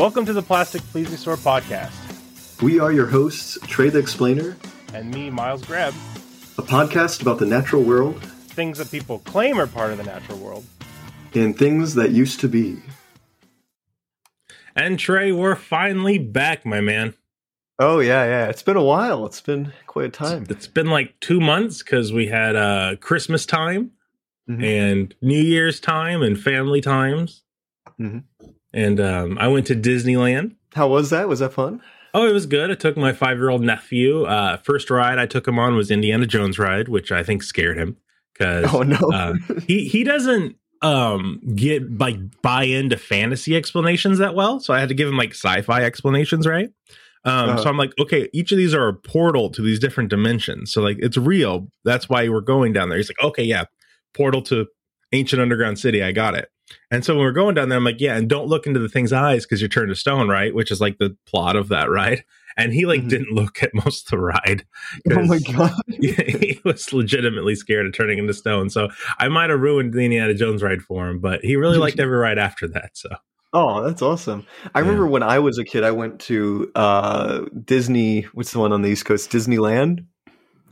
Welcome to the Plastic Plesiosaur podcast. We are your hosts, Trey the Explainer, and me, Miles Greb. A podcast about the natural world, things that people claim are part of the natural world, and things that used to be. And Trey, we're finally back, my man. Oh yeah, yeah. It's been a while. It's been quite a time. it's been like two months because we had uh Christmas time mm-hmm. and New Year's time and family times. Mm-hmm. And um, I went to Disneyland. How was that? Was that fun? Oh, it was good. I took my five year old nephew. Uh, first ride I took him on was Indiana Jones ride, which I think scared him because oh no, uh, he he doesn't um get like buy into fantasy explanations that well. So I had to give him like sci-fi explanations, right? Um, uh, so I'm like, okay, each of these are a portal to these different dimensions. So like it's real. That's why we're going down there. He's like, okay, yeah, portal to ancient underground city. I got it. And so when we're going down there, I'm like, yeah, and don't look into the thing's eyes because you're turned to stone, right? Which is like the plot of that ride. And he like mm-hmm. didn't look at most of the ride. Oh my god! he was legitimately scared of turning into stone. So I might have ruined the Indiana Jones ride for him, but he really liked every ride after that. So Oh, that's awesome. I yeah. remember when I was a kid, I went to uh, Disney, what's the one on the East Coast? Disneyland.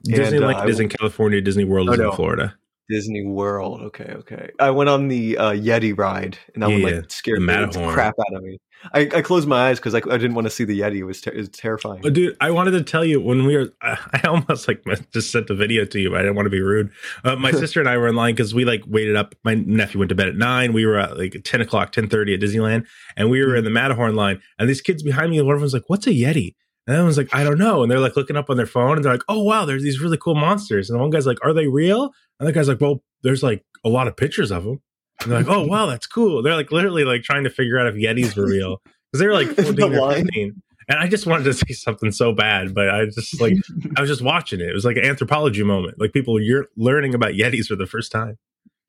Disneyland uh, is in California, Disney World oh, is no. in Florida. Disney World. Okay, okay. I went on the uh, Yeti ride, and that yeah, one like scared the, crap out of me. I, I closed my eyes because I, I didn't want to see the Yeti. It was, ter- it was terrifying. Oh, dude, I wanted to tell you when we were. I almost like just sent the video to you, but I didn't want to be rude. Uh, my sister and I were in line because we like waited up. My nephew went to bed at nine. We were at like ten o'clock, ten thirty at Disneyland, and we were in the Matterhorn line. And these kids behind me, one of them was like, "What's a Yeti?" And everyone's like, I don't know. And they're like looking up on their phone and they're like, oh, wow, there's these really cool monsters. And one guy's like, are they real? And the guy's like, well, there's like a lot of pictures of them. And they're like, oh, wow, that's cool. They're like literally like trying to figure out if Yetis were real because they were like 14 or 15. And I just wanted to say something so bad, but I just like, I was just watching it. It was like an anthropology moment. Like people, you're learning about Yetis for the first time.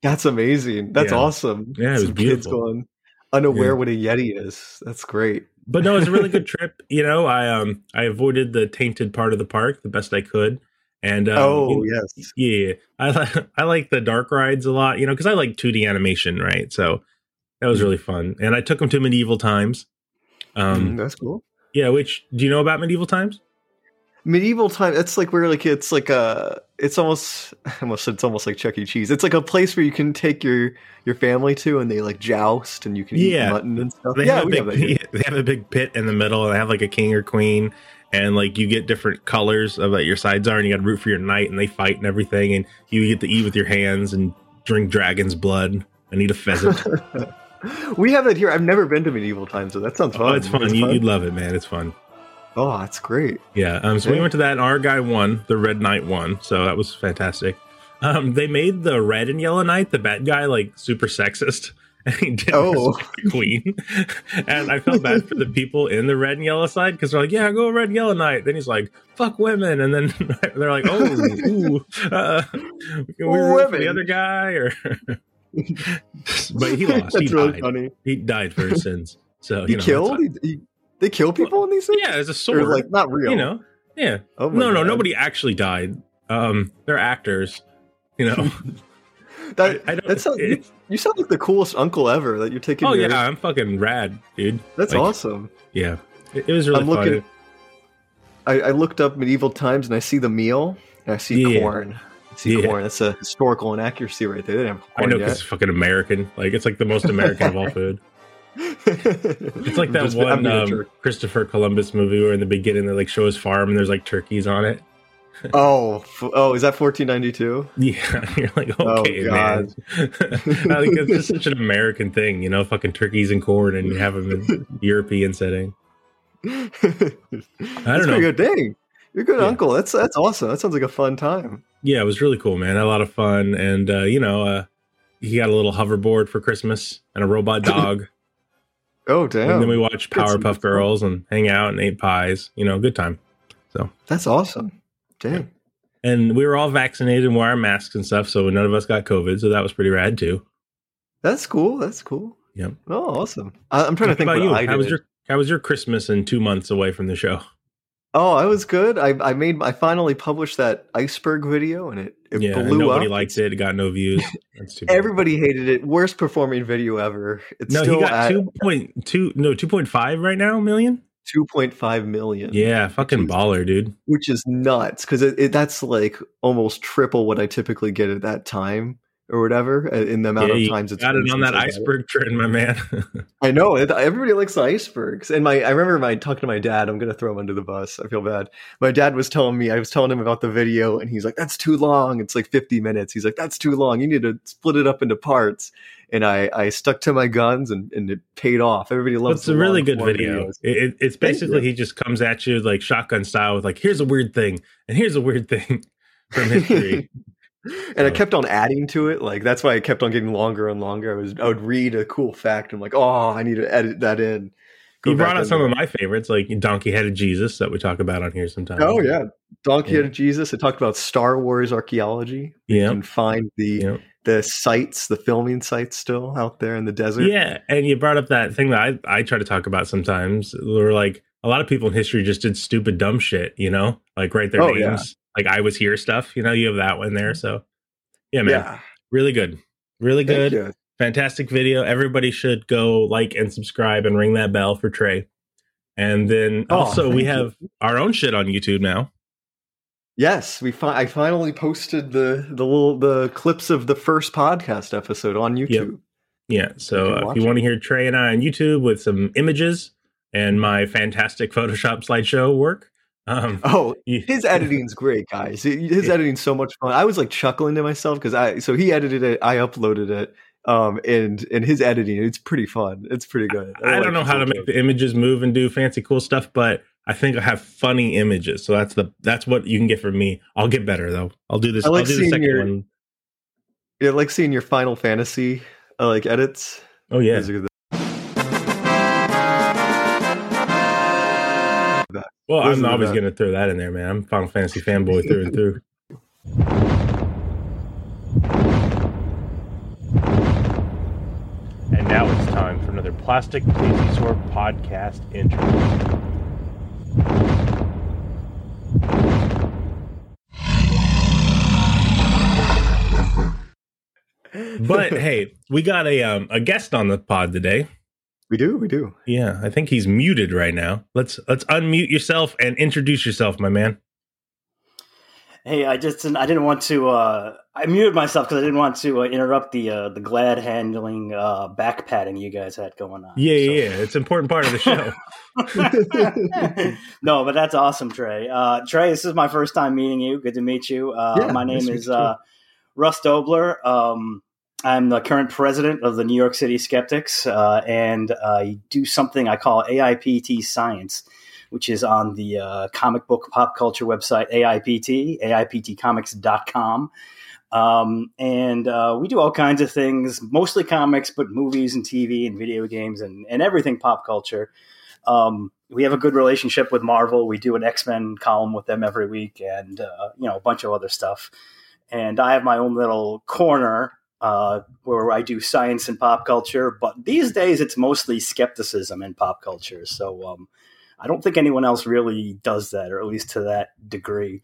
That's amazing. That's yeah. awesome. Yeah, it was beautiful. Kids going unaware yeah. what a Yeti is. That's great but no, it was a really good trip. You know, I um I avoided the tainted part of the park the best I could. And um, oh you know, yes, yeah, I I like the dark rides a lot. You know, because I like 2D animation, right? So that was really fun. And I took them to medieval times. Um, mm, that's cool. Yeah, which do you know about medieval times? medieval time it's like where like it's like a it's almost almost it's almost like chuck e cheese it's like a place where you can take your your family to and they like joust and you can yeah. eat mutton and stuff they yeah have big, have they have a big pit in the middle and they have like a king or queen and like you get different colors of what your sides are and you got to root for your knight and they fight and everything and you get to eat with your hands and drink dragon's blood and eat a pheasant we have it here i've never been to medieval times so that sounds fun oh it's fun, it's you, would love it man it's fun Oh, that's great. Yeah. Um, so yeah. we went to that, and our guy won. The Red Knight won. So that was fantastic. Um, they made the red and yellow knight, the bad guy, like super sexist. And he did oh. the queen. and I felt bad for the people in the red and yellow side because they're like, yeah, go red and yellow knight. Then he's like, fuck women. And then they're like, oh, ooh, uh, we for the other guy. Or but he lost. That's he really died. funny. He died for his sins. So he know, killed. He, they kill people well, in these things? Yeah, there's a sword. Or like not real. You know? Yeah. Oh no, God. no, nobody actually died. Um, they're actors. You know. That I, I that sounds, you, you, sound like the coolest uncle ever. That you're taking. Oh your, yeah, I'm fucking rad, dude. That's like, awesome. Yeah, it, it was really I'm fun. Looking, I, I, looked up medieval times and I see the meal and I see yeah. corn. I see yeah. corn. That's a historical inaccuracy right there. They didn't have I know because it's fucking American. Like it's like the most American of all food it's like that one um, Christopher Columbus movie where in the beginning they like show his farm and there's like turkeys on it. Oh, oh, is that 1492? Yeah, you're like, oh, okay, oh, man. it's just such an American thing, you know, fucking turkeys and corn, and you have them in European setting. I don't know. Good dang, you're good, yeah. uncle. That's that's awesome. That sounds like a fun time. Yeah, it was really cool, man. a lot of fun, and uh, you know, uh, he got a little hoverboard for Christmas and a robot dog. Oh damn! And then we watched Powerpuff Girls and hang out and ate pies. You know, good time. So that's awesome. Damn. And we were all vaccinated and wore our masks and stuff, so none of us got COVID. So that was pretty rad too. That's cool. That's cool. Yep. Oh, awesome. I, am trying to think about you. how was your How was your Christmas and two months away from the show? Oh, I was good. I I made I finally published that iceberg video and it, it yeah, blew nobody up. liked it. It got no views. That's too bad. Everybody hated it. Worst performing video ever. It's no, still he got at two point two, no, two point five right now million. 2.5 million. Yeah, fucking is- baller, dude. which is nuts because it, it, that's like almost triple what I typically get at that time or whatever uh, in the amount Yeah, of times it's got it on that I got it. iceberg trend, my man. I know everybody likes icebergs, and my I remember my talking to my dad. I'm gonna throw him under the bus. I feel bad. My dad was telling me I was telling him about the video, and he's like, "That's too long. It's like 50 minutes." He's like, "That's too long. You need to split it up into parts." And I I stuck to my guns, and, and it paid off. Everybody loves. it's a really good video. It, it- it's basically he just comes at you like shotgun style with like, here's a weird thing, and here's a weird thing from history. and I kept on adding to it. Like that's why I kept on getting longer and longer. I was I would read a cool fact. I'm like, oh, I need to edit that in. Go you brought out in some there. of my favorites, like Donkey Headed Jesus, that we talk about on here sometimes. Oh yeah, Donkey Yeah. Headed Jesus. It talked about Star Wars archaeology. You yeah, can find the yeah. The sites, the filming sites, still out there in the desert. Yeah, and you brought up that thing that I, I try to talk about sometimes. Where like a lot of people in history just did stupid, dumb shit, you know, like write their Oh, names, like I was here stuff. You know, you have that one there. So yeah, man, yeah. really good, really good, fantastic video. Everybody should go like and subscribe and ring that bell for Trey. And then Oh, also we you. have our own shit on YouTube now. Yes, we. Fi- I finally posted the the little the clips of the first podcast episode on YouTube. Yeah. So You uh, if you it. want to hear Trey and I on YouTube with some images and my fantastic Photoshop slideshow work, um, Oh, his editing's great, guys. His Yeah. editing's so much fun. I was like chuckling to myself because I so he edited it, I uploaded it, um, and and his editing, it's pretty fun. It's pretty good. I like don't know how to make the images move and do fancy cool stuff, but I think I have funny images. So that's the that's what you can get from me. I'll get better though. I'll do this. I like I'll do the seeing second your- one. Yeah, like seeing your Final Fantasy uh, like edits. Oh yeah. Those are the- Well, those I'm always gonna throw that in there, man. I'm Final Fantasy fanboy through and through. And now it's time for another Plastic Plesiosaur podcast intro. But hey, we got a um, a guest on the pod today. We do, we do. Yeah, I think he's muted right now. Let's let's unmute yourself and introduce yourself, my man. Hey, I just I didn't want to. Uh, I muted myself because I didn't want to uh, interrupt the uh, the glad handling uh, back patting you guys had going on. Yeah, So- yeah, yeah. It's an important part of the show. no, but that's awesome, Trey. Uh, Trey, this is my first time meeting you. Good to meet you. Uh, Yeah, my name meet is uh, Russ Dobler. Um, I'm the current president of the New York City Skeptics, uh, and I do something I call AIPT Science, which is on the uh, comic book pop culture website AIPT, AIPTcomics.com. Um, and uh, we do all kinds of things, mostly comics, but movies and TV and video games and, and everything pop culture. Um, we have a good relationship with Marvel. We do an X Men column with them every week, and uh, you know a bunch of other stuff. And I have my own little corner uh, where I do science and pop culture. But these days, it's mostly skepticism and pop culture. So um, I don't think anyone else really does that, or at least to that degree.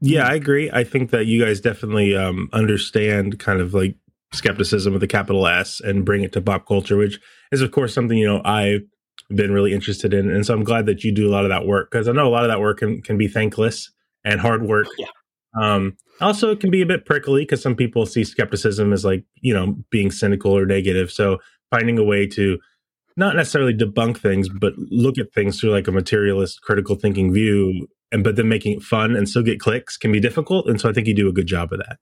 Yeah, I agree. I think that you guys definitely um, understand kind of like skepticism with a capital S and bring it to pop culture, which is, of course, something you know I've been really interested in, and so I'm glad that you do a lot of that work because I know a lot of that work can, can be thankless and hard work. Yeah. Um, also, it can be a bit prickly because some people see skepticism as like you know being cynical or negative. So finding a way to not necessarily debunk things, but look at things through like a materialist, critical thinking view, and but then making it fun and still get clicks can be difficult. And so I think you do a good job of that.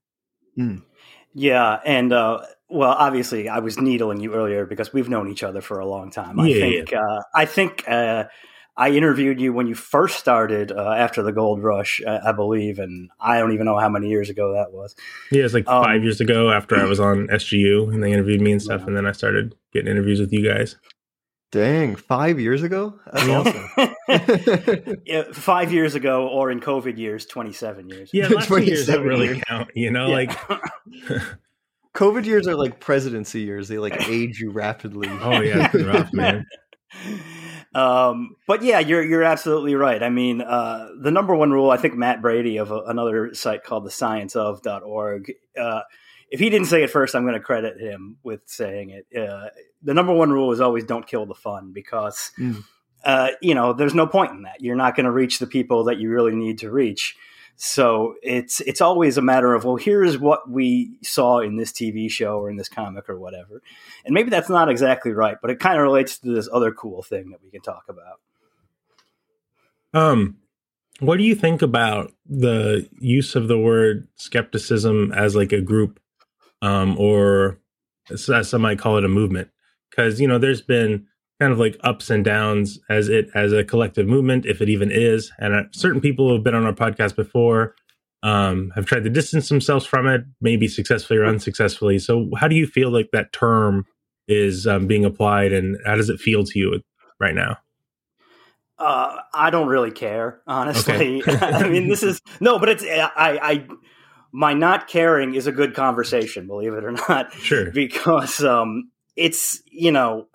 Yeah, and uh, well, obviously, I was needling you earlier because we've known each other for a long time. I Yeah, think uh, I think uh, I interviewed you when you first started uh, after the gold rush, I, I believe, and I don't even know how many years ago that was. Yeah, it's like Um, five years ago after I was on SGU and they interviewed me and stuff, Yeah. and then I started getting interviews with you guys. Dang, five years ago? That's awesome. yeah, five years ago, or in COVID years, twenty-seven years. Yeah, last two years don't 27 really years. count. You know, Yeah. like COVID years are like presidency years. They like age you rapidly. oh yeah, rough, man. Um, but yeah, you're you're absolutely right. I mean, uh, the number one rule, I think Matt Brady of a, another site called the science scienceof.org, uh, if he didn't say it first, I'm going to credit him with saying it. Uh, the number one rule is always don't kill the fun because, Mm. uh, you know, there's no point in that. You're not going to reach the people that you really need to reach. So it's it's always a matter of well, here's what we saw in this TV show or in this comic or whatever, and maybe that's not exactly right, but it kind of relates to this other cool thing that we can talk about. Um, what do you think about the use of the word skepticism as like a group, um, or some might call it a movement? Because you know, there's been kind of like ups and downs as it as a collective movement, if it even is. And uh, certain people who have been on our podcast before um, have tried to distance themselves from it, maybe successfully or unsuccessfully. So, how do you feel like that term is um, being applied, and how does it feel to you right now? Uh, I don't really care, honestly. Okay. I mean, this is no, but it's I, I my not caring is a good conversation, believe it or not, Sure. because um, it's you know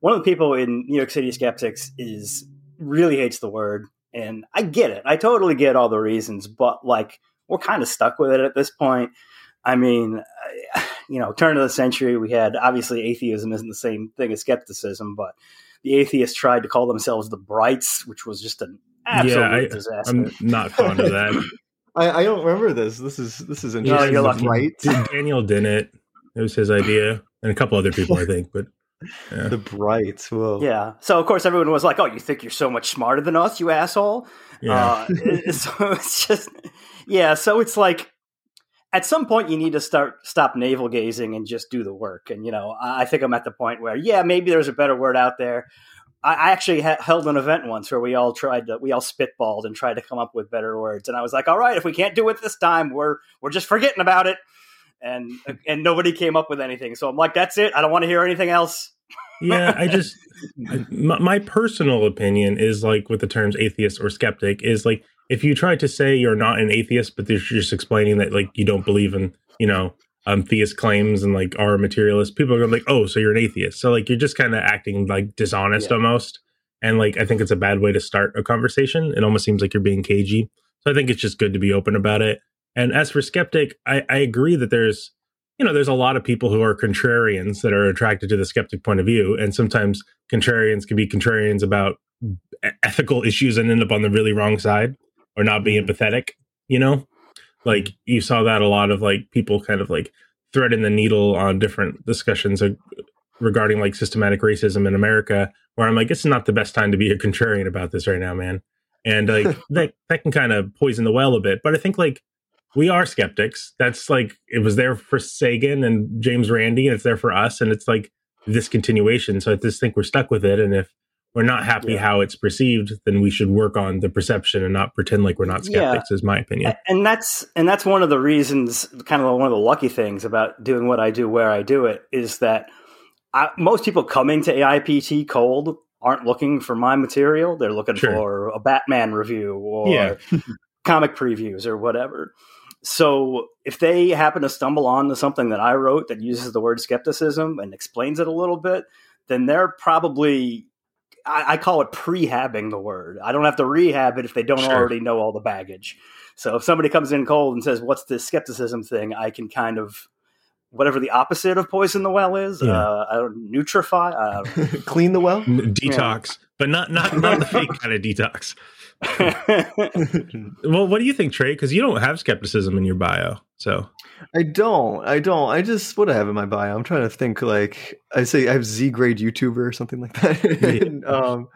one of the people in New York City skeptics is really hates the word, and I get it. I totally get all the reasons, but like we're kind of stuck with it at this point. I mean, you know, turn of the century, we had obviously atheism isn't the same thing as skepticism, but the atheists tried to call themselves the Brights, which was just an absolute I- disaster. I'm not fond of that. I, I don't remember this. This is this is Yeah, interesting. you're lucky. right? Daniel Dennett. It was his idea, and a couple other people, I think. But yeah. The brights. Whoa. yeah. So of course everyone was like, "Oh, you think you're so much smarter than us, you asshole." yeah, Uh, so it's just, yeah. So it's like, at some point, you need to start stop navel gazing and just do the work. And you know, I I think I'm at the point where, yeah, maybe there's a better word out there. I actually ha- held an event once where we all tried to, we all spitballed and tried to come up with better words. And I was like, all right, if we can't do it this time, we're we're just forgetting about it. And and nobody came up with anything. So I'm like, that's it. I don't want to hear anything else. yeah. I just my, my personal opinion is like with the terms atheist or skeptic is like if you try to say you're not an atheist, but you're just explaining that like you don't believe in you know um theist claims and like are materialist, people are gonna be like, oh, so you're an atheist. So like you're just kind of acting like dishonest Yeah. almost. And like I think it's a bad way to start a conversation. It almost seems like you're being cagey. So I think it's just good to be open about it. And as for skeptic, I, I agree that there's you know there's a lot of people who are contrarians that are attracted to the skeptic point of view, and sometimes contrarians can be contrarians about ethical issues and end up on the really wrong side or not being empathetic. You know, like you saw that a lot of like people kind of like threading the needle on different discussions regarding like systematic racism in America, where I'm like, it's not the best time to be a contrarian about this right now, man. And like that that can kind of poison the well a bit. But I think like we are skeptics. That's like it was there for Sagan and James Randi, and it's there for us, and it's like this continuation. So I just think we're stuck with it. And if we're not happy Yeah. how it's perceived, then we should work on the perception and not pretend like we're not Yeah. skeptics, is my opinion. And that's and that's one of the reasons kind of one of the lucky things about doing what i do where i do it is that I, most people coming to aipt cold aren't looking for my material they're looking Sure. for a batman review or Yeah. comic previews or whatever so if they happen to stumble onto something that i wrote that uses the word skepticism and explains it a little bit then they're probably I, I call it prehabbing the word. I don't have to rehab it if they don't Sure. already know all the baggage. So if somebody comes in cold and says, "What's this skepticism thing?" I can kind of whatever the opposite of poison the well is. Yeah. Uh, I don't nutrify. Uh, Clean the well. N- detox, but not not not the fake kind of detox. Well, what do you think, Trey? Because you don't have skepticism in your bio. So I don't. I don't. I just what I have in my bio. I'm trying to think. Like I say, I have Z grade YouTuber or something like that. Yeah. And, um,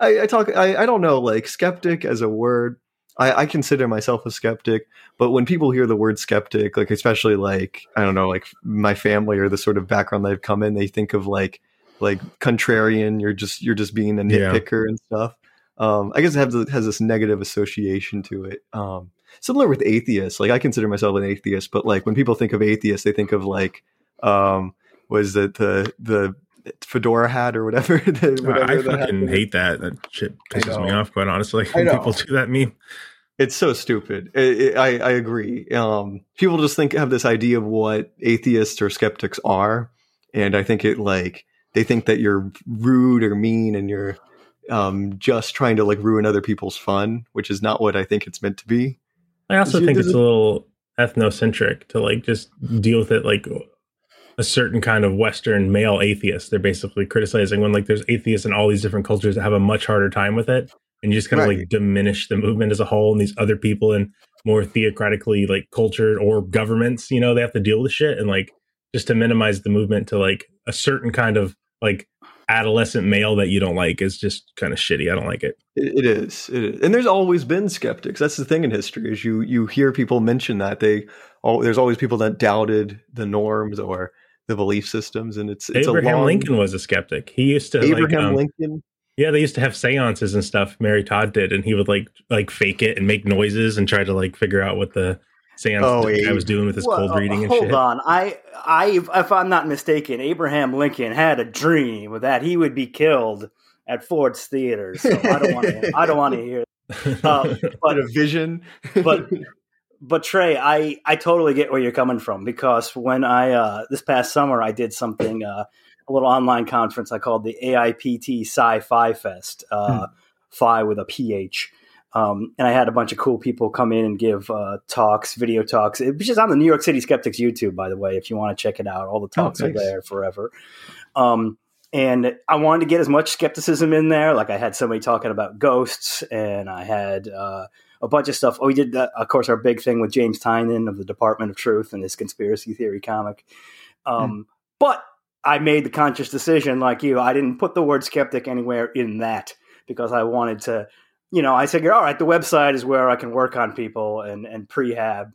I, I talk. I, I don't know. Like skeptic as a word. I, I consider myself a skeptic, but when people hear the word skeptic, like especially like I don't know, like my family or the sort of background they've come in, they think of like like contrarian. You're just you're just being a Yeah. nitpicker and stuff. Um, I guess it has, has this negative association to it. Um, similar with atheists. Like I consider myself an atheist, but like when people think of atheists, they think of like um, was it the the fedora hat or whatever? the, whatever I fucking hate that. That shit pisses me off, quite honestly. When people do that meme. It's so stupid. It, it, I I agree. Um, people just think have this idea of what atheists or skeptics are, and I think it like they think that you're rude or mean and you're um, just trying to like ruin other people's fun, which is not what I think it's meant to be. I also think it's it- a little ethnocentric to like just deal with it like a certain kind of Western male atheist. They're basically criticizing when like there's atheists in all these different cultures that have a much harder time with it, and you just kind of like diminish the movement as a whole. And these other people in more theocratically like cultured or governments, you know, they have to deal with shit and like just to minimize the movement to like a certain kind of like adolescent male that you don't like is just kind of shitty. I don't like it. It, it is. It is. And there's always been skeptics. That's the thing in history is you you hear people mention that they all there's always people that doubted the norms or the belief systems, and it's it's Abraham a long, Lincoln was a skeptic. He used to like Abraham um, Lincoln. Yeah, they used to have seances and stuff. Mary Todd did, and he would like like fake it and make noises and try to like figure out what the seance Oh, guy Abe. was doing with his Well, cold uh, reading and hold shit. on, I, I, if I'm not mistaken, Abraham Lincoln had a dream that he would be killed at Ford's Theater. So I don't want to. I don't want to hear. Uh, But but a vision. but but Trey, I I totally get where you're coming from because when I uh, this past summer I did something uh, a little online conference I called the AIPT Sci-Fi Fest, uh, Phi with a PH. Um, and I had a bunch of cool people come in and give uh, talks, video talks, It- which is on the New York City Skeptics YouTube, by the way, if you want to check it out. All the talks are nice. there forever. Um, and I wanted to get as much skepticism in there. Like I had somebody talking about ghosts, and I had uh, a bunch of stuff. Oh, we did, uh, of course, our big thing with James Tynion of the Department of Truth and his conspiracy theory comic. Um, But I made the conscious decision, like you, I didn't put the word skeptic anywhere in that because I wanted to, you know, I figured, all right, the website is where I can work on people and, and prehab.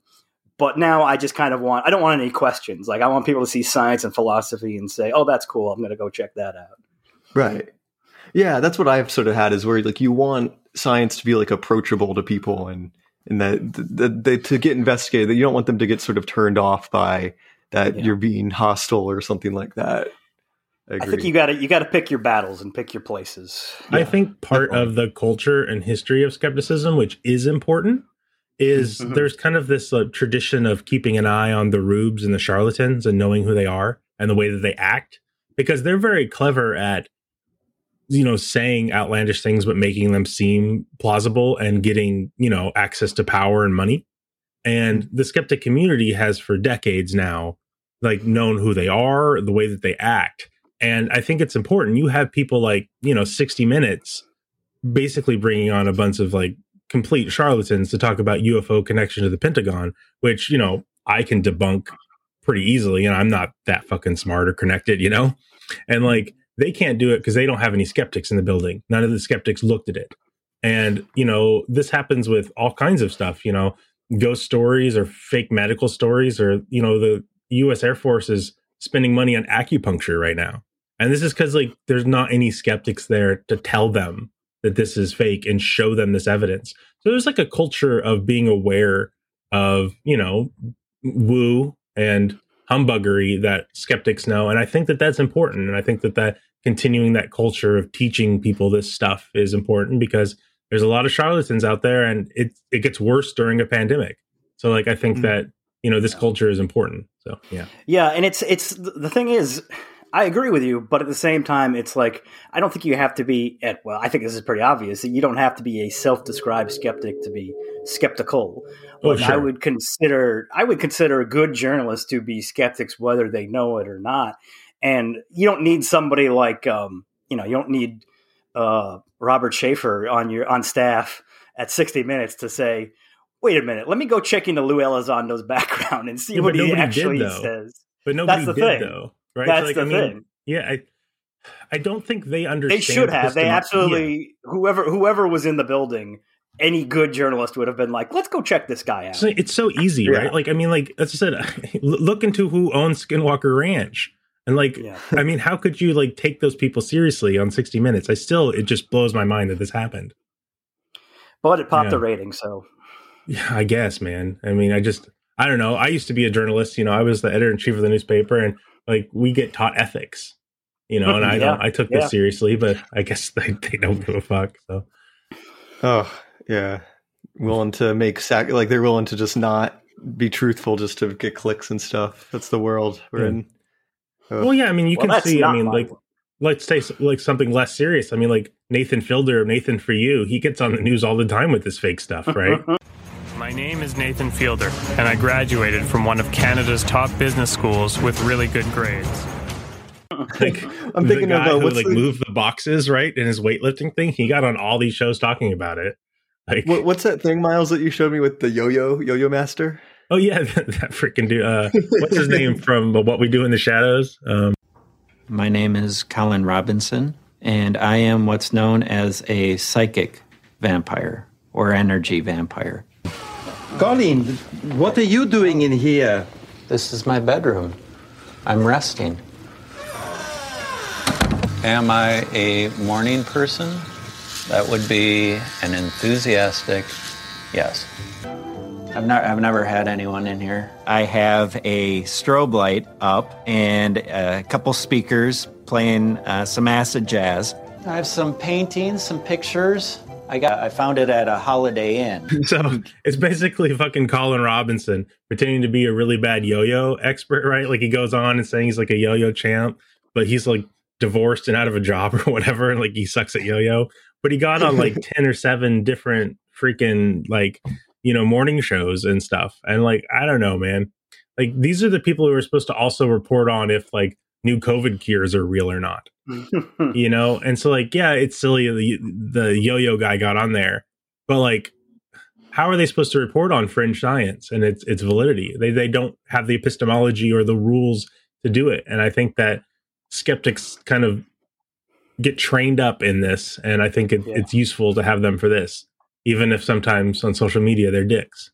But now I just kind of want, I don't want any questions. Like I want people to see science and philosophy and say, oh, that's cool. I'm going to go check that out. Right. Yeah, that's what I've sort of had is where like you want science to be like approachable to people and and that the, the, to get investigated that you don't want them to get sort of turned off by that Yeah. you're being hostile or something like that. I, I think you got to you got to pick your battles and pick your places. I think part of the culture and history of skepticism, which is important, is Mhm. there's kind of this uh, tradition of keeping an eye on the rubes and the charlatans and knowing who they are and the way that they act because they're very clever at you know saying outlandish things but making them seem plausible and getting you know access to power and money. And the skeptic community has for decades now like known who they are the way that they act and i think it's important. You have people like you know 60 minutes basically bringing on a bunch of like complete charlatans to talk about ufo connection to the pentagon which you know i can debunk pretty easily and i'm not that fucking smart or connected you know? And like they can't do it because they don't have any skeptics in the building. None of the skeptics looked at it. And you know this happens with all kinds of stuff you know? Ghost stories or fake medical stories or you know the us air force is spending money on acupuncture right now and this is because like there's not any skeptics there to tell them that this is fake and show them this evidence. So there's like a culture of being aware of you know woo and humbuggery that skeptics know. And i think that that's important. And i think that that continuing that culture of teaching people this stuff is important because there's a lot of charlatans out there and it it gets worse during a pandemic. So like i think Mhm. that you know this culture is important. So yeah. Yeah, and it's it's the thing is, I agree with you, but at the same time, it's like I don't think you have to be at. Well, I think this is pretty obvious that you don't have to be a self-described skeptic to be skeptical. Oh, Like, I would consider I would consider good journalists to be skeptics whether they know it or not. And you don't need somebody like um, you know you don't need uh, Robert Sheaffer on your on staff at 60 Minutes to say. Wait a minute. Let me go check into Lou Elizondo's background and see Yeah, what he nobody did, actually says. but nobody That's the did thing. though right That's like, the I mean, thing. yeah i i don't think they understand They should have. They absolutely whoever whoever was in the building, any good journalist would have been like, "Let's go check this guy out." So it's so easy, Yeah. right? Like, I mean, like as I said, look into who owns Skinwalker Ranch, and like, Yeah. I mean, how could you like take those people seriously on 60 Minutes? I still, it just blows my mind that this happened. But it popped Yeah. the rating, so Yeah, I guess, man. I mean, I just, I don't know. I used to be a journalist. You know, I was the editor in chief of the newspaper, and like we get taught ethics. You know, and I yeah. I took yeah. this seriously, but I guess they, they don't give a fuck. So Oh, yeah. Willing to make sac like they're willing to just not be truthful just to get clicks and stuff. That's the world we're Yeah. in. Oh. Well, yeah, I mean, you Well, can see. I mean, like world. let's say like something less serious. I mean, like Nathan Fielder, Nathan for you, he gets on the news all the time with this fake stuff, right? My name is Nathan Fielder, and I graduated from one of Canada's top business schools with really good grades. Like I'm the thinking guy of uh, who like the, moved the boxes right in his weightlifting thing. He got on all these shows talking about it. Like, what, what's that thing, Miles, that you showed me with the yo-yo yo-yo master? oh yeah, that, that freaking dude. Uh, what's his name from What We Do in the Shadows? Um, My name is Colin Robinson, and I am what's known as a psychic vampire or energy vampire. Colin, what are you doing in here? This is my bedroom. I'm resting. Am I a morning person? That would be an enthusiastic yes. I've, not, I've never had anyone in here. I have a strobe light up and a couple speakers playing uh, some acid jazz. I have some paintings, some pictures. I got. I found it at a Holiday Inn. so it's basically fucking Colin Robinson pretending to be a really bad yo-yo expert, right? Like he goes on and saying he's like a yo-yo champ, but he's like divorced and out of a job or whatever, and like he sucks at yo-yo. But he got on like ten or seven different freaking like you know morning shows and stuff, and like I don't know, man. Like these are the people who are supposed to also report on if like new COVID cures are real or not you know? And so like yeah it's silly the, the yo-yo guy got on there but like how are they supposed to report on fringe science and its its validity? They they don't have the epistemology or the rules to do it and i think that skeptics kind of get trained up in this and i think it, Yeah. it's useful to have them for this even if sometimes on social media they're dicks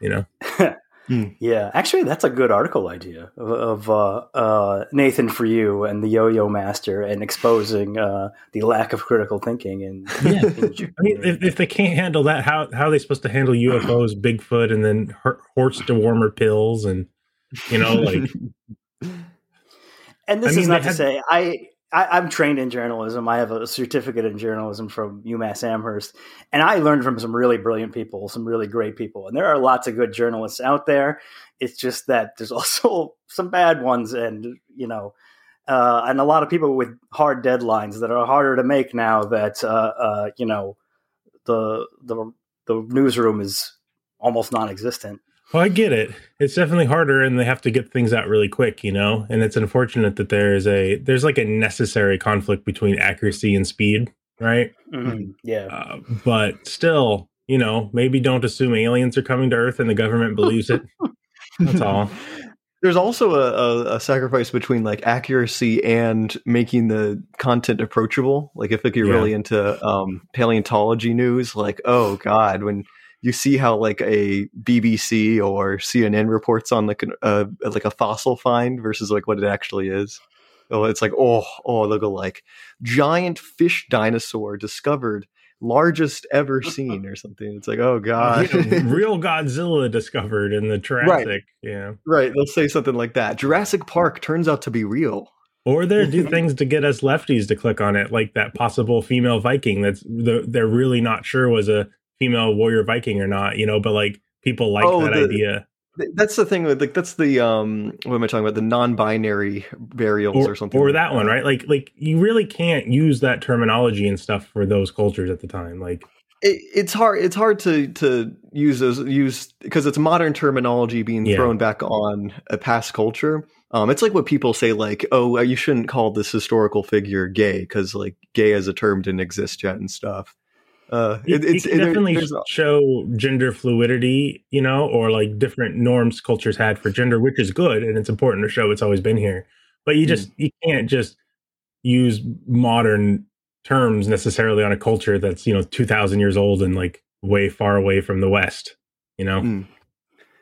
you know Yeah, actually, that's a good article idea of, of uh, uh, Nathan for you and the Yo-Yo Master and exposing uh, the lack of critical thinking. And Yeah. I mean, if, if they can't handle that, how how are they supposed to handle UFOs, Bigfoot, and then Hor- horse dewormer pills, and you know, like and this I mean, is not to had- say I, I I'm trained in journalism. I have a certificate in journalism from UMass Amherst, and I learned from some really brilliant people, some really great people. And there are lots of good journalists out there. It's just that there's also some bad ones, and you know. Uh, and a lot of people with hard deadlines that are harder to make now that uh, uh, you know the the the newsroom is almost non-existent. Well, I get it. It's definitely harder, and they have to get things out really quick, you know. And it's unfortunate that there is a there's like a necessary conflict between accuracy and speed, right? Mhm. Yeah, Uh, but still, you know, maybe don't assume aliens are coming to Earth and the government believes it. That's all. There's also a, a, a sacrifice between like accuracy and making the content approachable. Like if like you're Yeah. really into um, paleontology news, like oh god, when you see how like a BBC or CNN reports on like an, uh, like a fossil find versus like what it actually is. Oh, it's like oh oh look like giant fish dinosaur discovered, largest ever seen or something. It's like oh god, real Godzilla discovered in the Jurassic, yeah. right? They'll say something like that. Jurassic Park turns out to be real. Or they do things to get us lefties to click on it, like that possible female Viking that's the, they're really not sure was a female warrior Viking or not, you know, but like people like Oh, that the- idea. That's the thing. with, Like that's the um. What am I talking about? The non-binary burials or, Or, something. or like that one, right? Like like you really can't use that terminology and stuff for those cultures at the time. Like It, it's hard. It's hard to to use those use because it's modern terminology being Yeah. thrown back on a past culture. Um, it's like what people say, like, "Oh, you shouldn't call this historical figure gay because like gay as a term didn't exist yet and stuff." Uh, it, can definitely show gender fluidity, you know, or like different norms cultures had for gender, which is good and it's important to show it's always been here. But Hmm. you just you can't just use modern terms necessarily on a culture that's you know two thousand years old and like way far away from the West. You know, Mm.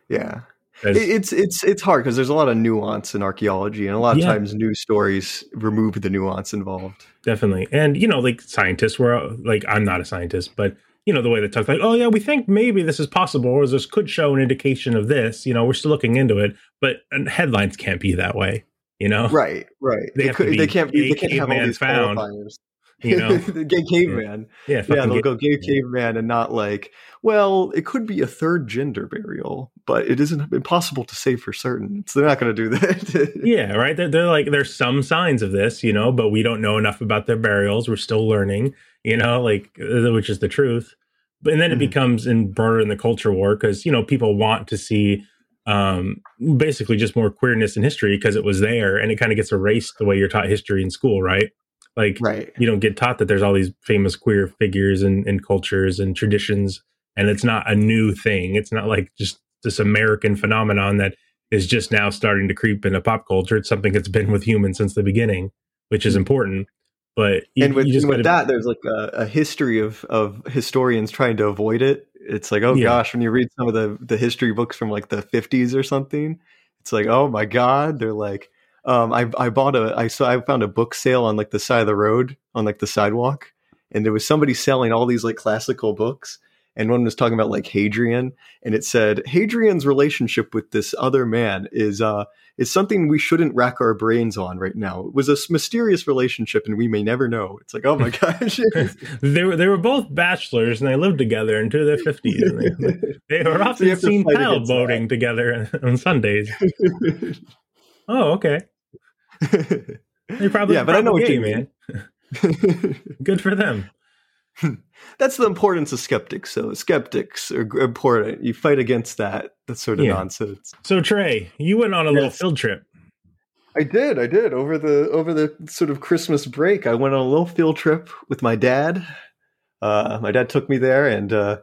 yeah. It's it's it's hard because there's a lot of nuance in archaeology, and a lot of Yeah. times news stories remove the nuance involved. Definitely. And you know, like scientists were like, I'm not a scientist, but you know, the way they talk, like, oh yeah, we think maybe this is possible, or this could show an indication of this. You know, we're still looking into it, but uh, headlines can't be that way. You know, Right, right. They could, be they can't be. They can't have all these found, qualifiers. You know, the gay caveman. yeah, Yeah, fucking they'll get- go gay caveman and not like, well, it could be a third gender burial. But it isn't impossible to say for certain. So they're not going to do that. yeah, right. They're, they're like there's some signs of this, you know, but we don't know enough about their burials. We're still learning, you know, like uh, which is the truth. But and then it Mhm. becomes in broader in the culture war because you know people want to see um basically just more queerness in history because it was there and it kind of gets erased the way you're taught history in school, right? Like right. you don't get taught that there's all these famous queer figures and, and cultures and traditions and it's not a new thing it's not like just this american phenomenon that is just now starting to creep into pop culture it's something that's been with humans since the beginning which is important but you, and with, you with that, there's like a, a history of of historians trying to avoid it. It's like, oh Yeah. gosh, when you read some of the the history books from like the 50s or something, it's like, oh my god, they're like, um, I I bought a I saw I found a book sale on like the side of the road on like the sidewalk, and there was somebody selling all these like classical books. And one was talking about like Hadrian, and it said Hadrian's relationship with this other man is uh is something we shouldn't rack our brains on right now. It was a mysterious relationship, and we may never know. It's like, oh my gosh, they were they were both bachelors and they lived together into their 50s they, they were often to seen paddle against that. boating together on sundays oh okay they probably Yeah, but I know what you mean. man good for them That's the importance of skeptics. So skeptics are important. You fight against that that sort of Yeah. nonsense. So Trey, you went on a little field trip. I did. I did over the over the sort of Christmas break. I went on a little field trip with my dad. Uh, my dad took me there, and uh,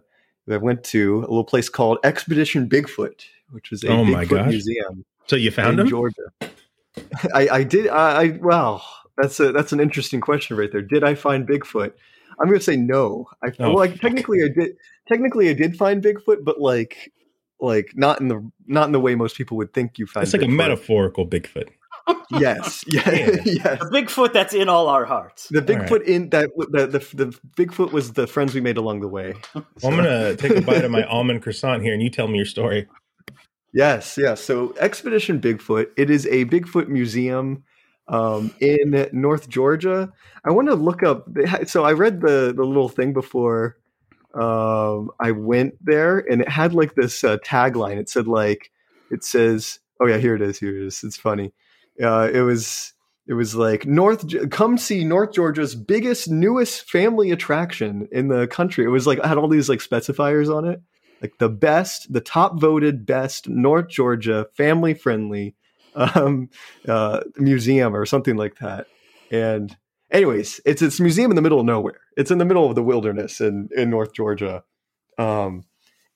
I went to a little place called Expedition Bigfoot, which was a Oh Bigfoot my gosh. museum So you found in him? Georgia. I, I did. I, I well, that's a that's an interesting question right there. Did I find Bigfoot? I'm going to say no. I Oh, well, I, fuck. technically I did. Technically, I did find Bigfoot, but like like not in the not in the way most people would think you find. It's like a Bigfoot. metaphorical Bigfoot. Yes, yeah, Yeah. yes. The Bigfoot that's in all our hearts. The All Bigfoot in that the, the the Bigfoot was the friends we made along the way. Well, I'm gonna take a bite of my almond croissant here, and you tell me your story. Yes, yes. So Expedition Bigfoot, it is a Bigfoot museum um, in North Georgia. I want to look up. So I read the the little thing before um, I went there, and it had like this uh, tagline. It said like, it says, "Oh yeah, here it is. Here it is." It's funny. Uh, it was. It was like North. Come see North Georgia's biggest, newest family attraction in the country. It was like I had all these like specifiers on it like the best, the top voted best North Georgia family friendly um, uh, museum or something like that. And anyways, it's it's museum in the middle of nowhere. It's in the middle of the wilderness in in North Georgia, um,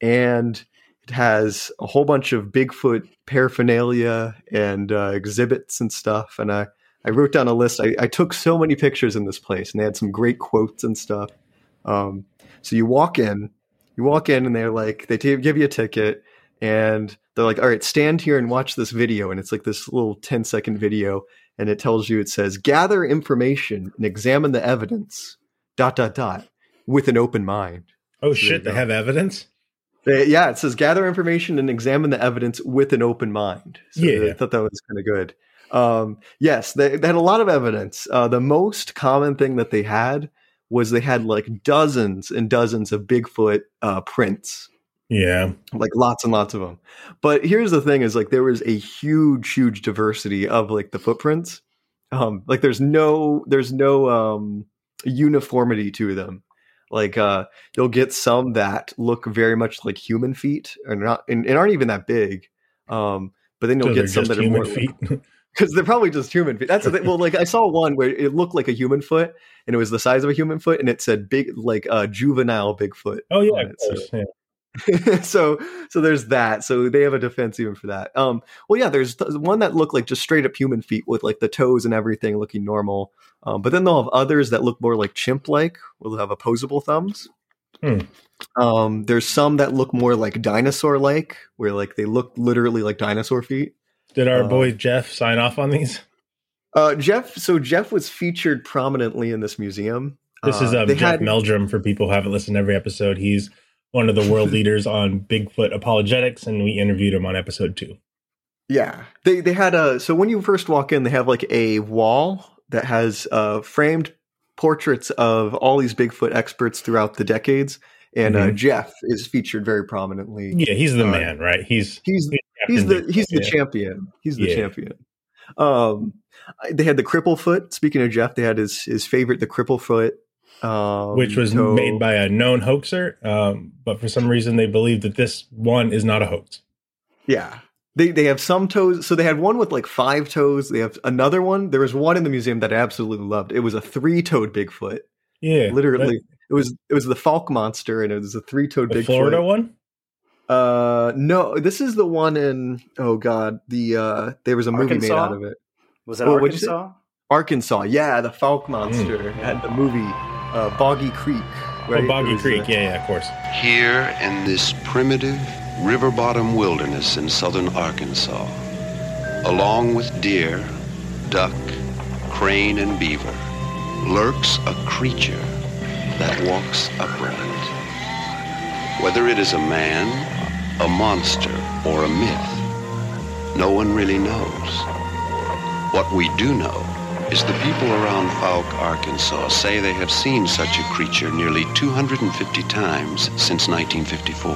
and it has a whole bunch of Bigfoot paraphernalia and uh, exhibits and stuff. And I I wrote down a list. I, I took so many pictures in this place, and they had some great quotes and stuff. Um, so you walk in, you walk in, and they're like, they t- give you a ticket, and they're like, all right, stand here and watch this video. And it's like this little 10 second video, and it tells you, it says, gather information and examine the evidence, dot, dot, dot, with an open mind. Oh you shit! They go. have evidence. Uh, yeah, it says gather information and examine the evidence with an open mind. So Yeah. I thought that was kind of good. Um, yes, they, they had a lot of evidence. Uh, the most common thing that they had was they had like dozens and dozens of Bigfoot uh, prints, Yeah. like lots and lots of them. But here's the thing: is like there was a huge, huge diversity of like the footprints. Um, like there's no there's no um, uniformity to them. Like uh, you'll get some that look very much like human feet, or not, and, and aren't even that big. Um, but then you'll So get some that are human more feet. because they're probably just human feet. That's the thing. Well, like I saw one where it looked like a human foot, and it was the size of a human foot, and it said big, like uh, juvenile Bigfoot. oh yeah, it. So- Yeah. so so there's that so they have a defense even for that um well yeah there's th- one that look like just straight up human feet with like the toes and everything looking normal um but then they'll have others that look more like chimp like will have opposable thumbs Hmm. um there's some that look more like dinosaur like where like they look literally like dinosaur feet Did our Uh, boy Jeff sign off on these? uh jeff so jeff was featured prominently in this museum This is Uh, um, Jeff had- Meldrum. For people who haven't listened to every episode, he's one of the world leaders on Bigfoot apologetics, and we interviewed him on episode two. Yeah, they they had a so when you first walk in, they have like a wall that has uh, framed portraits of all these Bigfoot experts throughout the decades, and uh, Mhm. Jeff is featured very prominently. Yeah, he's the Uh, man, right? He's He's he's he's the he's the yeah. champion. He's the Yeah. champion. Um, they had the cripple foot. Speaking of Jeff, they had his his favorite, the cripple foot, um, which was toe. made by a known hoaxer, um, but for some reason they believe that this one is not a hoax. Yeah. They they have some toes. So they had one with like five toes. They have another one. There was one in the museum that I absolutely loved. It was a three toed Bigfoot. Yeah, Literally, it was it was the Fouke monster, and it was a three toed the Bigfoot. Florida one. Uh, no, this is the one in. Oh God, the uh, there was a movie made out of it. Was it Oh, what'd you say? Arkansas? Arkansas, yeah, the Hmm. Fouke monster had the movie uh, Boggy Creek. Right? Oh, Boggy was, Creek. uh, yeah, yeah, of course. Here in this primitive river bottom wilderness in southern Arkansas, along with deer, duck, crane, and beaver, lurks a creature that walks upright. Whether it is a man, a monster, or a myth, no one really knows. What we do know is the people around Fouke, Arkansas say they have seen such a creature nearly 250 times since 1954.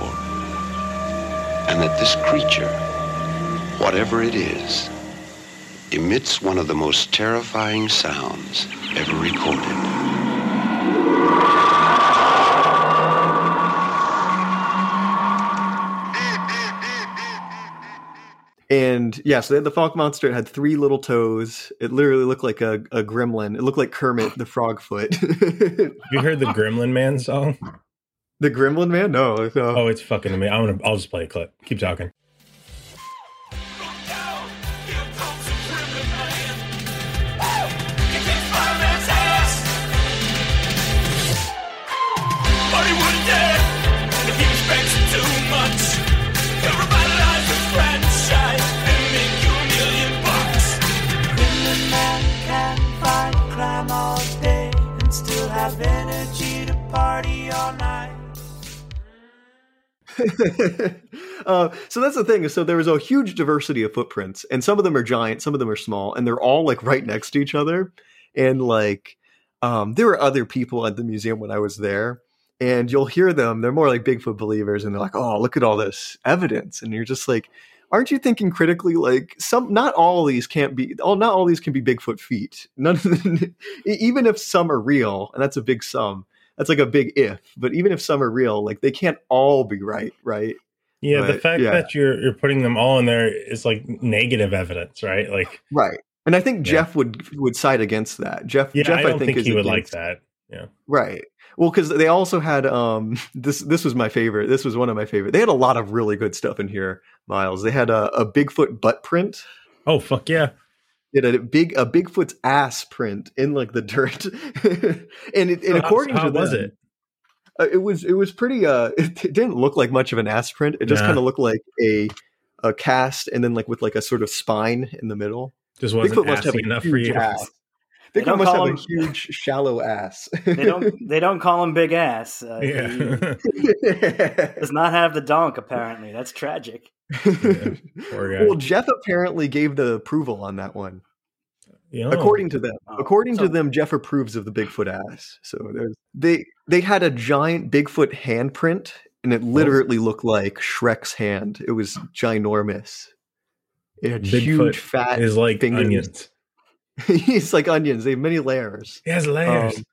And that this creature, whatever it is, emits one of the most terrifying sounds ever recorded. And yeah, so they had the Fouke monster. It had three little toes. It literally looked like a, a gremlin. It looked like Kermit the Frog Foot. Have you heard the Gremlin Man song? The Gremlin Man? No, no. Oh, it's fucking amazing. I'm gonna. I'll just play a clip. Keep talking. uh, so that's the thing. So there is a huge diversity of footprints, and some of them are giant, some of them are small, and they're all like right next to each other. And like, um, there were other people at the museum when I was there, and you'll hear them. They're more like Bigfoot believers, and they're like, "Oh, look at all this evidence," and you're just like. Aren't you thinking critically? Like some, not all these can't be. All not all these can be Bigfoot feet. None of them, even if some are real, and that's a big sum that's like a big if. But even if some are real, like they can't all be right, right? Yeah, the fact yeah. that you're you're putting them all in there is like negative evidence, right? Like, Right. And I think Yeah. Jeff would would side against that. Jeff, yeah, Jeff, I don't think, is he would like that. Yeah, Right. Well, because they also had um this this was my favorite. This was one of my favorite. They had a lot of really good stuff in here, Miles. They had a, a Bigfoot butt print. Oh fuck yeah! They had a big a Bigfoot's ass print in like the dirt, and it, and according how to was them, it? Uh, it was it was pretty uh it, it didn't look like much of an ass print it just Nah. kind of looked like a a cast and then like with like a sort of spine in the middle Just wasn't bigfoot must have enough for you. ass They bigfoot don't must call have a him- huge shallow ass They don't. They don't call him Big Ass. Uh, He Yeah, does not have the donk. Apparently, that's tragic. Poor guy. well jeff apparently gave the approval on that one You know, according to them Oh, according so- to them jeff approves of the bigfoot ass so there's they they had a giant bigfoot handprint and it literally looked like shrek's hand it was ginormous it had Bigfoot huge fat is like fingers. onions. it's like onions they have many layers He has layers. Um,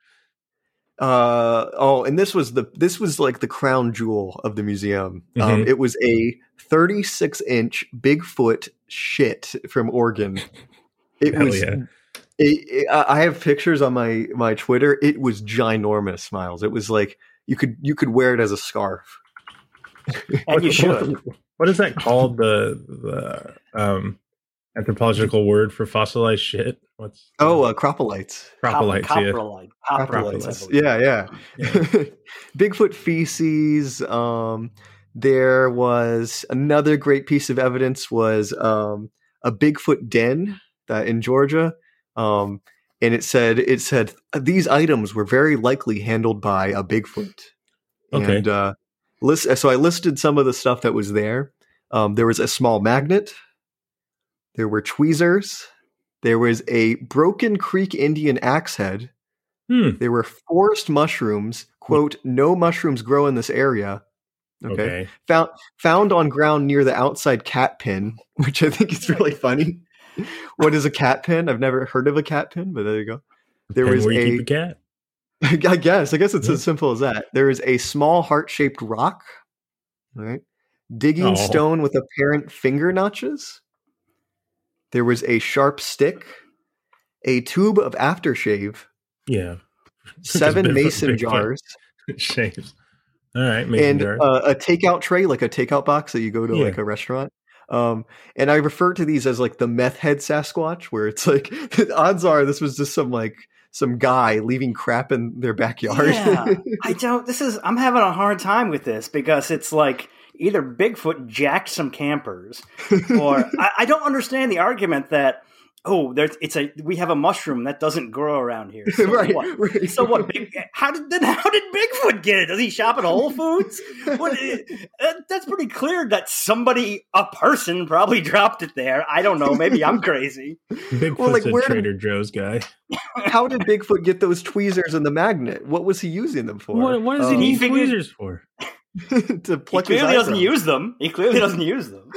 uh oh and this was the this was like the crown jewel of the museum um Mhm. it was a 36 inch bigfoot shit from oregon it Hell was yeah. it, it- I I have pictures on my my Twitter. It was ginormous, Miles. It was like you could you could wear it as a scarf. And you should. What is that called? The the um, anthropological word for fossilized shit? What's Oh, uh, cropolites. Propolites, yeah. Coprolite. Coprolites. Coprolites. believe. Yeah, yeah. Bigfoot feces. Um, there was another great piece of evidence was um, a Bigfoot den that in Georgia. Um, and it said it said these items were very likely handled by a Bigfoot. Okay. And uh, list, so I listed some of the stuff that was there. Um, there was a small magnet. There were tweezers. There was a Broken Creek Indian axe head. Hmm. They were forest mushrooms. Quote, no mushrooms grow in this area. Okay. Okay. Found found on ground near the outside cat pin, which I think is really funny. what is a cat pin? I've never heard of a cat pin, but there you go. There was a a cat. I guess. I guess it's Yeah. as simple as that. There is a small heart shaped rock, right? Digging Oh. stone with apparent finger notches. There was a sharp stick, a tube of aftershave, Yeah. seven mason jars, Shaves. All right. Mason and uh, a takeout tray, like a takeout box that you go to Yeah. like a restaurant. Um, and I refer to these as like the meth head Sasquatch, where it's like odds are this was just some like some guy leaving crap in their backyard. Yeah, I don't. This is. I'm having a hard time with this because it's like either Bigfoot jacked some campers, or I, I don't understand the argument that oh, there's it's a we have a mushroom that doesn't grow around here. So right, what? right. So what? Big, how did then? How did Bigfoot get it? Does he shop at Whole Foods? What, uh, that's pretty clear that somebody, a person, probably dropped it there. I don't know. Maybe I'm crazy. Bigfoot's well, like, a where did- Joe's guy. How did Bigfoot get those tweezers and the magnet? What was he using them for? What, what does he Um, need tweezers for? to He pluck his clearly doesn't eyebrows. use them. He clearly doesn't use them.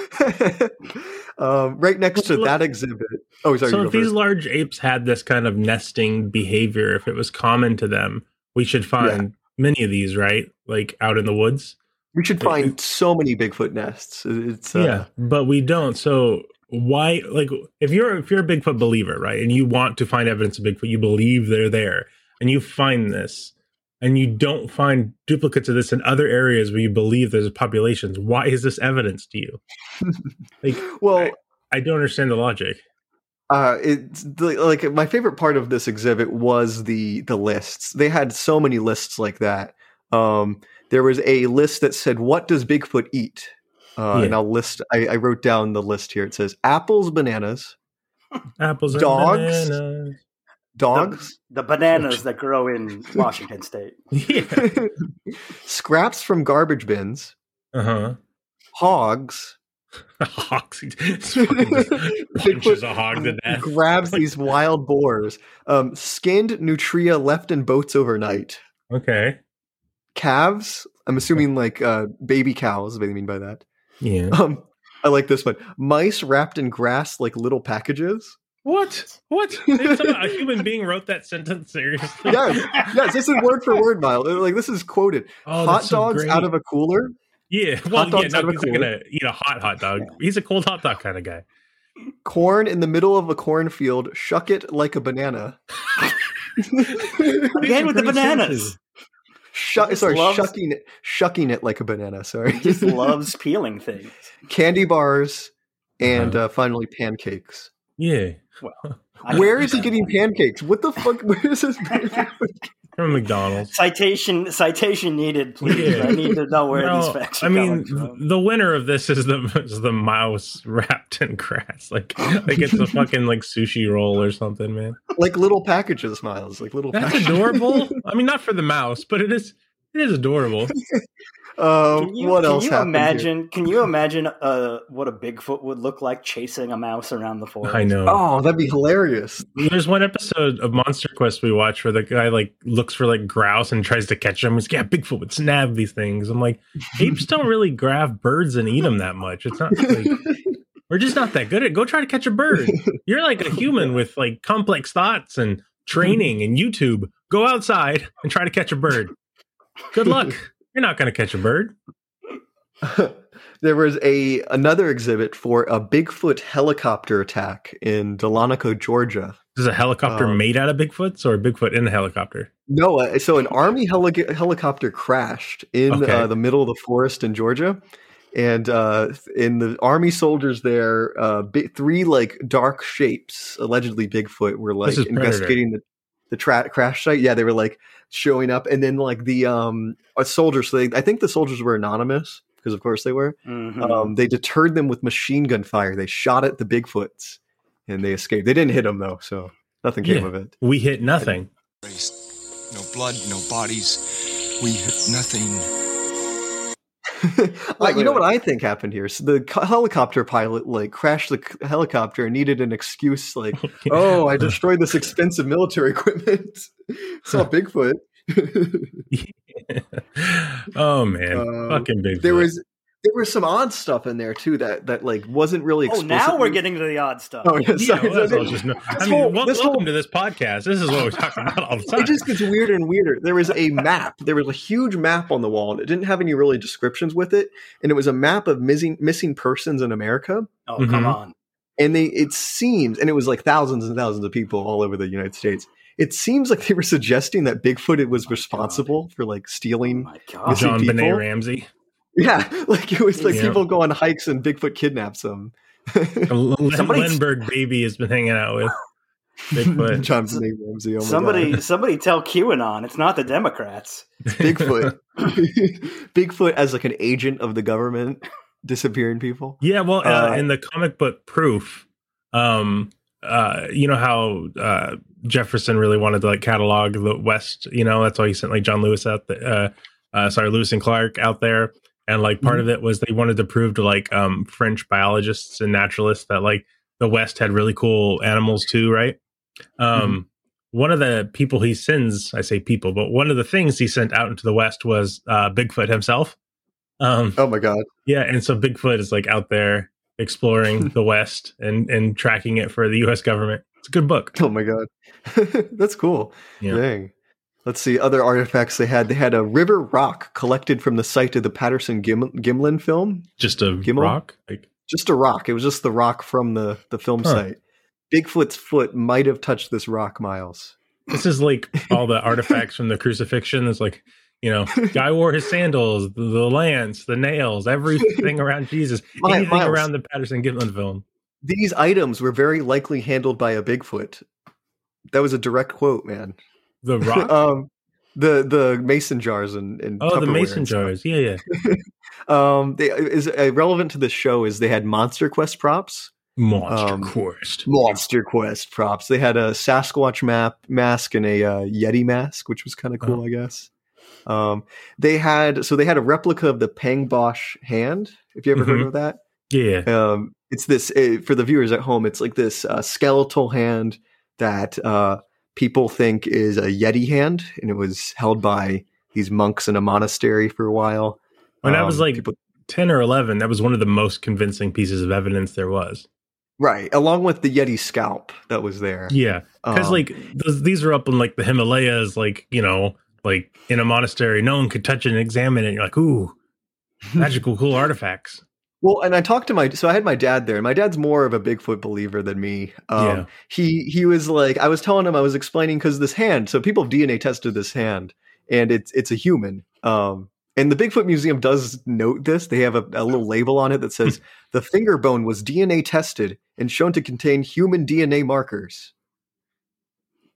um, right next to that exhibit. Oh, sorry. so if go these first. large apes had this kind of nesting behavior, if it was common to them, we should find many of these, right? Like out in the woods. we should find so many Bigfoot nests. It's uh, yeah, but we don't. So why? Like, if you're if you're a Bigfoot believer, right, and you want to find evidence of Bigfoot, you believe they're there, and you find this, and you don't find duplicates of this in other areas where you believe there's populations. Why is this evidence to you? like, Well, I, I don't understand the logic. uh, it's the, like my favorite part of this exhibit was the the lists. They had so many lists like that. Um, there was a list that said, "What does Bigfoot eat?" Uh, And I'll list. I, I wrote down the list here. It says apples, bananas, Apples, and Dogs? bananas. Dogs, The bananas that grow in Washington State. Yeah. scraps from garbage bins, Uh huh. hogs. Hogs. It's fucking punches a hog to death. grabs these wild boars. Um, skinned nutria left in boats overnight. Okay. Calves. I'm assuming like uh, baby cows. What do you mean by that? Yeah. Um, I like this one. Mice wrapped in grass like little packages. What? What? A human being wrote that sentence seriously? Yes, yes. This is word for word, Miles. Like this is quoted. Oh, Hot that's so dogs out of a cooler. Yeah. Well, yeah. dogs No, out of a he's cooler. gonna eat a hot hot dog. He's a cold hot dog kind of guy. Corn in the middle of a cornfield. Shuck it like a banana. These Again with the bananas. Shuck, Just sorry, loves- shucking it, shucking it like a banana. Sorry. Just loves peeling things. Candy bars and Uh-huh. uh, finally pancakes. Yeah. I Where he getting pancakes? What the fuck? Where is this? From McDonald's. citation? Citation needed, please. Yeah. I need to know where No, these facts are I mean, from. the winner of this is the is the mouse wrapped in grass, like like it's a fucking like sushi roll or something, man. like little packages, Miles. Like little. That's packages. adorable. I mean, not for the mouse, but it is it is adorable. Uh, Can you, what can else you happened here? imagine? Can you imagine uh, what a Bigfoot would look like chasing a mouse around the forest? I know. Oh, that'd be hilarious. There's one episode of Monster Quest we watch where the guy like looks for like grouse and tries to catch them. He's like, yeah, Bigfoot would snap these things. I'm like, apes don't really grab birds and eat them that much. It's not like we're just not that good at. Go try to catch a bird. You're like a human with like complex thoughts and training and YouTube. Go outside and try to catch a bird. Good luck. You're not going to catch a bird. there was a another exhibit for a Bigfoot helicopter attack in Dahlonega, Georgia. Is a helicopter Um, made out of Bigfoots or a Bigfoot in a helicopter? No, uh, so an army heli- helicopter crashed in Okay. uh, the middle of the forest in Georgia, and uh, in the army soldiers there, uh, bi- three like dark shapes, allegedly Bigfoot, were like investigating the the tra- crash site. Yeah, they were like showing up, and then like the um soldiers. So they, I think the soldiers were anonymous because, of course, they were. Mhm. Um, they deterred them with machine gun fire. They shot at the Bigfoots, and they escaped. They didn't hit them though, so nothing came Yeah. of it. We hit nothing. No blood, no bodies. We hit nothing. I, you know what. I think happened here? So the co- helicopter pilot like crashed the c- helicopter and needed an excuse, like, "Oh, I destroyed this expensive military equipment." Saw Bigfoot. oh man, Um, fucking big. there was there was some odd stuff in there too that that like wasn't really. Oh, Explicitly... now we're getting to the odd stuff. Oh, yeah, Yeah, sorry. well, that's all just no- I mean, whole- this welcome whole- to this podcast. This is what we talk about all the time. it just gets weirder and weirder. There was a map. There was a huge map on the wall, and it didn't have any really descriptions with it. And it was a map of missing missing persons in America. Oh, come Mhm. on. And they it seems, and it was like thousands and thousands of people all over the United States. It seems like they were suggesting that Bigfoot was my responsible for like Oh stealing. my god. John people. Benet Ramsey. Yeah, like it was like Yeah. people go on hikes and Bigfoot kidnaps them. Len- Somebody- Lindbergh baby has been hanging out with Bigfoot. JonBenét Ramsey. Oh somebody, God. somebody tell QAnon. It's not the Democrats. Bigfoot. Bigfoot as like an agent of the government disappearing people. Yeah, well, uh, Uh, in the comic book proof, um, uh, you know how uh, Jefferson really wanted to like catalog the West. You know, that's why he sent like John Lewis out. The, uh, uh, sorry, Lewis and Clark out there, and like part of it was they wanted to prove to like um, French biologists and naturalists that like the West had really cool animals too, right? Um, One of the people he sends, I say people, but one of the things he sent out into the West was uh, Bigfoot himself. Um, Oh my god. yeah, and so Bigfoot is like out there exploring the West and and tracking it for the U.S. government. It's a good book. Oh my god. That's cool. Yeah. Dang. Let's see other artifacts they had. They had a river rock collected from the site of the Patterson Gim- Gimlin film. Just a Gimel? rock. Like Just a rock. It was just the rock from the the film Huh. site. Bigfoot's foot might have touched this rock, Miles. this is like all the artifacts from the crucifixion. It's like you know, guy wore his sandals, the, the lance, the nails, everything around Jesus, anything Miles. around the Patterson Gimlin film. These items were very likely handled by a Bigfoot. That was a direct quote, man. The rock. um, the the mason jars and, and oh, the mason jars. Yeah, yeah. Um, they is uh, relevant to this show is they had Monster Quest props. Monster Um, Quest. Monster Quest props. They had a Sasquatch map mask and a uh, Yeti mask, which was kind of cool, I guess. Um, they had so they had a replica of the Pangboche hand. If you ever heard Mhm. of that, Yeah. um, it's this uh, for the viewers at home. It's like this uh, skeletal hand that uh, people think is a Yeti hand, and it was held by these monks in a monastery for a while. When I was Um, like people- ten or eleven, that was one of the most convincing pieces of evidence there was. right, along with the Yeti scalp that was there. Yeah, because Um, like those, these are up in like the Himalayas, like you know, like in a monastery, no one could touch it and examine it. And you're like, ooh, magical, cool artifacts. Well, and I talked to my so I had my dad there, and my dad's more of a Bigfoot believer than me. Um, Yeah. He he was like, I was telling him, I was explaining because this hand. So people have DNA tested this hand, and it's it's a human. Um, and the Bigfoot Museum does note this. They have a, a little label on it that says the finger bone was DNA tested and shown to contain human DNA markers.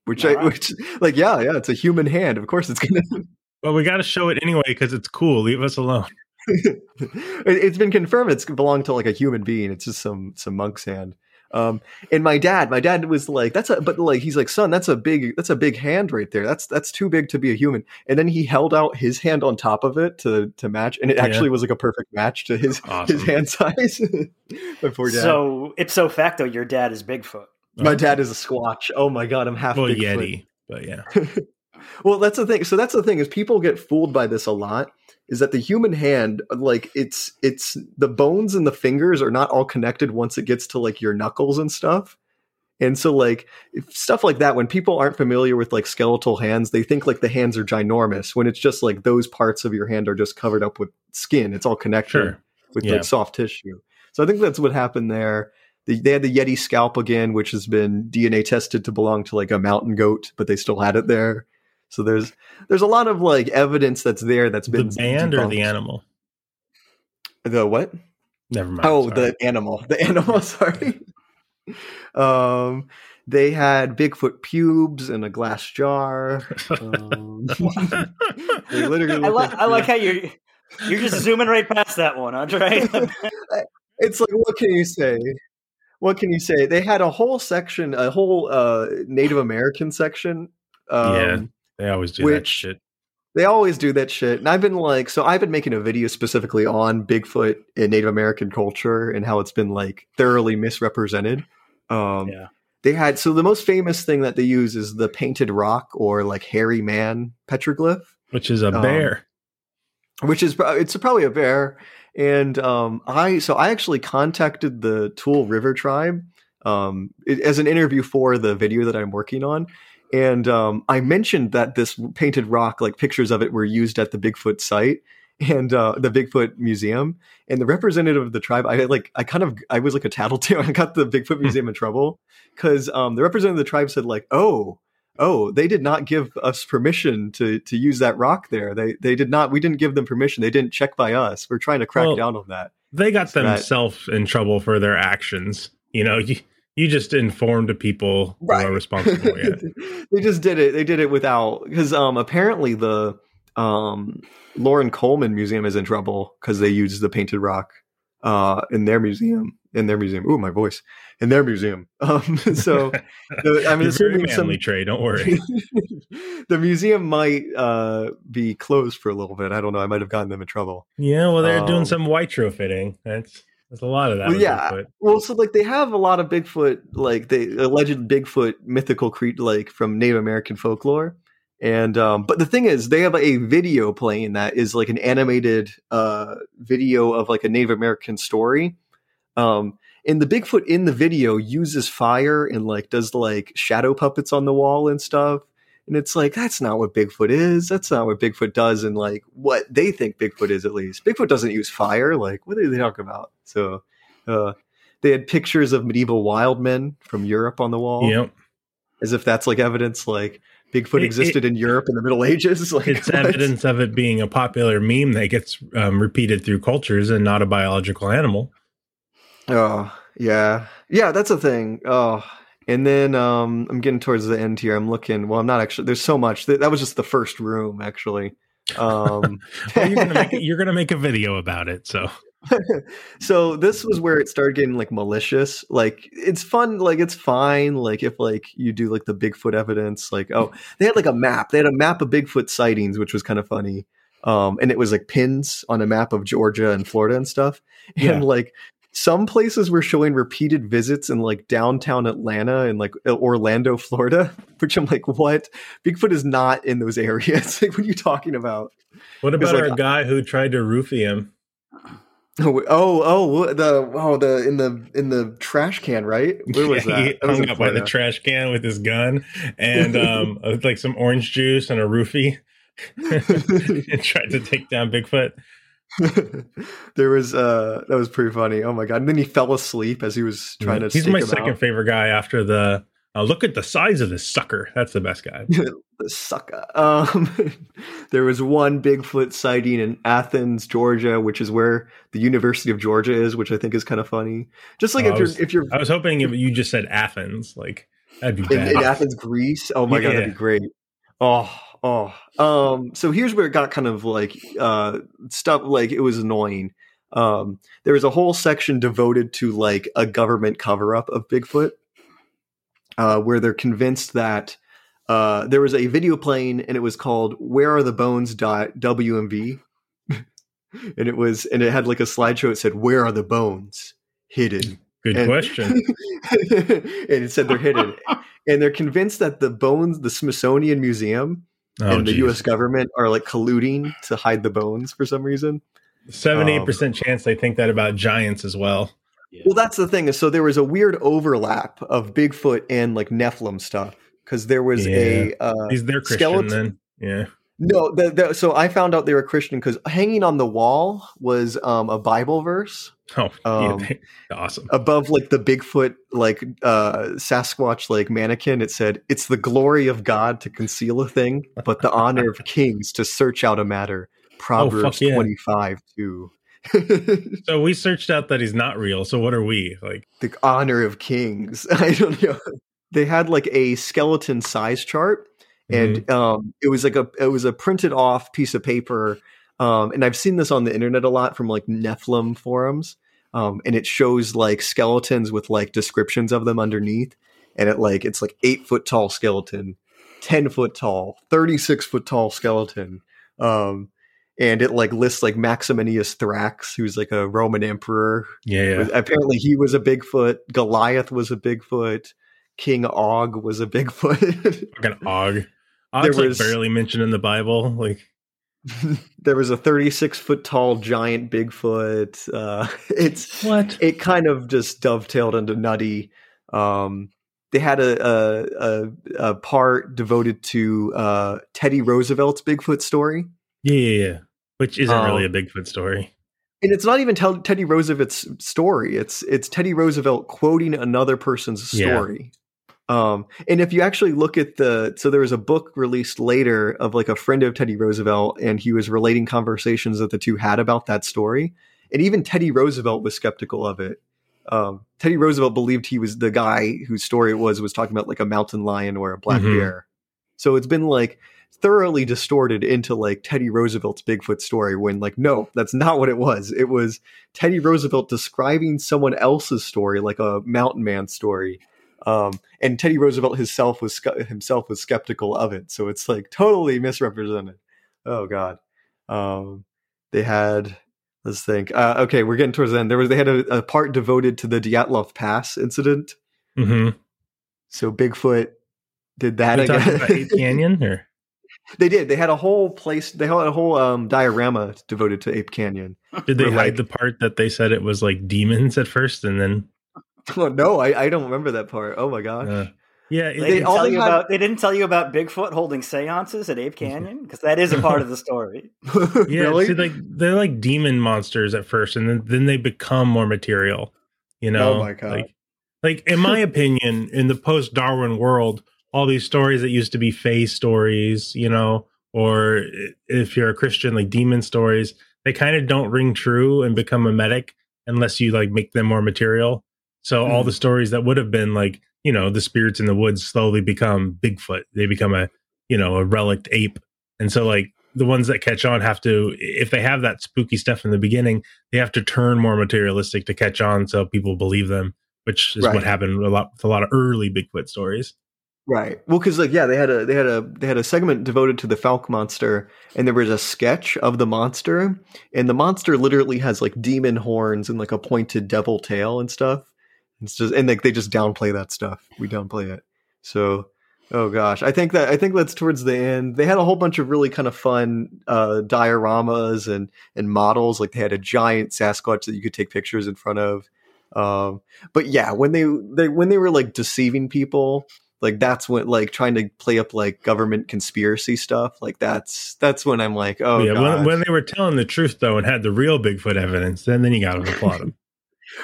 Which I which like yeah yeah it's a human hand. Of course it's gonna. But we got to show it anyway because it's cool. Leave us alone. it, it's been confirmed it's belonged to like a human being. It's just some some monk's hand. Um, and my dad, my dad was like, "That's a," but like he's like, "Son, that's a big, that's a big hand right there. That's that's too big to be a human." And then he held out his hand on top of it to to match, and it Yeah. actually was like a perfect match to his Awesome. his hand size. my poor dad. So ipso facto, your dad is Bigfoot. my dad is a squatch. Oh my god, I'm half well, Bigfoot. Yeti, but yeah, Well, that's the thing. So that's the thing is people get fooled by this a lot. Is that the human hand like it's it's the bones and the fingers are not all connected once it gets to like your knuckles and stuff. And so like if, stuff like that when people aren't familiar with like skeletal hands, they think like the hands are ginormous when it's just like those parts of your hand are just covered up with skin. It's all connected Sure. with Yeah. like soft tissue. So I think that's what happened there. The, they had the Yeti scalp again, which has been DNA tested to belong to like a mountain goat, but they still had it there. So there's there's a lot of like evidence that's there that's been the band or the animal. The what? Never mind. Oh, sorry. the animal. The animal. Sorry. um, they had Bigfoot pubes in a glass jar. Um, they literally I, look like I like how you're you're just zooming right past that one, Andre. it's like what can you say what can you say they had a whole section a whole uh native american section um Yeah. They always do that shit. They always do that shit. And I've been like, so I've been making a video specifically on Bigfoot in Native American culture and how it's been like thoroughly misrepresented. Um, Yeah. They had, so the most famous thing that they use is the painted rock or like hairy man petroglyph, Which is a Um, bear. which is, it's probably a bear. And um, I, so I actually contacted the Tule River tribe um, it, as an interview for the video that I'm working on. And um, I mentioned that this painted rock, like pictures of it, were used at the Bigfoot site and uh, the Bigfoot Museum. And the representative of the tribe, I like, I kind of, I was like a tattletale. I got the Bigfoot Museum in trouble because um, the representative of the tribe said, like, oh, oh, they did not give us permission to to use that rock there. They they did not. We didn't give them permission. They didn't check by us. We're trying to crack Well, down on that. They got so that- themselves in trouble for their actions. You know, you, you just informed the people who are responsible. They just did it. They did it without because um apparently the um Loren Coleman Museum is in trouble because they used the painted rock uh in their museum in their museum. Ooh, my voice in their museum. Um, so the, I'm assuming some manly, Trey. Don't worry. the museum might uh be closed for a little bit. I don't know. I might have gotten them in trouble. Yeah, well, they're doing Um, some retrofitting. That's there's a lot of that. Well, yeah. Bigfoot. Well, so like they have a lot of Bigfoot, like they alleged Bigfoot mythical creature, like from Native American folklore. And um, but the thing is, they have a video playing that is like an animated uh video of like a Native American story. Um, and the Bigfoot in the video uses fire and like does like shadow puppets on the wall and stuff. And it's like that's not what Bigfoot is. That's not what Bigfoot does, and like what they think Bigfoot is at least. Bigfoot doesn't use fire. Like what are they talking about? So uh, they had pictures of medieval wild men from Europe on the wall, Yep. as if that's like evidence. Like Bigfoot It- existed in Europe in the Middle Ages. Like It's what? evidence of it being a popular meme that gets um, repeated through cultures and not a biological animal. Oh yeah, yeah. That's a thing. Oh, and then um, I'm getting towards the end here. I'm looking. Well, I'm not actually. There's so much. That, that was just the first room, actually. Um, Well, you're gonna make you're gonna make a video about it. So so this was where it started getting like malicious like it's fun like it's fine like if like you do like the bigfoot evidence like oh they had like a map they had a map of bigfoot sightings which was kind of funny um and it was like pins on a map of georgia and florida and stuff and Yeah. like some places were showing repeated visits in like downtown atlanta and like orlando florida which i'm like what bigfoot is not in those areas like what are you talking about what about like- our guy who tried to roofie him? Oh, oh, oh, the oh, the in the in the trash can, right? Where was Yeah, that? He That hung up by the trash can with his gun and um, with, like some orange juice and a roofie, and tried to take down Bigfoot. there was uh that was pretty funny. Oh my god! And then he fell asleep as he was trying to. He's my second out. favorite guy after the. Uh, look at the size of this sucker. That's the best guy. the sucker. Um, there was one Bigfoot sighting in Athens, Georgia, which is where the University of Georgia is, which I think is kind of funny. Just like Oh, if I you're if you're I was hoping if you just said Athens, like that'd be in, bad. in Athens, Greece. Oh my god, that'd Yeah. be great. Oh, oh. Um, so here's where it got kind of like uh stuff like it was annoying. Um, there was a whole section devoted to like a government cover up of Bigfoot, uh, where they're convinced that uh, there was a video playing and it was called "Where Are the Bones?" dot WMV, and it was and it had like a slideshow. It said, "Where are the bones hidden?" Good And- question. and it said they're hidden. and they're convinced that the bones, the Smithsonian Museum Oh, and the. U.S. government are like colluding to hide the bones for some reason. Seventy-eight um, percent chance they think that about giants as well. Well, that's the thing. is So there was a weird overlap of Bigfoot and like Nephilim stuff because there was a uh, He's their Christian skeleton- then. Yeah. No. The, the, so I found out they were Christian because hanging on the wall was um, a Bible verse Oh, Um, yeah, awesome. above like the Bigfoot like uh Sasquatch like mannequin it said it's the glory of God to conceal a thing but the honor of kings to search out a matter Proverbs yeah. 25 2 So we searched out that he's not real. So what are we like? the honor of kings I don't know they had like a skeleton size chart and Mm-hmm. um it was like a it was a printed off piece of paper um and I've seen this on the internet a lot from like Nephilim forums um and it shows like skeletons with like descriptions of them underneath and it like it's like eight foot tall skeleton 10 foot tall 36 foot tall skeleton Um, and it like lists like Maximinius Thrax, who's like a Roman emperor. Yeah, yeah. Apparently, he was a Bigfoot. Goliath was a Bigfoot. King Og was a Bigfoot. Fucking Og. Og's There was- like barely mentioned in the Bible. Like, there was a 36 foot tall giant Bigfoot. Uh, it's what? it kind of just dovetailed into nutty. Um, they had a, a, a, a part devoted to uh, Teddy Roosevelt's Bigfoot story. Yeah, yeah, yeah. Which isn't Um, really a Bigfoot story. And it's not even tell, Teddy Roosevelt's story. It's it's Teddy Roosevelt quoting another person's Yeah. story. Um, and if you actually look at the, so there was a book released later of like a friend of Teddy Roosevelt, and he was relating conversations that the two had about that story. And even Teddy Roosevelt was skeptical of it. Um, Teddy Roosevelt believed he was the guy whose story it was was talking about like a mountain lion or a black Mhm. bear. So it's been like thoroughly distorted into like Teddy Roosevelt's Bigfoot story when like no, that's not what it was. It was Teddy Roosevelt describing someone else's story like a mountain man story. Um, and Teddy Roosevelt himself was himself was skeptical of it. So it's like totally misrepresented. Oh god. Um, they had let's think. Uh, okay, we're getting towards the end. There was they had a, a part devoted to the Dyatlov Pass incident. Mm-hmm. So Bigfoot did that They again. about Ape Canyon, or They did. They had a whole place. They had a whole um, diorama devoted to Ape Canyon. did they hide like- the part that they said it was like demons at first, and then Oh no, I, I don't remember that part. Oh my gosh. uh, yeah, They, it- didn't all tell they you had- about they didn't tell you about Bigfoot holding seances at Ape Canyon because that is a part of the story. yeah. really? See, like they're like demon monsters at first, and then then they become more material. You know, Oh my God. like like in my opinion, in the post Darwin world, all these stories that used to be fae stories, you know, or if you're a Christian, like demon stories, they kind of don't ring true and become memetic unless you like make them more material. So all Mhm. the stories that would have been like, you know, the spirits in the woods slowly become Bigfoot. They become a, you know, a relict ape. And so like the ones that catch on have to if they have that spooky stuff in the beginning, they have to turn more materialistic to catch on so people believe them, which is Right. what happened a lot with a lot of early Bigfoot stories. Right. Well, because like yeah, they had a they had a they had a segment devoted to the Fouke monster, and there was a sketch of the monster, and the monster literally has like demon horns and like a pointed devil tail and stuff. It's just and like they just downplay that stuff. We downplay it. So, oh gosh, I think that I think that's towards the end. They had a whole bunch of really kind of fun uh, dioramas and and models. Like they had a giant Sasquatch that you could take pictures in front of. Um, but yeah, when they they when they were like deceiving people like that's when like trying to play up like government conspiracy stuff like that's that's when i'm like oh yeah, when, when they were telling the truth though and had the real Bigfoot evidence, then then you got to applaud them.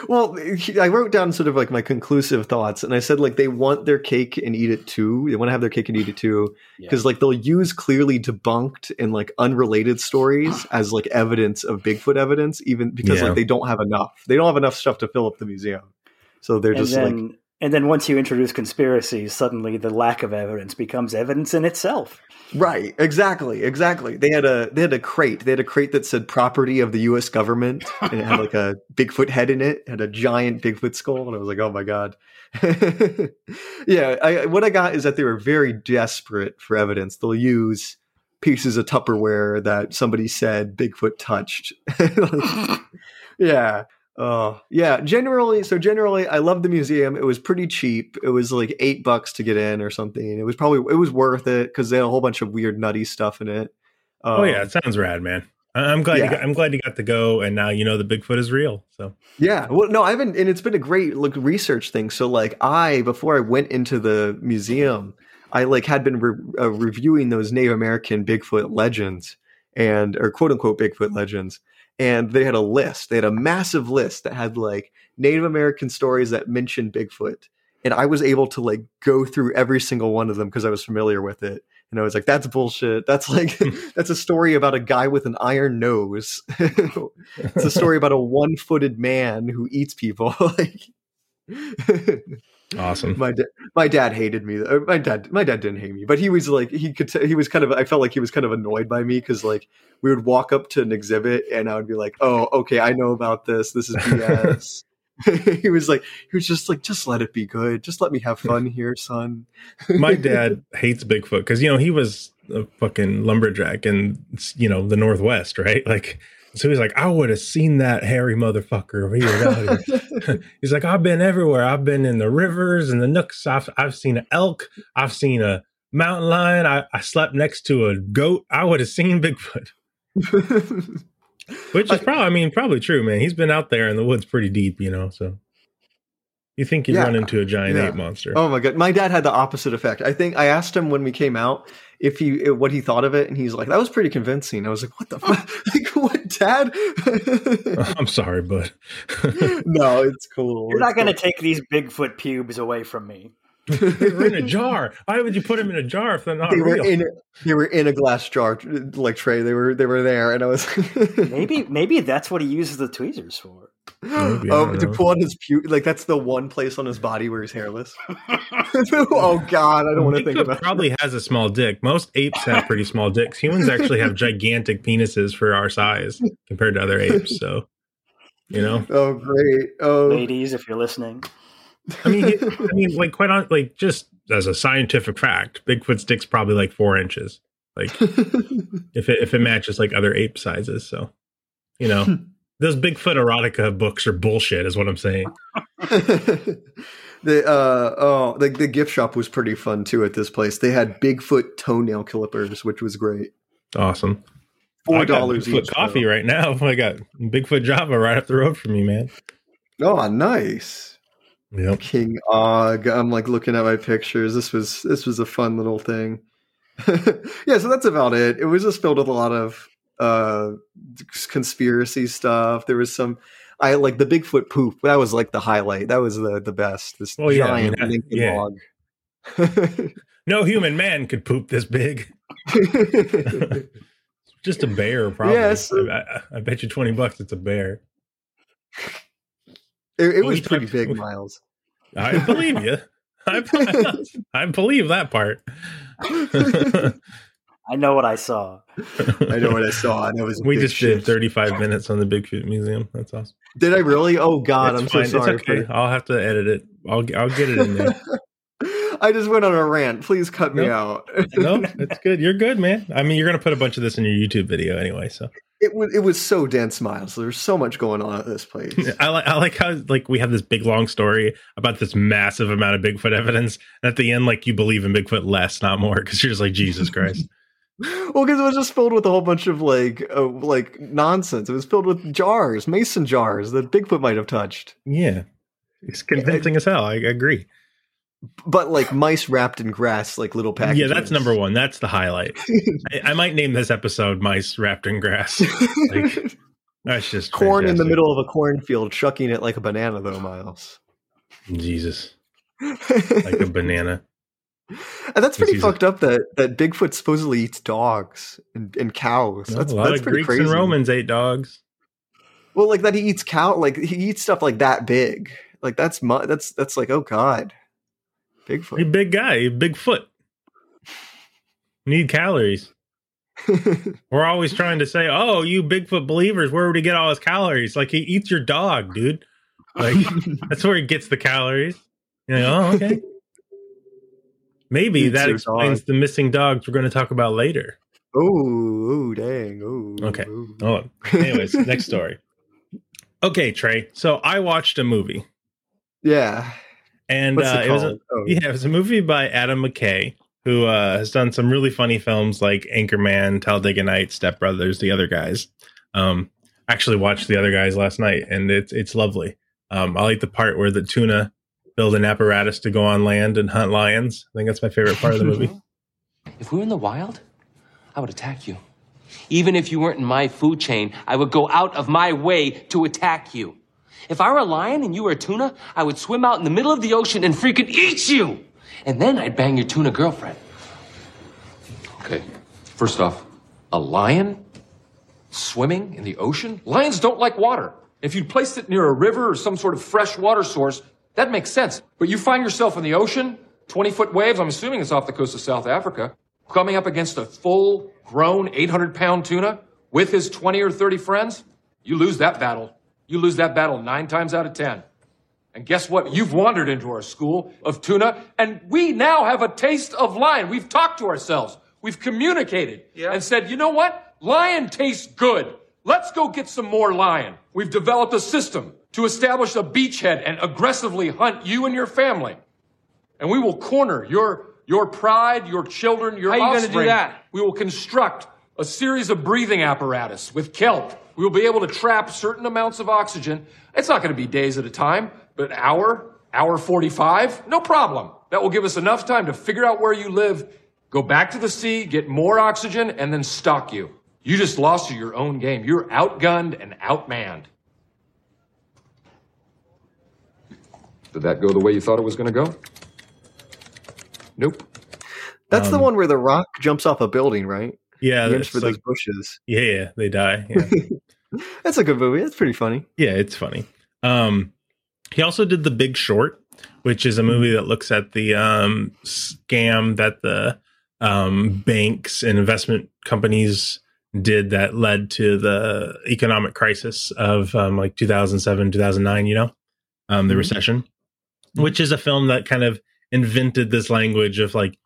Well i wrote down sort of like my conclusive thoughts and i said like they want their cake and eat it too. They want to have their cake and eat it too. Because like they'll use clearly debunked and like unrelated stories as like evidence of bigfoot evidence even because Yeah. like they don't have enough. They don't have enough stuff to fill up the museum. So they're and just then like and then once you introduce conspiracies, suddenly the lack of evidence becomes evidence in itself. Right, exactly, exactly. They had a they had a crate. They had a crate that said property of the U.S. government, and it had like a Bigfoot head in it. it had a giant Bigfoot skull, and I was like, oh my god. yeah, I, what I got is that they were very desperate for evidence. They'll use pieces of Tupperware that somebody said Bigfoot touched. Like, yeah. Oh, yeah. Generally, so generally, I love the museum. It was pretty cheap. It was like eight bucks to get in or something. It was probably it was worth it because they had a whole bunch of weird, nutty stuff in it. oh yeah, Um, it sounds rad, man. I'm glad. You got, I'm glad you got to go, and now you know the Bigfoot is real. So Yeah. Well, no, I haven't, and it's been a great like research thing. So, like, I before I went into the museum, I like had been re- uh, reviewing those Native American Bigfoot legends and or quote unquote Bigfoot legends, and they had a list. They had a massive list that had like Native American stories that mentioned Bigfoot, and I was able to like go through every single one of them because I was familiar with it. And I was like, "That's bullshit. That's like that's a story about a guy with an iron nose. it's a story about a one-footed man who eats people." like, awesome. my dad, my dad hated me. My dad, my dad didn't hate me, but he was like, he could, t- he was kind of. I felt like he was kind of annoyed by me because like we would walk up to an exhibit and I would be like, "Oh, okay, I know about this. This is BS." he was like, he was just like, "Just let it be good. Just let me have fun here, son." my dad hates Bigfoot because you know he was a fucking lumberjack in you know the Northwest, right? Like, so he's like, I would have seen that hairy motherfucker if he was out here. he's like, I've been everywhere. I've been in the rivers and the nooks. I've I've seen an elk. I've seen a mountain lion. I, I slept next to a goat. I would have seen Bigfoot. Which is probably, I mean, probably true, man. He's been out there in the woods pretty deep, you know. So you think you'd Yeah, run into a giant yeah. ape monster? Oh my god, my dad had the opposite effect. I think I asked him when we came out if he what he thought of it, and he's like, "That was pretty convincing." I was like, "What the fuck? like, what, Dad?" I'm sorry, but no, it's cool. You're not It's going to cool. take these Bigfoot pubes away from me. they were in a jar. Why would you put them in a jar if they're not They were real? in they were in a glass jar, like Trey. They were they were there, and I was Maybe maybe that's what he uses the tweezers for. Maybe, I oh to pull on his pu- like that's the one place on his body where he's hairless. oh God, I don't want to think Bigfoot about. probably has a small dick. Most apes have pretty small dicks. Humans actually have gigantic penises for our size compared to other apes. So, you know, Oh great! Oh, Ladies, if you're listening. I mean, he- I mean, like quite on, like just as a scientific fact, Bigfoot's dick's probably like four inches. Like if it if it matches like other ape sizes. So, you know, those Bigfoot erotica books are bullshit, is what I'm saying. the uh oh the, the gift shop was pretty fun too at this place. They had Bigfoot toenail clippers, which was great. Awesome. Four I got dollars Bigfoot each. coffee though. right now. I got Bigfoot Java right up the road from me, man. Oh, nice. Yep. King Og. I'm like looking at my pictures. This was this was a fun little thing. yeah, so that's about it. It was just filled with a lot of uh conspiracy stuff. There was some I like the Bigfoot poop. That was like the highlight. That was the the best. This Oh, yeah, giant that- yeah. log. No human man could poop this big. Just a bear, probably. Yes. I, I, bet you twenty bucks it's a bear. It, it was pretty talked- big, Miles. I believe you. I, I believe that part. I know what I saw. I know what I saw. and it was a we big just did 35 minutes on the Bigfoot Museum. That's awesome. Did I really? Oh God, It's I'm fine. so sorry. It's okay. I'll have to edit it. I'll I'll get it in there. I just went on a rant. Please cut me out. no, it's good. You're good, man. I mean, you're gonna put a bunch of this in your YouTube video anyway. So It was it was so dense, Miles. There's so much going on at this place. I like I like how like we have this big long story about this massive amount of Bigfoot evidence, and at the end, like you believe in Bigfoot less, not more, because you're just like Jesus Christ. Well, because it was just filled with a whole bunch of like uh, like nonsense. It was filled with jars, mason jars that Bigfoot might have touched, yeah, it's convincing as hell. I agree. but like mice wrapped in grass, like little packages. Yeah, that's number one. That's the highlight. I, I might name this episode "Mice Wrapped in Grass." Like, that's just Corn in the middle of a cornfield, chucking it like a banana, though, Miles. Jesus, like a banana. And that's pretty fucked up that that Bigfoot supposedly eats dogs and, and cows. That's, a lot that's of pretty Greeks crazy. and Romans ate dogs. Well, like that he eats cow, like he eats stuff like that big. Like that's that's that's like oh god, Bigfoot. big guy, you big foot. Need calories. We're always trying to say, "Oh, you Bigfoot believers, where would he get all his calories?" Like he eats your dog, dude. Like that's where he gets the calories. You're like, oh, okay. Maybe that explains dog. the missing dogs we're going to talk about later. oh, dang. Oh, Okay. oh. Hold on. Anyways, next story. Okay, Trey. So I watched a movie, Yeah. and uh, it it was a. Oh. yeah, it was a movie by Adam McKay, who uh, has done some really funny films like Anchorman, Talladega Nights, Step Brothers, the other guys. Um, I actually watched the other guys last night, and it's it's lovely. Um, I like the part where the tuna build an apparatus to go on land and hunt lions. I think that's my favorite part of the movie. If we were in the wild, I would attack you. Even if you weren't in my food chain, I would go out of my way to attack you. If I were a lion and you were a tuna, I would swim out in the middle of the ocean and freaking eat you. And then I'd bang your tuna girlfriend. Okay, first off, a lion swimming in the ocean? Lions don't like water. If you'd placed it near a river or some sort of fresh water source, that makes sense. But you find yourself in the ocean, 20 foot waves, I'm assuming it's off the coast of South Africa, coming up against a full grown 800 pound tuna with his 20 or 30 friends, you lose that battle. You lose that battle nine times out of 10. And guess what? You've wandered into our school of tuna, and we now have a taste of lion. We've talked to ourselves. We've communicated and said, you know what? Lion tastes good. Let's go get some more lion. We've developed a system to establish a beachhead and aggressively hunt you and your family. And we will corner your, your pride, your children, your How you gonna do that? We will construct a series of breathing apparatus with kelp. We will be able to trap certain amounts of oxygen. It's not going to be days at a time, but hour, hour 45, no problem. That will give us enough time to figure out where you live, go back to the sea, get more oxygen, and then stalk you. You just lost your own game. You're outgunned and outmanned. Did that go the way you thought it was going to go? Nope. That's the Um, one where the rock jumps off a building, right? Yeah, that's for those bushes. Yeah, yeah, they die. Yeah. That's a good movie. That's pretty funny. Yeah, it's funny. Um, he also did The Big Short, which is a movie that looks at the um, scam that the um, banks and investment companies did that led to the economic crisis of um, like 2007, 2009, you know, um, the Mhm. recession, which is a film that kind of invented this language of like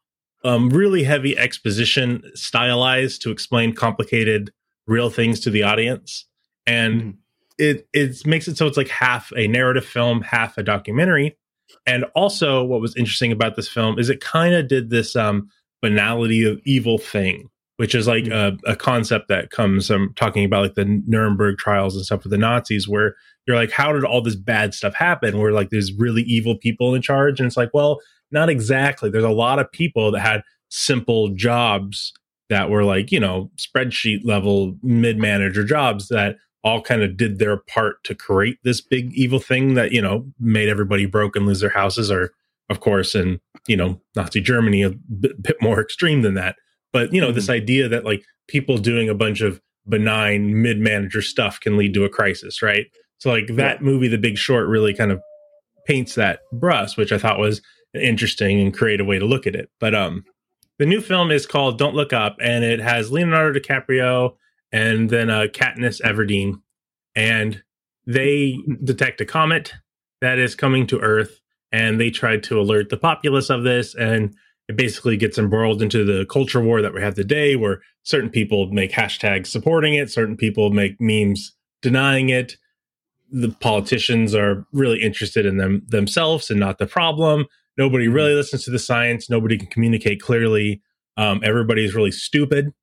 um, really heavy exposition stylized to explain complicated real things to the audience. And it it makes it so it's like half a narrative film half a documentary. And also what was interesting about this film is it kind of did this um banality of evil thing which is like a, a concept that comes um talking about like the nuremberg trials and stuff with the nazis where you're like how did all this bad stuff happen? Where like there's really evil people in charge and it's like well not exactly. There's a lot of people that had simple jobs that were like you know spreadsheet level mid manager jobs that all kind of did their part to create this big evil thing that you know made everybody broke and lose their houses or of course in you know nazi germany a bit, bit more extreme than that but you know this idea that like people doing a bunch of benign mid manager stuff can lead to a crisis right? So like that movie the big short really kind of paints that brush which i thought was an interesting and creative way to look at it. But um the new film is called Don't Look Up, and it has Leonardo DiCaprio and then uh, Katniss Everdeen, and they detect a comet that is coming to Earth, and they try to alert the populace of this, and it basically gets embroiled into the culture war that we have today, where certain people make hashtags supporting it, certain people make memes denying it. The politicians are really interested in them themselves and not the problem. Nobody really listens to the science. Nobody can communicate clearly. Um, everybody's really stupid.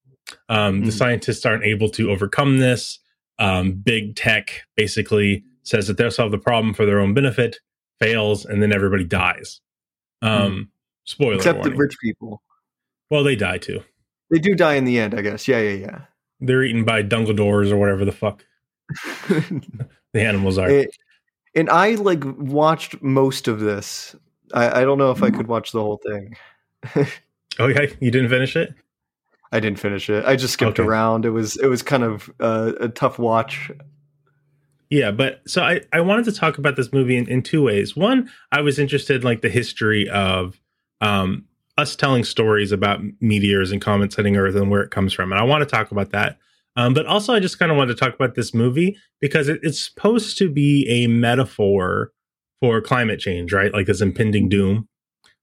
Um, The scientists aren't able to overcome this. Um, big tech basically says that they'll solve the problem for their own benefit, fails, and then everybody dies. Um, Spoiler Except warning. the rich people. well, they die too. They do die in the end, I guess. Yeah, yeah, yeah. They're eaten by Dungledores or whatever the fuck the animals are. It- and I like watched most of this. I, I don't know if I could watch the whole thing. oh yeah, you didn't finish it. I didn't finish it. I just skipped Okay. around. It was it was kind of uh, a tough watch. Yeah, but so I, I wanted to talk about this movie in, in two ways. One, I was interested in like the history of um, us telling stories about meteors and comets hitting Earth and where it comes from, and I want to talk about that. Um, but also, I just kind of wanted to talk about this movie because it, it's supposed to be a metaphor for climate change, right? Like this impending doom.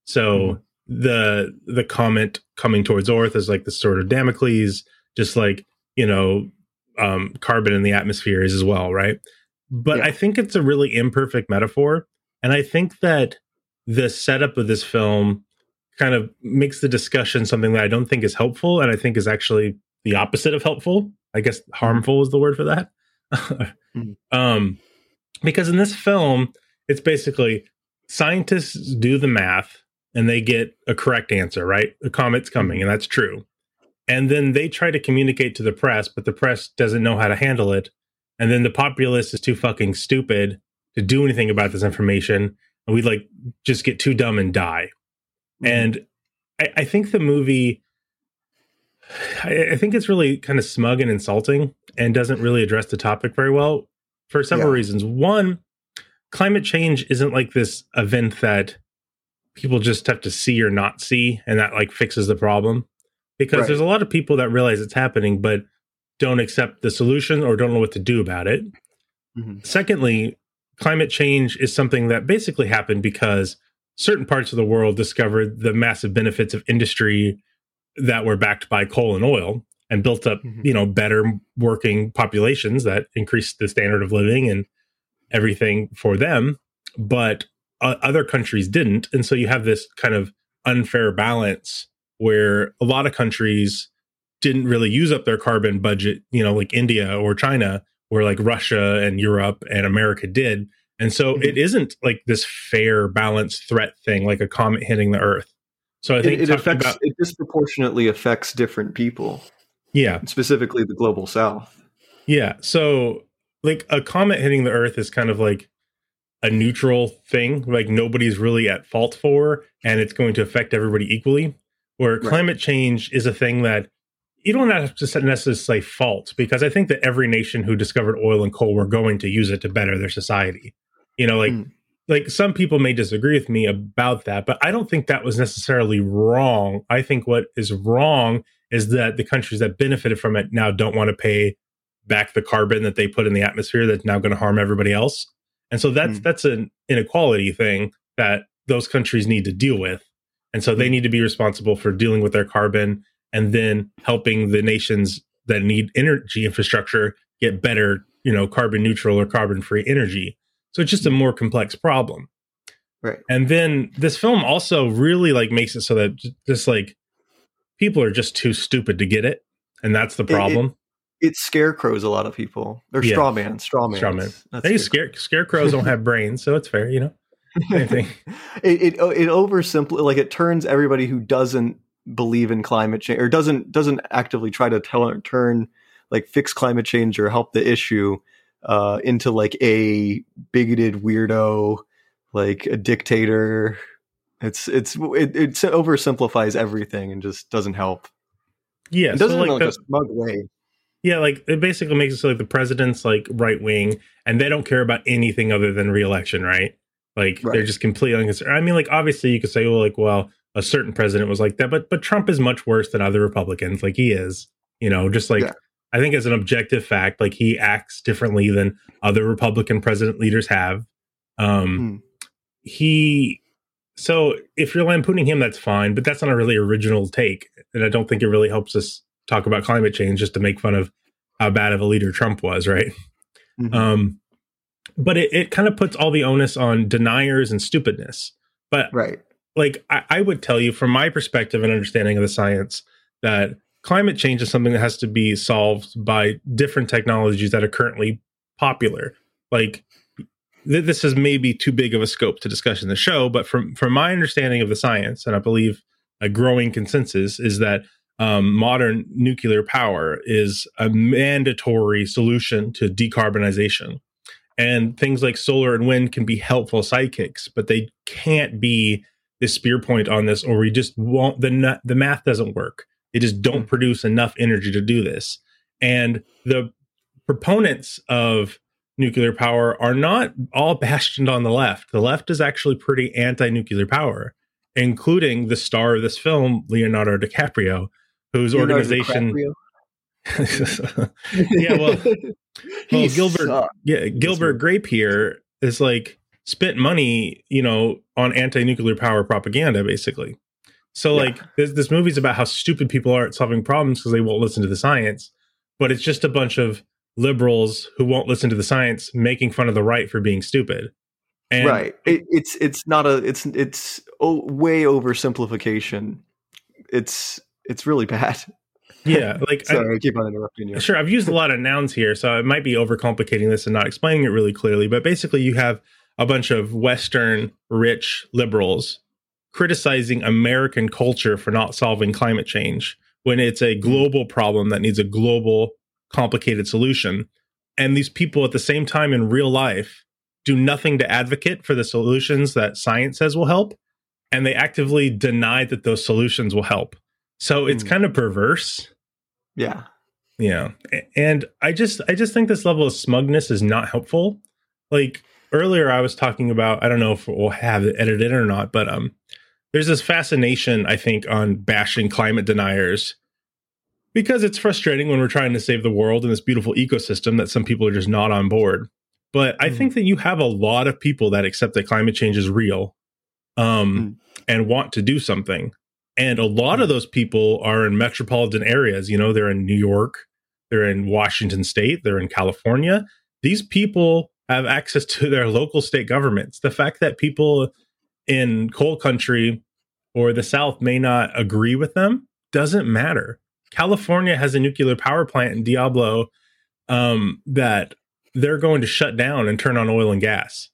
So the the comet coming towards Earth is like the sword of Damocles, just like you know um, carbon in the atmosphere is as well, right? But I think it's a really imperfect metaphor, and I think that the setup of this film kind of makes the discussion something that I don't think is helpful, and I think is actually the opposite of helpful. I guess mm-hmm. harmful is the word for that. Mm-hmm. um, because in this film, it's basically scientists do the math and they get a correct answer, right? A comet's mm-hmm. coming, and that's true. And then they try to communicate to the press, but the press doesn't know how to handle it. And then the populace is too fucking stupid to do anything about this information. And we like just get too dumb and die. Mm-hmm. And I, I think the movie, I, I think it's really kind of smug and insulting and doesn't really address the topic very well for several Yeah. reasons. One, climate change isn't like this event that people just have to see or not see and that like fixes the problem because Right. there's a lot of people that realize it's happening but don't accept the solution or don't know what to do about it mm-hmm. secondly climate change is something that basically happened because certain parts of the world discovered the massive benefits of industry that were backed by coal and oil and built up, Mhm. you know, better working populations that increased the standard of living and everything for them. But uh, other countries didn't. And so you have this kind of unfair balance where a lot of countries didn't really use up their carbon budget, you know, like India or China, where like Russia and Europe and America did. And so Mhm. it isn't like this fair balanced threat thing, like a comet hitting the earth. So I It, think it talking affects about- it disproportionately affects different people, yeah, specifically the global south. yeah. So like a comet hitting the earth is kind of like a neutral thing, like nobody's really at fault for, and it's going to affect everybody equally. Where Right. climate change is a thing that you don't have to necessarily say fault because I think that every nation who discovered oil and coal were going to use it to better their society. You know, like Mm. like some people may disagree with me about that, but I don't think that was necessarily wrong. I think what is wrong is that the countries that benefited from it now don't want to pay back the carbon that they put in the atmosphere that's now going to harm everybody else. And so that's Mm. that's an inequality thing that those countries need to deal with. And so they need to be responsible for dealing with their carbon and then helping the nations that need energy infrastructure get better, you know, carbon neutral or carbon free energy. So it's just a mm. more complex problem. Right. And then this film also really like makes it so that just like people are just too stupid to get it. And that's the It- it- problem. It scarecrows a lot of people. They're Yeah. straw man, straw man. Straw man. Hey, scare, scarecrows don't have brains, so it's fair, you know. It it oh, it oversimple like it turns everybody who doesn't believe in climate change or doesn't doesn't actively try to tell turn like fix climate change or help the issue uh into like a bigoted weirdo like a dictator it's it's it, it oversimplifies everything and just doesn't help Yeah, it doesn't so like like the- a smug way Yeah, like it basically makes it so like the president's like right wing and they don't care about anything other than reelection, right? Like they're just completely unconcerned. I mean, like obviously you could say, well, like, well, a certain president was like that, but but Trump is much worse than other Republicans, like he is. You know, just like Yeah. I think as an objective fact, like he acts differently than other Republican president leaders have. Um Hmm. he so if you're lampooning him, that's fine, but that's not a really original take. And I don't think it really helps us talk about climate change just to make fun of how bad of a leader Trump was, right? Mhm. Um, but it, it kind of puts all the onus on deniers and stupidness. But right like I, I would tell you from my perspective and understanding of the science that climate change is something that has to be solved by different technologies that are currently popular. Like th- this is maybe too big of a scope to discuss in the show, but from from my understanding of the science, and I believe a growing consensus is that um, modern nuclear power is a mandatory solution to decarbonization. And things like solar and wind can be helpful sidekicks, but they can't be the spear point on this, or we just won't. The the math doesn't work. They just don't hmm. produce enough energy to do this. And the proponents of nuclear power are not all bastioned on the left. The left is actually pretty anti-nuclear power, including the star of this film, Leonardo DiCaprio, whose Leonardo organization. DiCaprio? yeah, well, well Gilbert, yeah, Gilbert Grape here is like spent money, you know, on anti-nuclear power propaganda, basically. So, Yeah. like, this, this movie's about how stupid people are at solving problems because they won't listen to the science, but it's just a bunch of liberals who won't listen to the science making fun of the right for being stupid. And right it, it's it's not a it's it's oh, way oversimplification it's it's really bad yeah, like I- I, keep on interrupting you Sure, I've used a lot of nouns here, so I might be overcomplicating this and not explaining it really clearly. But basically, you have a bunch of Western rich liberals criticizing American culture for not solving climate change when it's a global problem that needs a global, complicated solution. And these people at the same time in real life do nothing to advocate for the solutions that science says will help. And they actively deny that those solutions will help. So it's Hmm. kind of perverse. yeah Yeah. And I just I just think this level of smugness is not helpful. Like earlier I was talking about I don't know if we'll have it edited or not, but um there's this fascination I think on bashing climate deniers because it's frustrating when we're trying to save the world and this beautiful ecosystem that some people are just not on board. But I hmm. think that you have a lot of people that accept that climate change is real um hmm. and want to do something. And a lot of hmm. those people are in metropolitan areas. You know, they're in New York, they're in Washington state, they're in California. These people have access to their local state governments. The fact that people in coal country or the South may not agree with them doesn't matter. California has a nuclear power plant in Diablo um, that they're going to shut down and turn on oil and gas.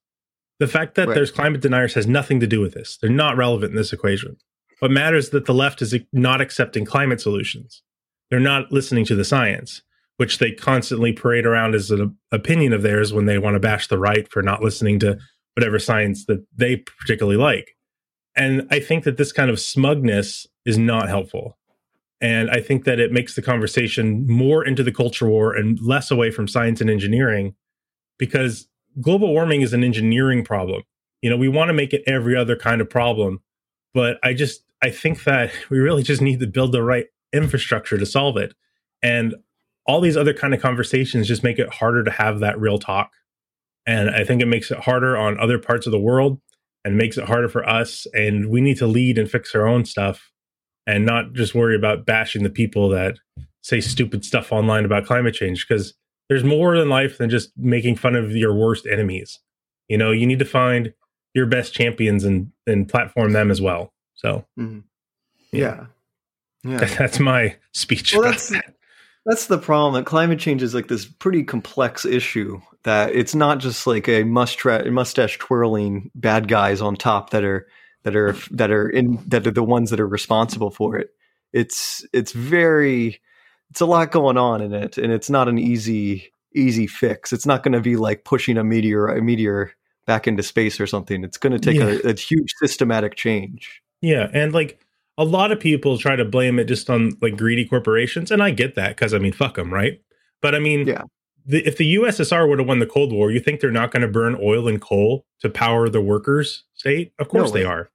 The fact that Right. there's climate deniers has nothing to do with this. They're not relevant in this equation. What matters is that the left is not accepting climate solutions. They're not listening to the science, which they constantly parade around as an opinion of theirs when they want to bash the right for not listening to whatever science that they particularly like. And I think that this kind of smugness is not helpful. And I think that it makes the conversation more into the culture war and less away from science and engineering because global warming is an engineering problem. You know, we want to make it every other kind of problem, but I just I think that we really just need to build the right infrastructure to solve it. And all these other kind of conversations just make it harder to have that real talk. And I think it makes it harder on other parts of the world and makes it harder for us. And we need to lead and fix our own stuff and not just worry about bashing the people that say stupid stuff online about climate change because there's more in life than just making fun of your worst enemies. You know, you need to find your best champions and and platform them as well. So Mhm. Yeah. Yeah. that's my speech. Well, that's that. that's the problem. That climate change is like this pretty complex issue. That it's not just like a mustache mustache twirling bad guys on top that are that are that are in that are the ones that are responsible for it. It's it's very it's a lot going on in it, and it's not an easy easy fix. It's not going to be like pushing a meteor a meteor back into space or something. It's going to take Yeah. a, a huge systematic change. Yeah, and like a lot of people try to blame it just on like greedy corporations, and I get that because I mean, fuck them, right? But I mean, Yeah. The, if the USSR would have won the Cold War, you think they're not going to burn oil and coal to power the workers' state? Of course No they are.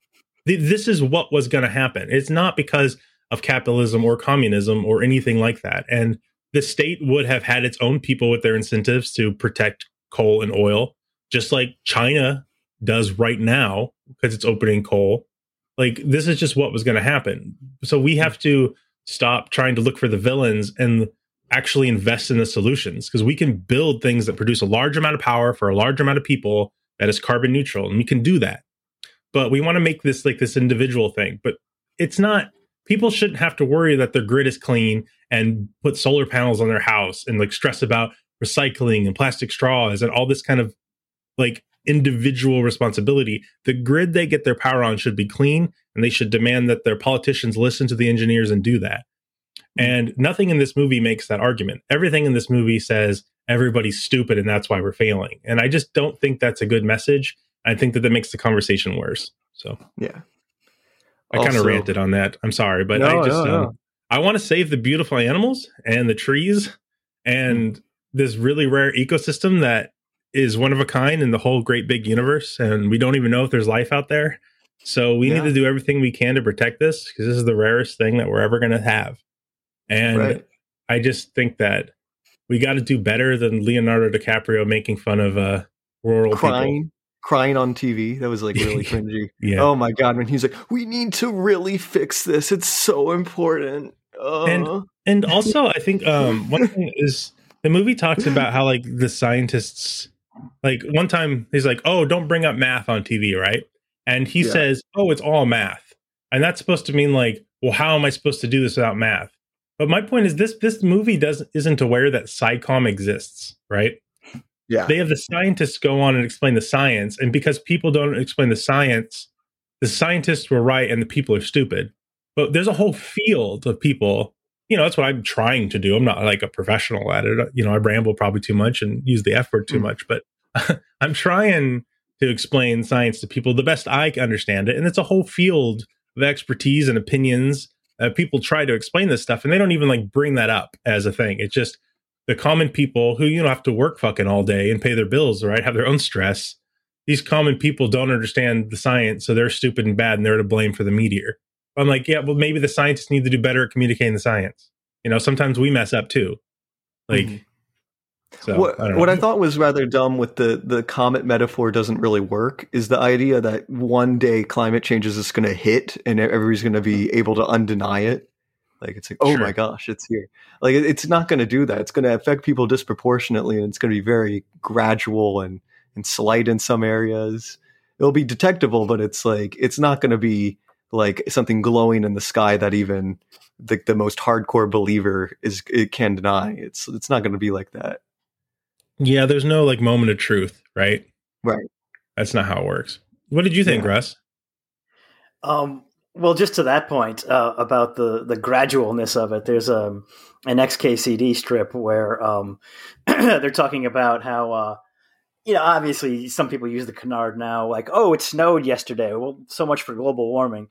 Th- This is what was going to happen. It's not because of capitalism or communism or anything like that. And the state would have had its own people with their incentives to protect coal and oil, just like China does right now because it's opening coal. Like this is just what was going to happen. So we have to stop trying to look for the villains and actually invest in the solutions because we can build things that produce a large amount of power for a large amount of people that is carbon neutral and we can do that. But we want to make this like this individual thing, but it's not people shouldn't have to worry that their grid is clean and put solar panels on their house and like stress about recycling and plastic straws and all this kind of like individual responsibility. The grid they get their power on should be clean, and they should demand that their politicians listen to the engineers and do that. And nothing in this movie makes that argument. Everything in this movie says everybody's stupid and that's why we're failing. And I just don't think that's a good message. I think that that makes the conversation worse. So Yeah. I kind of ranted on that. I'm sorry, but No, I just no, um, no. I want to save the beautiful animals and the trees and this really rare ecosystem that is one of a kind in the whole great big universe and we don't even know if there's life out there. So we Yeah. need to do everything we can to protect this because this is the rarest thing that we're ever going to have. And Right. I just think that we got to do better than Leonardo DiCaprio making fun of uh rural people. crying crying on TV. That was like really cringy. Yeah. Oh my god, when he's like, "We need to really fix this. It's so important." Uh, and and also I think um one thing is the movie talks about how like the scientists like one time he's like, "Oh, don't bring up math on TV," right? And he Yeah. says, "Oh, it's all math." And that's supposed to mean like, "Well, how am I supposed to do this without math?" But my point is this this movie doesn't isn't aware that SciComm exists, right? yeah, They have the scientists go on and explain the science, and because people don't explain the science, the scientists were right and the people are stupid. But there's a whole field of people. You know, that's what I'm trying to do. I'm not like a professional at it. You know, I ramble probably too much and use the F word too Mm. much, but I'm trying to explain science to people the best I can understand it. And it's a whole field of expertise and opinions. Uh, people try to explain this stuff and they don't even like bring that up as a thing. It's just the common people who, you know, have to work fucking all day and pay their bills, right? Have their own stress. These common people don't understand the science, so they're stupid and bad and they're to blame for the meteor. I'm like, yeah, well, maybe the scientists need to do better at communicating the science. You know, sometimes we mess up too. Like, Mhm. So what I what. I thought was rather dumb with the the comet metaphor doesn't really work is the idea that one day climate change is just going to hit and everybody's going to be mm-hmm. able to undeny it. Like it's like, oh Sure. my gosh, it's here. Like it- it's not going to do that. It's going to affect people disproportionately, and it's going to be very gradual and and slight in some areas. It'll be detectable, but it's like it's not going to be like something glowing in the sky that even the the most hardcore believer is it can deny. It's it's not going to be like that. Yeah, there's no like moment of truth, right? Right. That's not how it works. What did you think, Yeah. Russ? Um, well, just to that point uh, about the the gradualness of it, there's um, an XKCD strip where um, they're talking about how uh, you know obviously some people use the canard now, like oh it snowed yesterday. Well, so much for global warming.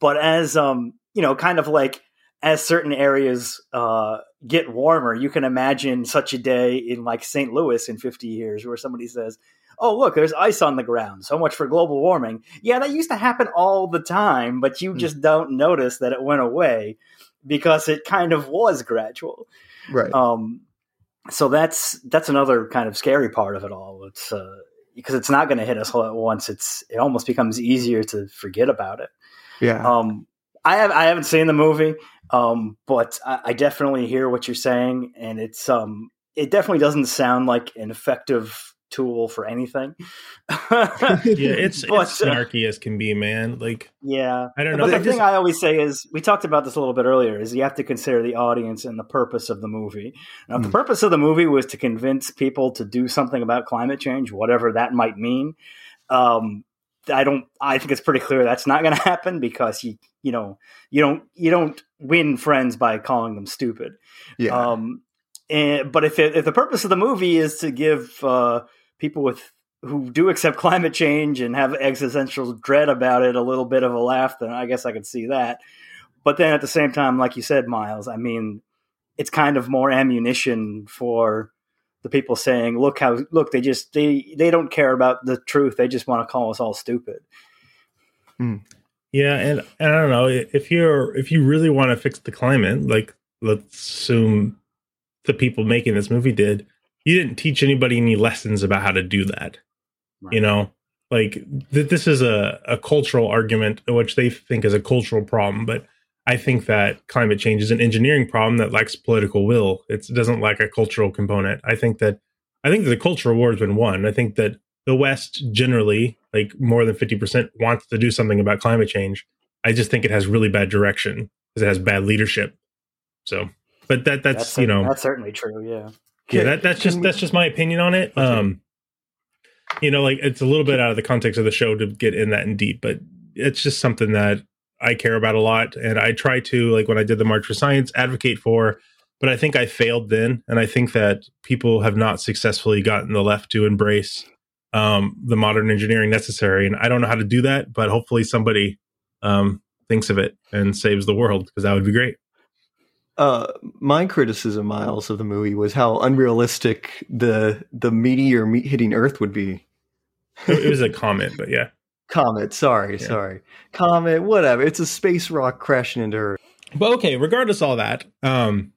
But as um, you know, kind of like as certain areas uh, get warmer, you can imagine such a day in like St. Louis in 50 years where somebody says, oh look there's ice on the ground so much for global warming yeah that used to happen all the time but you just don't notice that it went away because it kind of was gradual Right. um so that's that's another kind of scary part of it all it's uh because it's not going to hit us all at once it's it almost becomes easier to forget about it yeah. um i have i haven't seen the movie um but I, I definitely hear what you're saying and it's um it definitely doesn't sound like an effective tool for anything Yeah, it's But, it's uh, snarky as can be, man. Like yeah, I don't know. But the just- thing I always say is, we talked about this a little bit earlier, is you have to consider the audience and the purpose of the movie. Now, if the Hmm. purpose of the movie was to convince people to do something about climate change, whatever that might mean, um, I don't. I think it's pretty clear that's not going to happen because you, you know, you don't, you don't win friends by calling them stupid. Yeah. Um, and, but if it, if the purpose of the movie is to give uh, people with who do accept climate change and have existential dread about it a little bit of a laugh, then I guess I could see that. But then at the same time, like you said, Miles, I mean, it's kind of more ammunition for the people saying, "Look how look they just they they don't care about the truth. They just want to call us all stupid." Hmm. Yeah, and, and I don't know if you're if you really want to fix the climate, like let's assume the people making this movie did, you didn't teach anybody any lessons about how to do that. You know, like th- this is a, a cultural argument, which they think is a cultural problem, but I think that climate change is an engineering problem that lacks political will. It's, it doesn't lack a cultural component. I think that I think that the cultural war has been won. I think that the West generally, like more than fifty percent, wants to do something about climate change. I just think it has really bad direction because it has bad leadership. So, but that that's, you know that's certainly true. Yeah. yeah, that, that's just that's just my opinion on it. Um, you know, like it's a little bit out of the context of the show to get in that in deep, but it's just something that I care about a lot, and I try to like when I did the March for Science advocate for. But I think I failed then, and I think that people have not successfully gotten the left to embrace um, the modern engineering necessary, and I don't know how to do that. But hopefully, somebody um, thinks of it and saves the world because that would be great. uh, my criticism, Miles, of the movie was how unrealistic the the meteor me- hitting Earth would be. It was a comment, but yeah. Comet, sorry, sorry, comet, whatever. It's a space rock crashing into Earth. But okay, regardless of all that, um,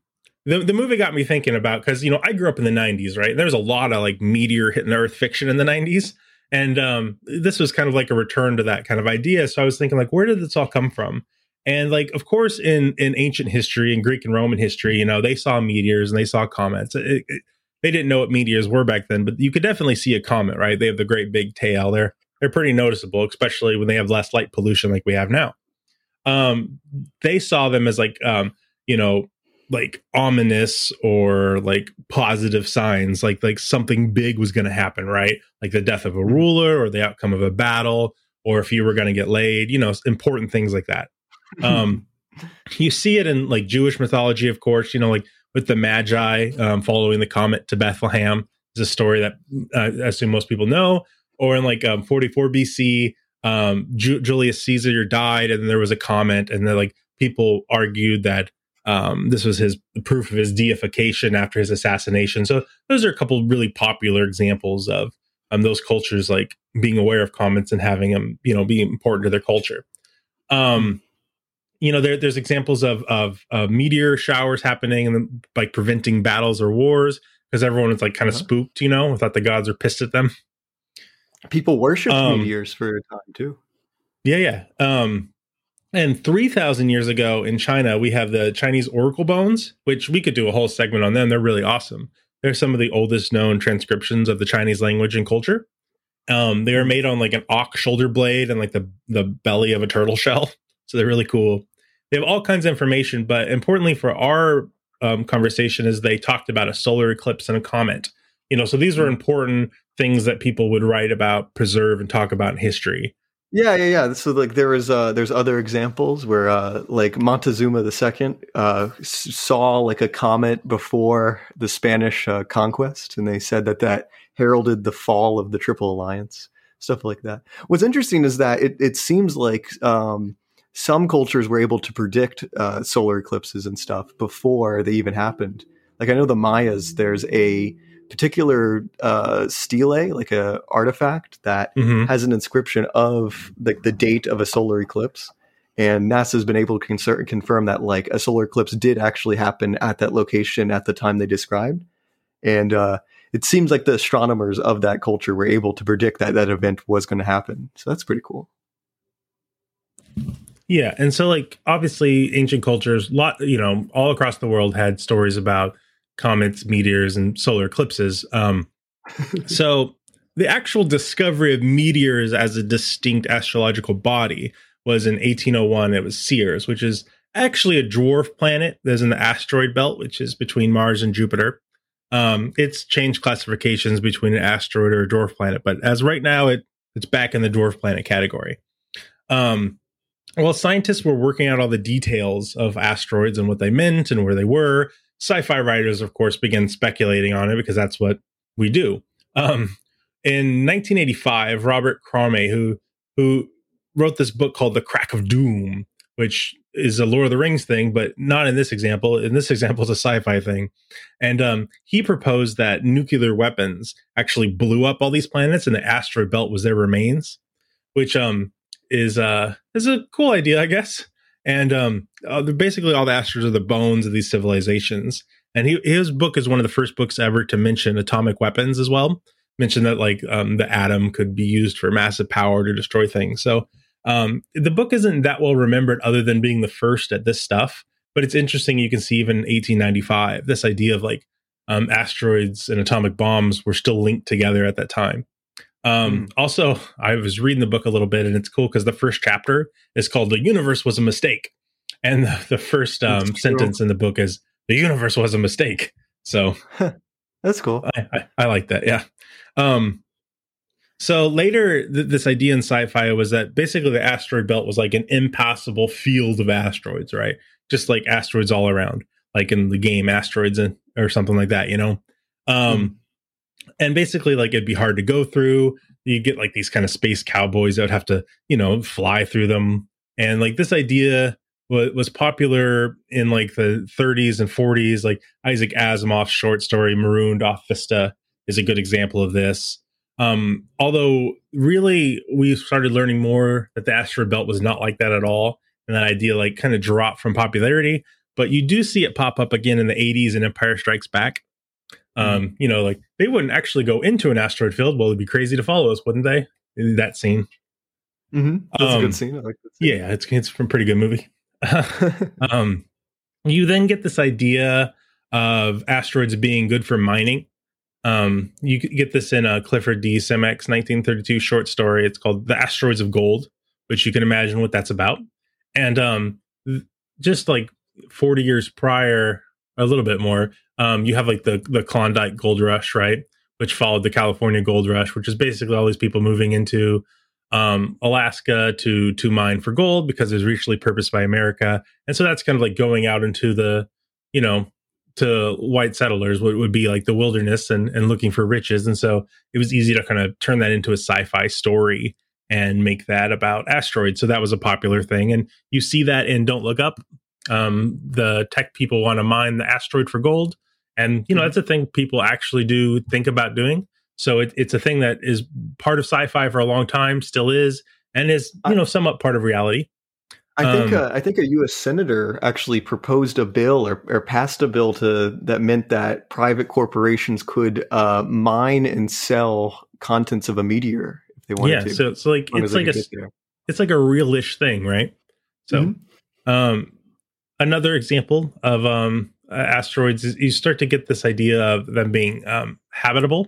the the movie got me thinking about because you know I grew up in the '90s, right? There was a lot of like meteor hitting Earth fiction in the '90s, and um, this was kind of like a return to that kind of idea. So I was thinking, like, where did this all come from? And like, of course, in in ancient history, in Greek and Roman history, you know, they saw meteors and they saw comets. It, it, they didn't know what meteors were back then, but you could definitely see a comet, right? They have the great big tail. They're they're pretty noticeable, especially when they have less light pollution like we have now. Um, they saw them as like um, you know, like ominous or like positive signs, like like something big was going to happen, right? Like the death of a ruler or the outcome of a battle, or if you were going to get laid, you know, important things like that. Um, you see it in like Jewish mythology, of course, you know, like with the Magi um, following the comet to Bethlehem is a story that uh, I assume most people know. Or in like um, 44 BC, um, Ju- Julius Caesar died, and there was a comment, and then like people argued that um, this was his proof of his deification after his assassination. So those are a couple really popular examples of um, those cultures like being aware of comments and having them, you know, being important to their culture. Um, you know, there, there's examples of, of of meteor showers happening and like preventing battles or wars. because everyone was like kind of Uh-huh. spooked, you know, thought the gods were pissed at them. People worshipped Um, meteors for a time too. Yeah, yeah. Um, and 3,000 years ago in China, we have the Chinese oracle bones, which we could do a whole segment on them. They're really awesome. They're some of the oldest known transcriptions of the Chinese language and culture. Um, they are made on like an ox shoulder blade and like the, the belly of a turtle shell. So they're really cool. They have all kinds of information, but importantly for our um, conversation is they talked about a solar eclipse and a comet. You know, so these were important things that people would write about, preserve, and talk about in history. Yeah, yeah, yeah. So like there is uh there's other examples where uh like Montezuma II uh saw like a comet before the Spanish uh, conquest and they said that that heralded the fall of the Triple Alliance, stuff like that. What's interesting is that it it seems like um some cultures were able to predict uh, solar eclipses and stuff before they even happened. Like I know the Mayas, there's a particular uh, stele, like a artifact that Mhm. has an inscription of like the date of a solar eclipse. And NASA's been able to confirm that like a solar eclipse did actually happen at that location at the time they described. And uh, it seems like the astronomers of that culture were able to predict that that event was going to happen. So that's pretty cool. Yeah, and so like obviously ancient cultures, lot you know, all across the world had stories about comets, meteors, and solar eclipses. Um, so the actual discovery of meteors as a distinct astrological body was in 1801. It was Ceres, which is actually a dwarf planet that's in the asteroid belt, which is between Mars and Jupiter. Um, it's changed classifications between an asteroid or a dwarf planet, but as right now, it it's back in the dwarf planet category. Um, well, scientists were working out all the details of asteroids and what they meant and where they were. Sci-fi writers, of course, begin speculating on it because that's what we do. Um, in 1985, Robert Cromie, who who wrote this book called The Crack of Doom, which is a Lord of the Rings thing, but not in this example. In this example, it's a sci-fi thing, and um, he proposed that nuclear weapons actually blew up all these planets, and the asteroid belt was their remains, which um is uh is a cool idea, I guess. And um, uh, basically all the asteroids are the bones of these civilizations. And he, his book is one of the first books ever to mention atomic weapons as well. Mentioned that like um, the atom could be used for massive power to destroy things. So um, the book isn't that well remembered, other than being the first at this stuff. But it's interesting. You can see even in 1895 this idea of like um, asteroids and atomic bombs were still linked together at that time. Um, Also, I was reading the book a little bit, and it's cool because the first chapter is called "The Universe Was a Mistake," and the, the first um, sentence in the book is "The universe was a mistake." So that's cool. I, I, I like that. Yeah. Um, so later, th- this idea in sci-fi was that basically the asteroid belt was like an impassable field of asteroids, right? Just like asteroids all around, like in the game Asteroids and or something like that, you know. Um, and basically, like it'd be hard to go through. You get like these kind of space cowboys that would have to, you know, fly through them. And like this idea was, was popular in like the 30s and 40s. Like Isaac Asimov's short story "Marooned Off Vista" is a good example of this. Um, although really, we started learning more that the asteroid belt was not like that at all, and that idea like kind of dropped from popularity. But you do see it pop up again in the 80s in Empire Strikes Back. Um, you know, like they wouldn't actually go into an asteroid field. Well, it'd be crazy to follow us, wouldn't they? That scene. Mm-hmm. That's a Um, good scene. I like that. Yeah, it's it's a pretty good movie. um, you then get this idea of asteroids being good for mining. Um, you get this in a Clifford D. Simak 1932 short story. It's called "The Asteroids of Gold," which you can imagine what that's about. And um, th- just like 40 years prior, a little bit more, um, you have like the the Klondike Gold Rush, right? Which followed the California Gold Rush, which is basically all these people moving into um, Alaska to to mine for gold because it was recently purposed by America, and so that's kind of like going out into the, you know, to white settlers would, would be like the wilderness and and looking for riches, and so it was easy to kind of turn that into a sci-fi story and make that about asteroids. So that was a popular thing, and you see that in Don't Look Up. Um, the tech people want to mine the asteroid for gold, and you know that's a thing people actually do think about doing. So it, it's a thing that is part of sci-fi for a long time, still is, and is you know somewhat part of reality. I think Um, uh, I think a U.S. senator actually proposed a bill or, or passed a bill to that meant that private corporations could uh, mine and sell contents of a meteor if they wanted yeah, to. so so like it's like a could get there. it's like a realish thing, right? So, Mm-hmm. um, another example of um asteroids is you start to get this idea of them being um habitable,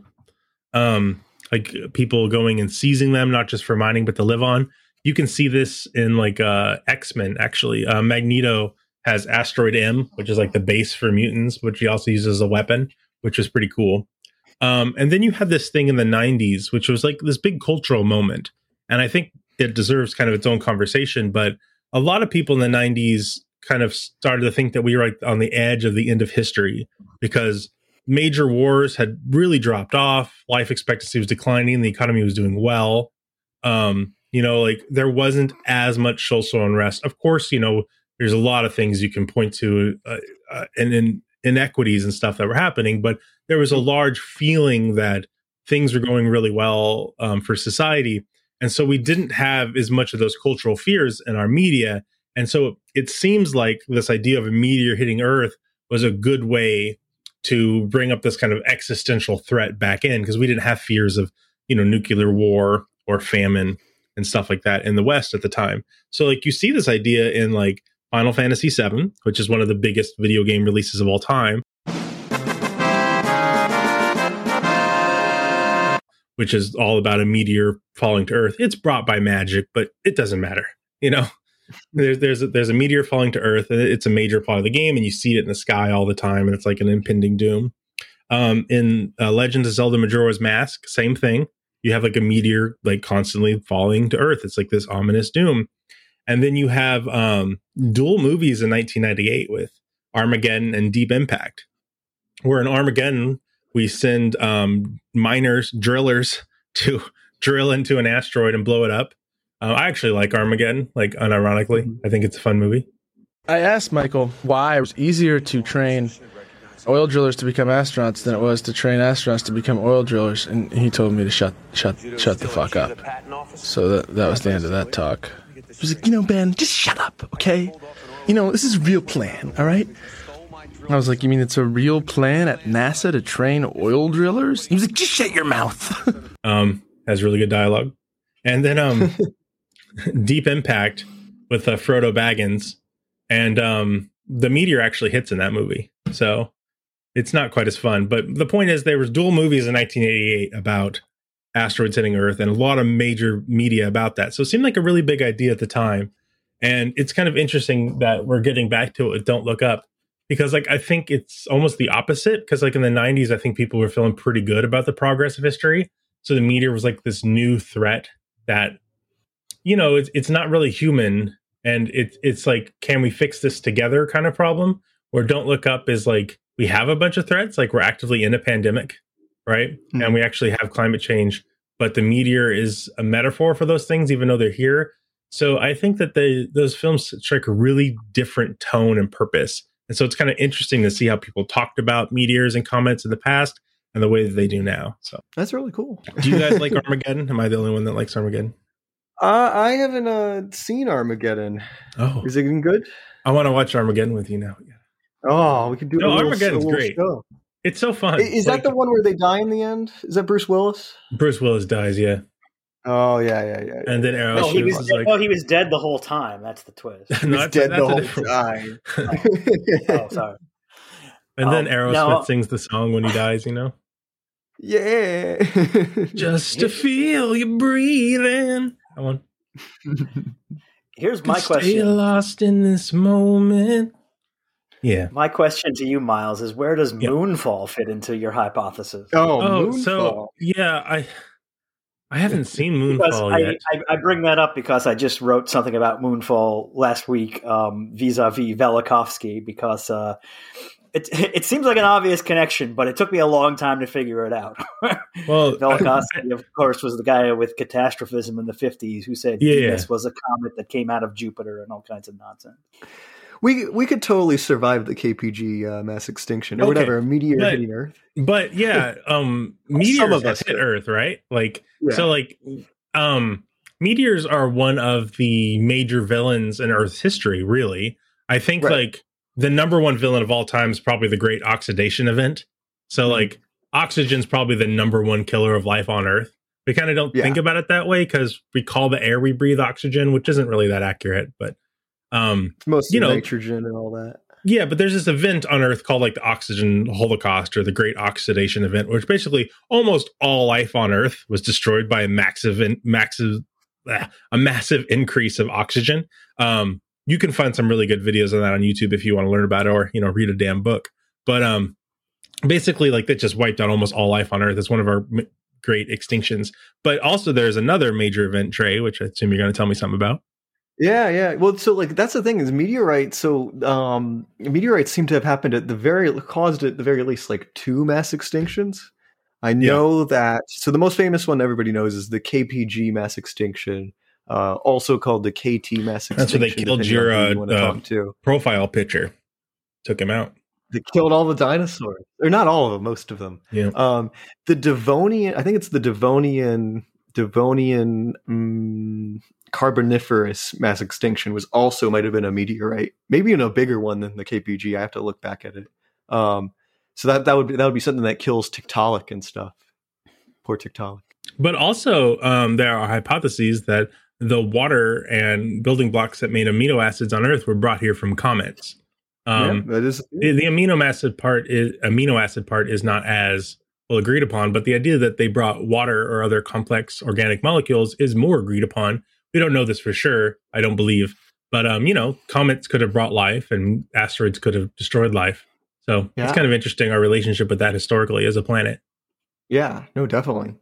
um like people going and seizing them not just for mining but to live on. You can see this in like uh X Men actually. Uh, Magneto has asteroid M, which is like the base for mutants, which he also uses as a weapon, which is pretty cool. Um, and then you had this thing in the 90s, which was like this big cultural moment. And I think it deserves kind of its own conversation. But a lot of people in the 90s kind of started to think that we were like on the edge of the end of history because major wars had really dropped off. Life expectancy was declining. The economy was doing well. Um, you know, like there wasn't as much social unrest. Of course, you know, there's a lot of things you can point to uh, uh, and in inequities and stuff that were happening, but there was a large feeling that things were going really well um, for society. And so we didn't have as much of those cultural fears in our media. And so it seems like this idea of a meteor hitting Earth was a good way to bring up this kind of existential threat back in because we didn't have fears of, you know, nuclear war or famine and stuff like that in the West at the time. So like you see this idea in like Final Fantasy VII, which is one of the biggest video game releases of all time. Which is all about a meteor falling to Earth. It's brought by magic, but it doesn't matter. You know, there's there's a, there's a meteor falling to Earth, and it's a major part of the game, and you see it in the sky all the time, and it's like an impending doom. Um, in uh, Legend of Zelda Majora's Mask, same thing. You have like a meteor like constantly falling to Earth. It's like this ominous doom. And then you have um, dual movies in 1998 with Armageddon and Deep Impact, where in Armageddon we send um, miners, drillers to drill into an asteroid and blow it up. Uh, I actually like Armageddon, like unironically. I think it's a fun movie. I asked Michael why it was easier to train oil drillers to become astronauts than it was to train astronauts to become oil drillers, and he told me to shut shut shut the fuck up. So that that was the end of that talk. He was like, you know, Ben, just shut up, okay? You know, this is a real plan, all right? I was like, you mean it's a real plan at NASA to train oil drillers? He was like, just shut your mouth. um, has really good dialogue. And then um, Deep Impact with uh, Frodo Baggins, and um, the meteor actually hits in that movie, so it's not quite as fun. But the point is, there was dual movies in 1988 about asteroids hitting Earth, and a lot of major media about that. So it seemed like a really big idea at the time, and it's kind of interesting that we're getting back to it. with Don't look up because like I think it's almost the opposite because like in the 90s I think people were feeling pretty good about the progress of history so the meteor was like this new threat that you know it's it's not really human and it's it's like can we fix this together kind of problem or don't look up is like we have a bunch of threats like we're actively in a pandemic right Mm-hmm. and we actually have climate change but the meteor is a metaphor for those things even though they're here so I think that the those films strike a really different tone and purpose and so it's kind of interesting to see how people talked about meteors and comets in the past and the way that they do now. So That's really cool. do you guys like Armageddon? Am I the only one that likes Armageddon? Uh, I haven't uh, seen Armageddon. Oh, Is it good? I want to watch Armageddon with you now. Oh, we could do No, a little, Armageddon's little great. show. It's so fun. I- Is Like, that the one where they die in the end? Is that Bruce Willis? Bruce Willis dies? Yeah, Oh yeah, yeah, yeah. yeah. and then Arrow No, he shoots was is like no, he was dead the whole time. That's the twist. no, He's dead the whole different- time. oh, sorry. And then Um, Aerosmith now- sings the song when he dies. You know, yeah. just to feel you breathing. That one. Here's my Stay question. lost in this moment. Yeah. My question to you, Miles, is where does Yeah. Moonfall fit into your hypothesis? oh, Oh, Moonfall. so yeah, I I haven't seen Moonfall I, yet. I, I bring that up because I just wrote something about Moonfall last week um, vis-a-vis Velikovsky because uh, it it seems like an obvious connection, but it took me a long time to figure it out. Well, Velikovsky, of course, was the guy with catastrophism in the fifties who said Yeah, Venus yeah. was a comet that came out of Jupiter and all kinds of nonsense. we we could totally survive the KPG uh, mass extinction or Okay, whatever, a meteor but- hitting Earth. but yeah, um, meteors Some of us hit do. Earth, right? Like Yeah. so, like um, meteors are one of the major villains in Earth's history. Really, I think Right. like the number one villain of all time is probably the Great Oxidation Event. So Mm-hmm. like oxygen's probably the number one killer of life on Earth. We kind of don't Yeah. think about it that way because we call the air we breathe oxygen, which isn't really that accurate. But um, It's mostly you know, nitrogen and all that. yeah, but there's this event on Earth called like the Oxygen Holocaust or the Great Oxidation Event, which basically almost all life on Earth was destroyed by a massive, massive, ah, a massive increase of oxygen. Um, you can find some really good videos on that on YouTube if you want to learn about it, or you know, read a damn book. But um, basically, like that just wiped out almost all life on Earth. It's one of our m- great extinctions. But also, there's another major event, Trey, which I assume you're going to tell me something about. Yeah, yeah. Well, so like that's the thing is meteorites. So um, meteorites seem to have happened at the very caused at the very least like two mass extinctions. I know that. So the most famous one everybody knows is the KPG mass extinction, uh, also called the KT mass extinction. That's where they killed your uh, you uh, to. profile picture, took him out. They killed all the dinosaurs, or not all of them, most of them. Yeah. Um, the Devonian, I think it's the Devonian, Devonian mm, Carboniferous mass extinction was also might have been a meteorite, maybe even a bigger one than the KPG. I have to look back at it. Um, so that that would be, that would be something that kills Tiktaalik and stuff. Poor Tiktaalik. But also, um, there are hypotheses that the water and building blocks that made amino acids on Earth were brought here from comets. Um, yeah, that is the, the amino acid part is amino acid part is not as well agreed upon, but the idea that they brought water or other complex organic molecules is more agreed upon. We don't know this for sure. I don't believe, but um, you know, comets could have brought life, and asteroids could have destroyed life. So Yeah. it's kind of interesting our relationship with that historically as a planet. Yeah, no, definitely.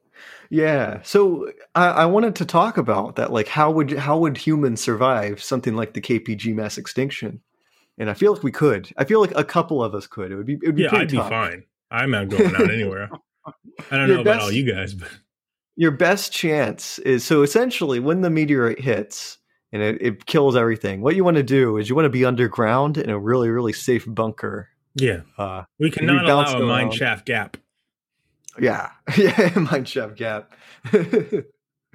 Yeah. So I, I wanted to talk about that. Like, how would how would humans survive something like the KPG mass extinction? And I feel like we could. I feel like a couple of us could. It would be. It would be Yeah, I'd be fine. I'm not going out anywhere. I don't Your know about all you guys, but Your best chance is so essentially when the meteorite hits and it, it kills everything. What you want to do is you want to be underground in a really really safe bunker. yeah, Uh, we cannot allow a mine shaft gap. Yeah, yeah, mine Chef gap.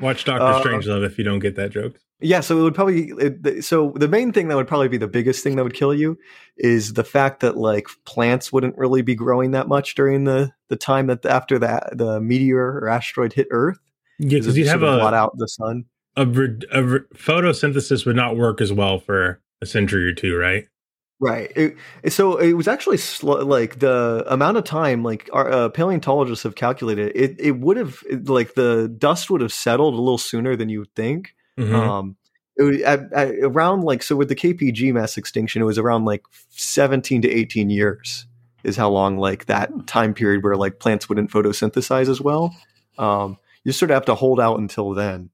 Watch Doctor Uh, Strangelove if you don't get that joke. Yeah, so it would probably it, so the main thing that would probably be the biggest thing that would kill you is the fact that like plants wouldn't really be growing that much during the the time that after that the meteor or asteroid hit Earth. Yeah, because you'd have a, lot out the sun. a, re- a photosynthesis would not work as well for a century or two, right? Right. It, so it was actually like the amount of time, like our uh, paleontologists have calculated, it it would have like the dust would have settled a little sooner than you would think. Mhm. Um, it at, at around like so with the KPG mass extinction, it was around like seventeen to eighteen years is how long like that time period where like plants wouldn't photosynthesize as well. Um, you sort of have to hold out until then.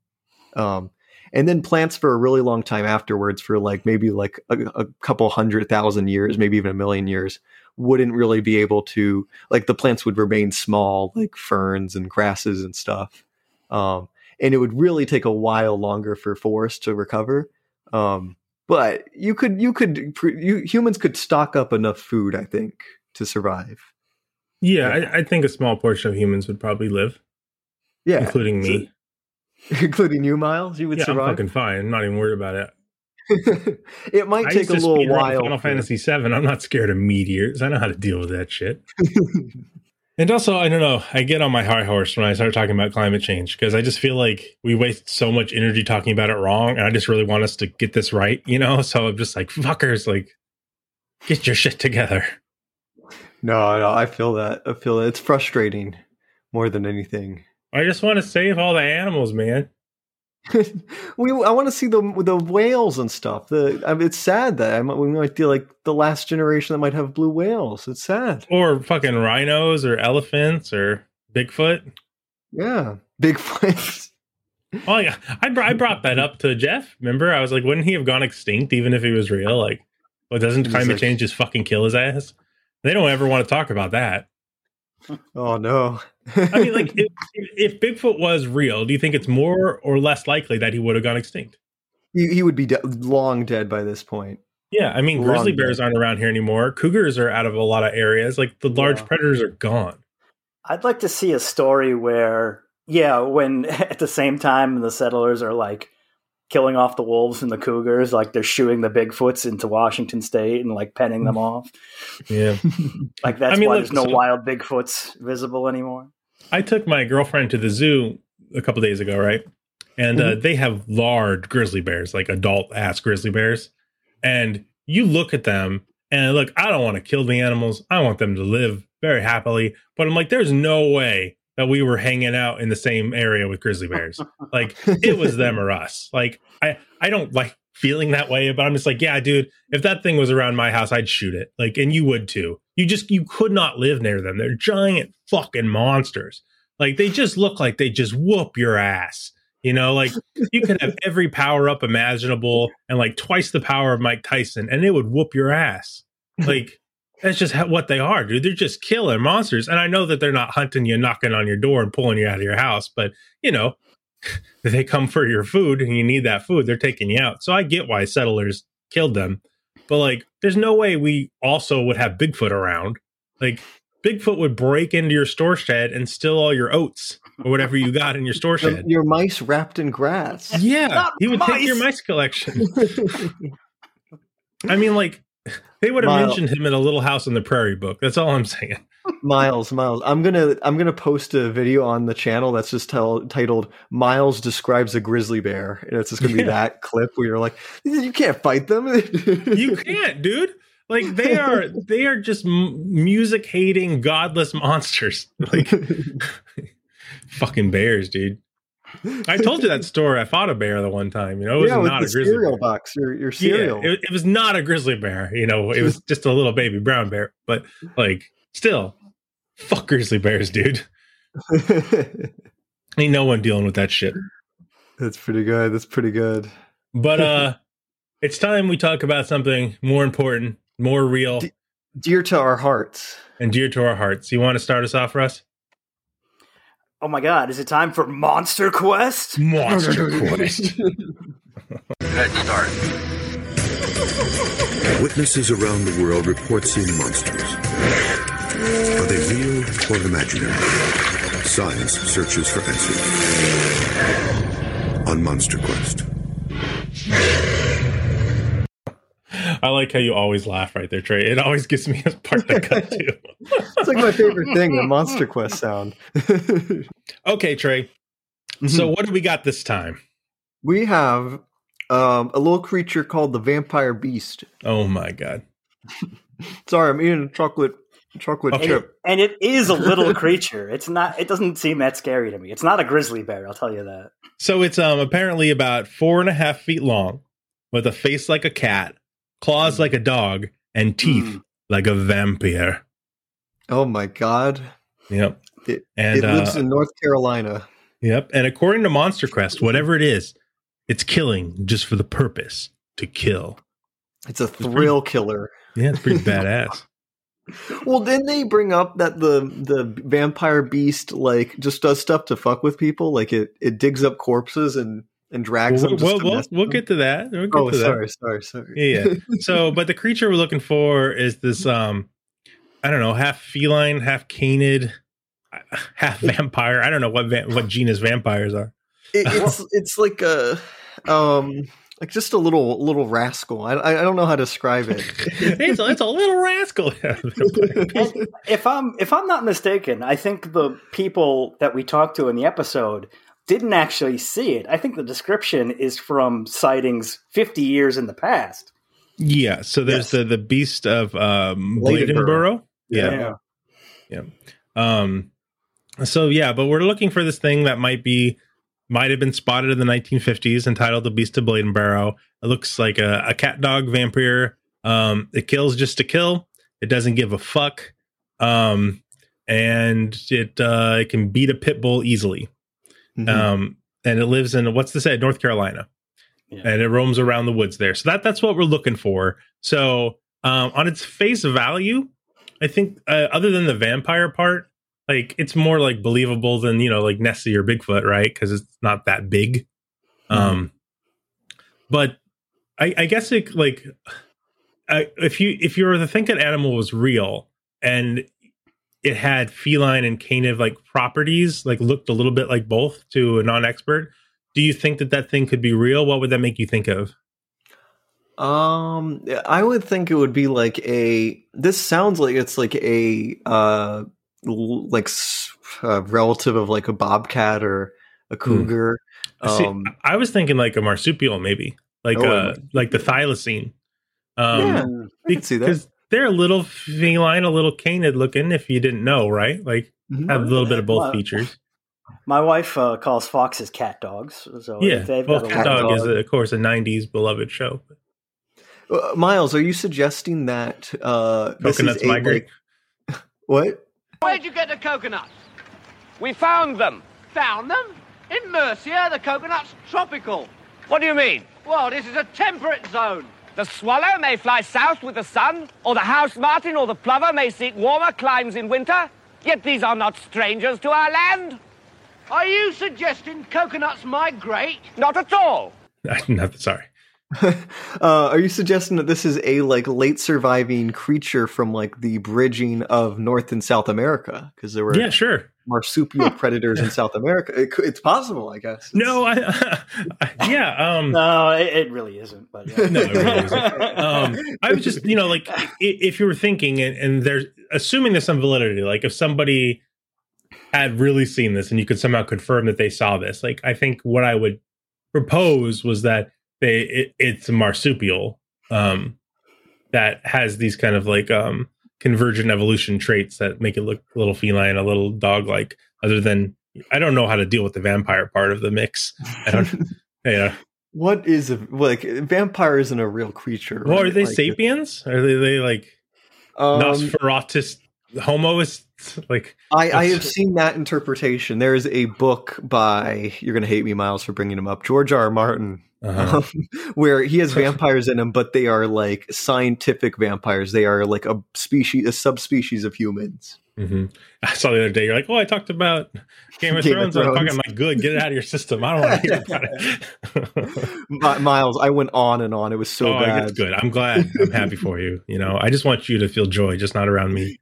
Um, and then plants for a really long time afterwards, for like maybe like a, a couple hundred thousand years, maybe even a million years, wouldn't really be able to like the plants would remain small, like ferns and grasses and stuff. Um, and it would really take a while longer for forests to recover. Um, but you could you could you humans could stock up enough food, I think, to survive. Yeah, I, I think a small portion of humans would probably live, Yeah, including me. including you, Miles. You would yeah, I'm fucking fine. I'm not even worried about it. it might I take a little while. Final Fantasy VII. I'm not scared of meteors. I know how to deal with that shit. and also, I don't know. I get on my high horse when I start talking about climate change because I just feel like we waste so much energy talking about it wrong, and I just really want us to get this right. You know, so I'm just like fuckers, like get your shit together. No, no, I feel that. I feel that. It's frustrating more than anything. I just want to save all the animals, man. we I want to see the the whales and stuff. The I mean, it's sad that I might, we might be like the last generation that might have blue whales. It's sad. Or fucking rhinos or elephants or Bigfoot. Yeah, Bigfoot. Oh yeah, I, br- I brought that up to Jeff. Remember, I was like, wouldn't he have gone extinct even if he was real? Like, well, doesn't climate like- change just fucking kill his ass? They don't ever want to talk about that. Oh no. I mean, like, if, if Bigfoot was real, do you think it's more or less likely that he would have gone extinct? he, he would be de- long dead by this point. Yeah, I mean, Long grizzly dead. bears aren't around here anymore. Cougars are out of a lot of areas. Like the large Yeah. predators are gone. I'd like to see a story where Yeah, when at the same time the settlers are like killing off the wolves and the mm-hmm. cougars, like they're shooing the Bigfoots into Washington State and like penning them mm-hmm. off. Yeah. Like that's I mean, why look, there's no so- wild Bigfoots visible anymore. I took my girlfriend to the zoo a couple days ago, right? And uh, mm-hmm. they have large grizzly bears, like adult ass grizzly bears. And you look at them and look, I don't want to kill the animals. I want them to live very happily. But I'm like, there's no way that we were hanging out in the same area with grizzly bears. like it was them or us. Like I, I don't like feeling that way, but I'm just like, yeah, dude, if that thing was around my house, I'd shoot it. Like, and you would too. You just, you could not live near them. They're giant fucking monsters. Like they just look like they just whoop your ass. You know, like you could have every power up imaginable and like twice the power of Mike Tyson, and it would whoop your ass. Like that's just how, what they are, dude. They're just killer monsters. And I know that they're not hunting you, knocking on your door, and pulling you out of your house, but you know, they come for your food and you need that food. They're taking you out. So I get why settlers killed them, but like, there's no way we also would have Bigfoot around. Like Bigfoot would break into your store shed and steal all your oats or whatever you got in your store shed. Your mice wrapped in grass. Yeah, he would take your mice collection. I mean, like they would have Miles. mentioned him in a Little House on the Prairie book. That's all I'm saying. Miles, Miles. I'm gonna I'm gonna post a video on the channel that's just tell, titled "Miles describes a grizzly bear," and it's just gonna be Yeah. that clip where you're like, "You can't fight them." You can't, dude. Like they are, they are just m- music hating, godless monsters. Like fucking bears, dude. I told you that story. I fought a bear the one time. You know, it was yeah, not a grizzly cereal bear. box. Your your Yeah, cereal. it, it was not a grizzly bear. You know, it was just a little baby brown bear. But like, still, fuck grizzly bears, dude. Ain't no one dealing with that shit. That's pretty good. That's pretty good. But uh, it's time we talk about something more important, more real, Dear to our hearts. and dear to our hearts. You want to start us off, Russ? Oh my god, is it time for Monster Quest? Monster Quest. Let's start. Witnesses around the world report seeing monsters. Are they real or imaginary? Science searches for answers. On Monster Quest. I like how you always laugh right there, Trey. It always gives me a part to cut to. It's like my favorite thing, the Monster Quest sound. Okay, Trey. So what do we got this time? We have um, a little creature called the vampire beast. Oh my god. Sorry, I'm eating a chocolate chocolate And, chip. and it is a little creature. It's not. It doesn't seem that scary to me. It's not a grizzly bear. I'll tell you that. So it's um apparently about four and a half feet long, with a face like a cat, claws like a dog, and teeth like a vampire. Oh my god. Yep. It, And, it lives uh, in North Carolina. Yep. And according to Monster Quest, whatever it is, it's killing just for the purpose to kill. It's a thrill killer. Yeah, it's pretty badass. Well, didn't they bring up that the the vampire beast like just does stuff to fuck with people? Like it it digs up corpses and and drags Well, them. just well, to we'll, we'll get to that. We'll get Oh, to that. sorry, sorry, sorry. Yeah, yeah. So, but the creature we're looking for is this um I don't know, half feline, half canid, half vampire. I don't know what va- what genus vampires are. It, it's it's like a um like just a little little rascal. I I I don't know how to describe it. it's, a, it's a little rascal. if I'm if I'm not mistaken, I think the people that we talked to in the episode didn't actually see it. I think the description is from sightings 50 years in the past. yeah. So there's the the beast of um Bladenboro. Yeah. Yeah. Um so yeah, but we're looking for this thing that might be might have been spotted in the 1950s entitled The Beast of Bladenboro. It looks like a, a cat dog vampire. Um it kills just to kill. It doesn't give a fuck. Um and it uh it can beat a pit bull easily. Um and it lives in what's this say, North Carolina. And it roams around the woods there. So that that's what we're looking for. So um on its face value, I think uh, other than the vampire part, like it's more like believable than you know like Nessie or Bigfoot, right? Because it's not that big. Um, but I, I guess it like I, if you if you were to think an animal was real and it had feline and canine like properties, like looked a little bit like both to a non-expert. Do you think that that thing could be real? What would that make you think of? Um, I would think it would be like a. This sounds like it's like a uh, like uh, relative of like a bobcat or a cougar. See, Um, I was thinking like a marsupial, maybe like Oh, uh like the thylacine. Um, Yeah, I can see that. Because they're a little feline, a little canid looking. If you didn't know, right? Like Mm-hmm. have a little bit of both Well, features. My wife uh, calls foxes cat dogs. So yeah, if they've well, got a cat little dog is of course a '90s beloved show. uh, Miles, are you suggesting that uh, this is Coconuts migrate. like- what? Where'd you get the coconuts? We found them. Found them? In Mercia, the coconut's tropical. What do you mean? Well, this is a temperate zone. The swallow may fly south with the sun, or the house martin or the plover may seek warmer climes in winter. Yet these are not strangers to our land. Are you suggesting coconuts migrate? Not at all. Not sorry. Uh, are you suggesting that this is a like late surviving creature from like the bridging of North and South America? Because there were Yeah, sure. marsupial predators in South America. It, it's possible, I guess. No, I, yeah. Um, no, it, it really isn't. But yeah. no, it really isn't. Um, I was just, you know, like if you were thinking, and, and there's assuming there's some validity, like if somebody had really seen this and you could somehow confirm that they saw this, like I think what I would propose was that they it, it's a marsupial um, that has these kind of like um, convergent evolution traits that make it look a little feline, a little dog like. Other than I don't know how to deal with the vampire part of the mix. I don't. yeah. What is a like vampire isn't a real creature? Well, are they Like, sapiens? Are they, they like Um, Nosferatus homoists? Like I, I have seen that interpretation. There is a book by you're going to hate me, Miles, for bringing him up. George R. R. Martin, Uh-huh. um, where he has vampires in him, but they are like scientific vampires. They are like a species, a subspecies of humans. Mhm. I saw the other day. You're like, oh, I talked about Game of Game of Thrones. I'm Thrones. fucking like, good. Get it out of your system. I don't want to hear about it. Mi- Miles, I went on and on. It was so oh, bad. it's good. I'm glad. I'm happy for you. You know, I just want you to feel joy, just not around me.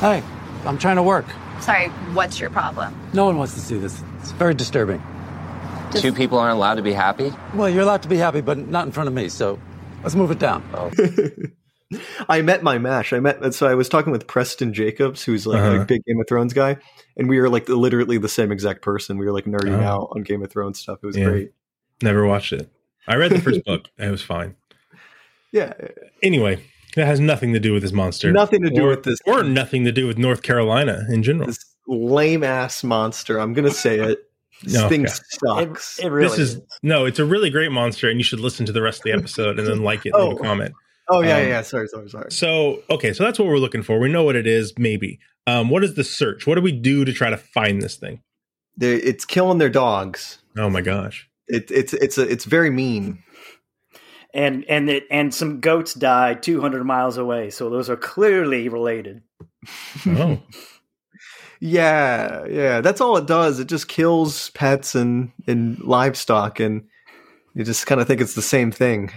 Hey, I'm trying to work. Sorry, what's your problem? No one wants to see this. It's very disturbing. Two people aren't allowed to be happy? Well, you're allowed to be happy, but not in front of me, so let's move it down. I met my mash. I met so I was talking with Preston Jacobs, who's like Uh-huh. a big Game of Thrones guy, and we were like literally the same exact person. We were like nerding Oh. out on Game of Thrones stuff. It was Yeah. great. Never watched it. I read the first book. It was fine. Yeah. Anyway, that has nothing to do with this monster. Nothing to do Or- with this- or nothing to do with North Carolina in general. This lame ass monster. I'm gonna say it. This No, thing okay. sucks. this is, no, it's a really great monster, and you should listen to the rest of the episode and then like it and leave a Oh. comment. Oh yeah, Um, yeah, yeah. Sorry, sorry, sorry. So, okay, so that's what we're looking for. We know what it is, maybe. Um, what is the search? What do we do to try to find this thing? They, it's killing their dogs. Oh my gosh. It, it's it's a, it's very mean. And and it and some goats died 200 miles away, so those are clearly related. Oh. Yeah, yeah. That's all it does. It just kills pets and and livestock, and you just kind of think it's the same thing.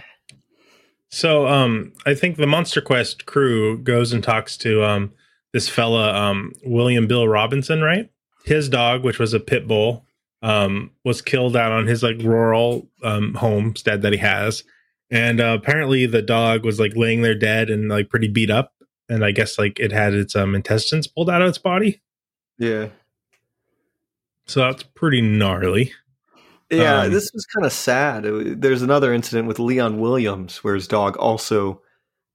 So, um, I think the Monster Quest crew goes and talks to um this fella, um, William Bill Robinson, right? His dog, which was a pit bull, um, was killed out on his like rural um homestead that he has, and uh, apparently the dog was like laying there dead and like pretty beat up, and I guess like it had its um intestines pulled out of its body. Yeah, So that's pretty gnarly. yeah. Um, this was kind of sad. It there's another incident with Leon Williams where his dog also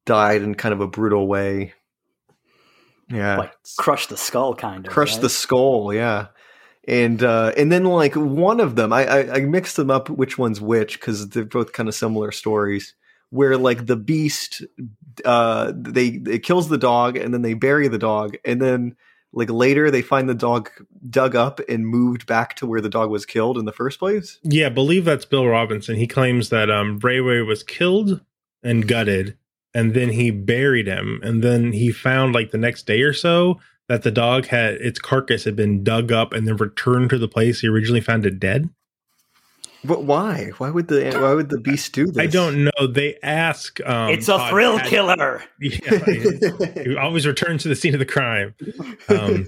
died in kind of a brutal way. Yeah, Like crush the skull, kind of. crush right? the skull yeah and uh and then like one of them i i, I mixed them up which one's which because they're both kind of similar stories where like the beast uh they it kills the dog and then they bury the dog and then like later they find the dog dug up and moved back to where the dog was killed in the first place Yeah, I believe that's Bill Robinson. He claims that um Ray was killed and gutted, and then he buried him, and then he found like the next day or so that the dog had its carcass had been dug up and then returned to the place he originally found it dead. But why? Why would the why would the beast do this? I don't know. They ask. Um, it's a Todd thrill Paget- killer. Yeah, he always returns to the scene of the crime. Um,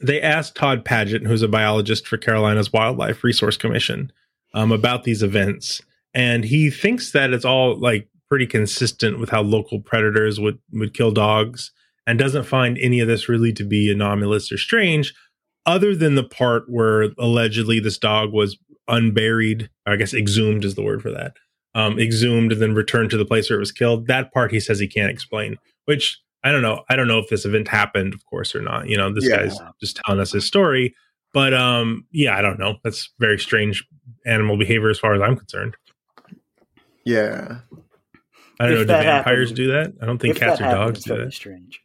they asked Todd Paget, who's a biologist for Carolina's Wildlife Resource Commission, um, about these events, and he thinks that it's all like pretty consistent with how local predators would would kill dogs, and doesn't find any of this really to be anomalous or strange, other than the part where allegedly this dog was unburied. I guess exhumed is the word for that. Um, exhumed and then returned to the place where it was killed. That part he says he can't explain, which I don't know. I don't know if this event happened, of course, or not. You know, this Yeah. guy's just telling us his story. But um, yeah, I don't know. That's very strange animal behavior as far as I'm concerned. Yeah. I don't If know. Do vampires happened- do that? I don't think cats or happened, dogs it's do that. strange.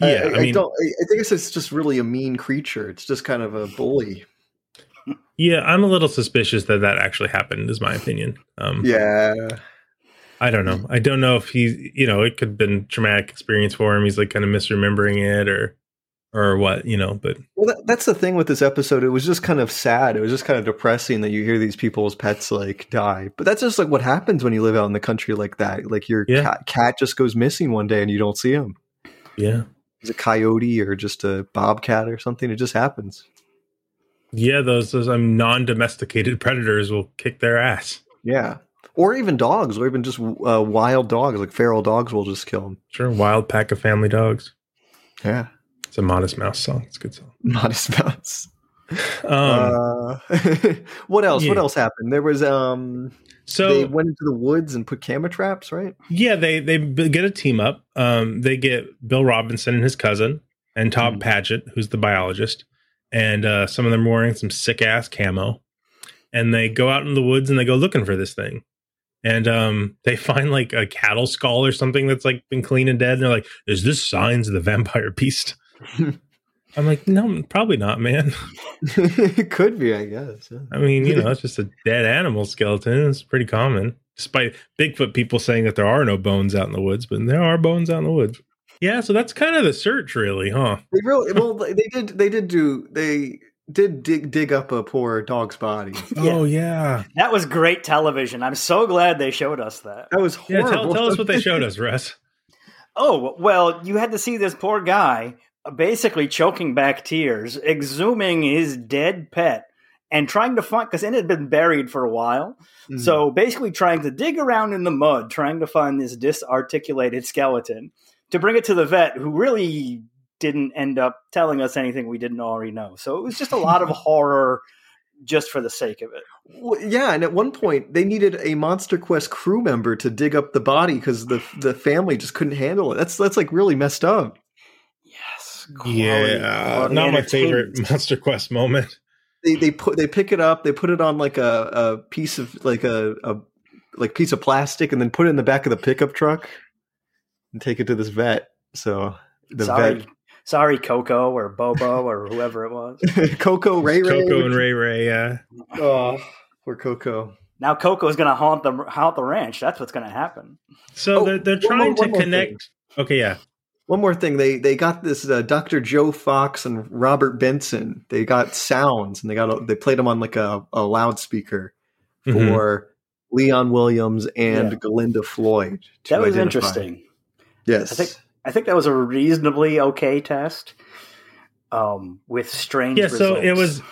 Yeah, I, I, I mean, don't. I, think it's just really a mean creature. It's just kind of a bully. yeah, I'm a little suspicious that that actually happened. Is my opinion. Um, Yeah. I don't know. I don't know if he, you know, it could have been traumatic experience for him. He's like kind of misremembering it, or, or what, you know. But Well, that, that's the thing with this episode. It was just kind of sad. It was just kind of depressing that you hear these people's pets like die. But that's just like what happens when you live out in the country like that. Like your Yeah. cat, cat just goes missing one day and you don't see him. yeah, It's a coyote or just a bobcat or something. It just happens. yeah, those those um, non-domesticated predators will kick their ass. Yeah. Or even dogs, or even just uh, wild dogs, like feral dogs will just kill them. Sure, wild pack of family dogs. Yeah. It's a Modest Mouse song. It's a good song. Modest mouse. Um, uh, what else? What else happened? There was um. So- they went into the woods and put camera traps, right? Yeah, they they get a team up. Um, they get Bill Robinson and his cousin, and Todd Paget, who's the biologist, and uh, some of them are wearing some sick ass camo, and they go out in the woods and they go looking for this thing, and um, they find like a cattle skull or something that's like been clean and dead. And they're like, "Is this signs of the vampire beast?" I'm like, "No, probably not, man." it could be, I guess. yeah. I mean, you know, it's just a dead animal skeleton. It's pretty common, despite Bigfoot people saying that there are no bones out in the woods, but there are bones out in the woods. Yeah, so that's kind of the search, really, huh? They really well. They did. They did do. They did dig dig up a poor dog's body. Oh yeah, That was great television. I'm so glad they showed us that. That was yeah. horrible. Tell, tell us what they showed us, Russ. Oh, well, you had to see this poor guy basically choking back tears, exhuming his dead pet and trying to find, because it had been buried for a while. Mm. So basically trying to dig around in the mud, trying to find this disarticulated skeleton to bring it to the vet, who really didn't end up telling us anything we didn't already know. So it was just a lot of horror just for the sake of it. Well, yeah, and at one point they needed a Monster Quest crew member to dig up the body because the the family just couldn't handle it. That's that's like really messed up. Yeah, quality not my favorite entertainment. Monster Quest moment. They they put they pick it up, they put it on like a, a piece of like a, a like piece of plastic, and then put it in the back of the pickup truck and take it to this vet. So the sorry, sorry, Coco or Bobo or whoever it was. Coco Ray Ray, Coco and Ray Ray. Yeah, Oh, poor Coco. Now Coco's going to haunt the haunt the ranch. That's what's going to happen. so Oh, they're they're one more- trying to one more connect. Okay, yeah. One more thing, they they got this uh, Dr. Joe Fox and Robert Benson. They got sounds and they got a, they played them on like a, a loudspeaker Mhm. for Leon Williams and Yeah. Galinda Floyd. to That was identify. interesting. Yes, I think I think that was a reasonably okay test. Um, with strange. Yeah, so it was.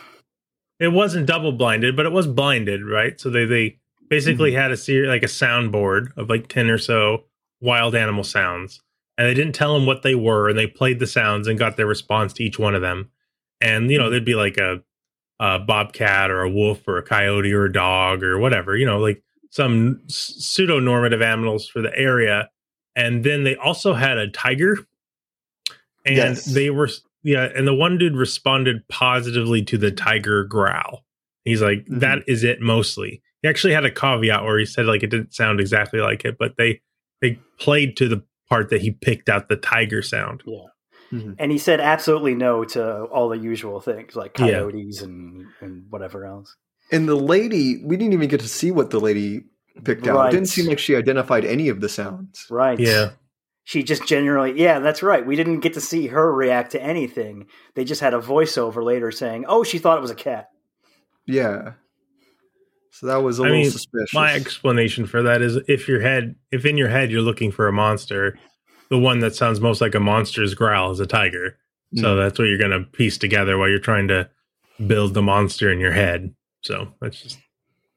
It wasn't double blinded, but it was blinded, right? So they they basically had a series like a soundboard of like ten or so wild animal sounds, and they didn't tell them what they were, and they played the sounds and got their response to each one of them. And you know, there'd be like a, a bobcat or a wolf or a coyote or a dog or whatever, you know, like some pseudo normative animals for the area. And then they also had a tiger, and Yes. they were yeah, and the one dude responded positively to the tiger growl. He's like, Mhm. "That is it mostly. He actually had a caveat where he said like it didn't sound exactly like it, but they they played to the part that he picked out the tiger sound. Yeah. Mhm. And he said absolutely no to all the usual things like Yeah. coyotes and, and whatever else. And the lady, we didn't even get to see what the lady picked out. It didn't seem like she identified any of the sounds. Right. Yeah. She just generally, yeah, that's right. We didn't get to see her react to anything. They just had a voiceover later saying, "Oh, she thought it was a cat." Yeah. So that was a I little mean, suspicious. my explanation for that is if your head, if in your head you're looking for a monster, the one that sounds most like a monster's growl is a tiger. So Mm. that's what you're going to piece together while you're trying to build the monster in your head. So that's just,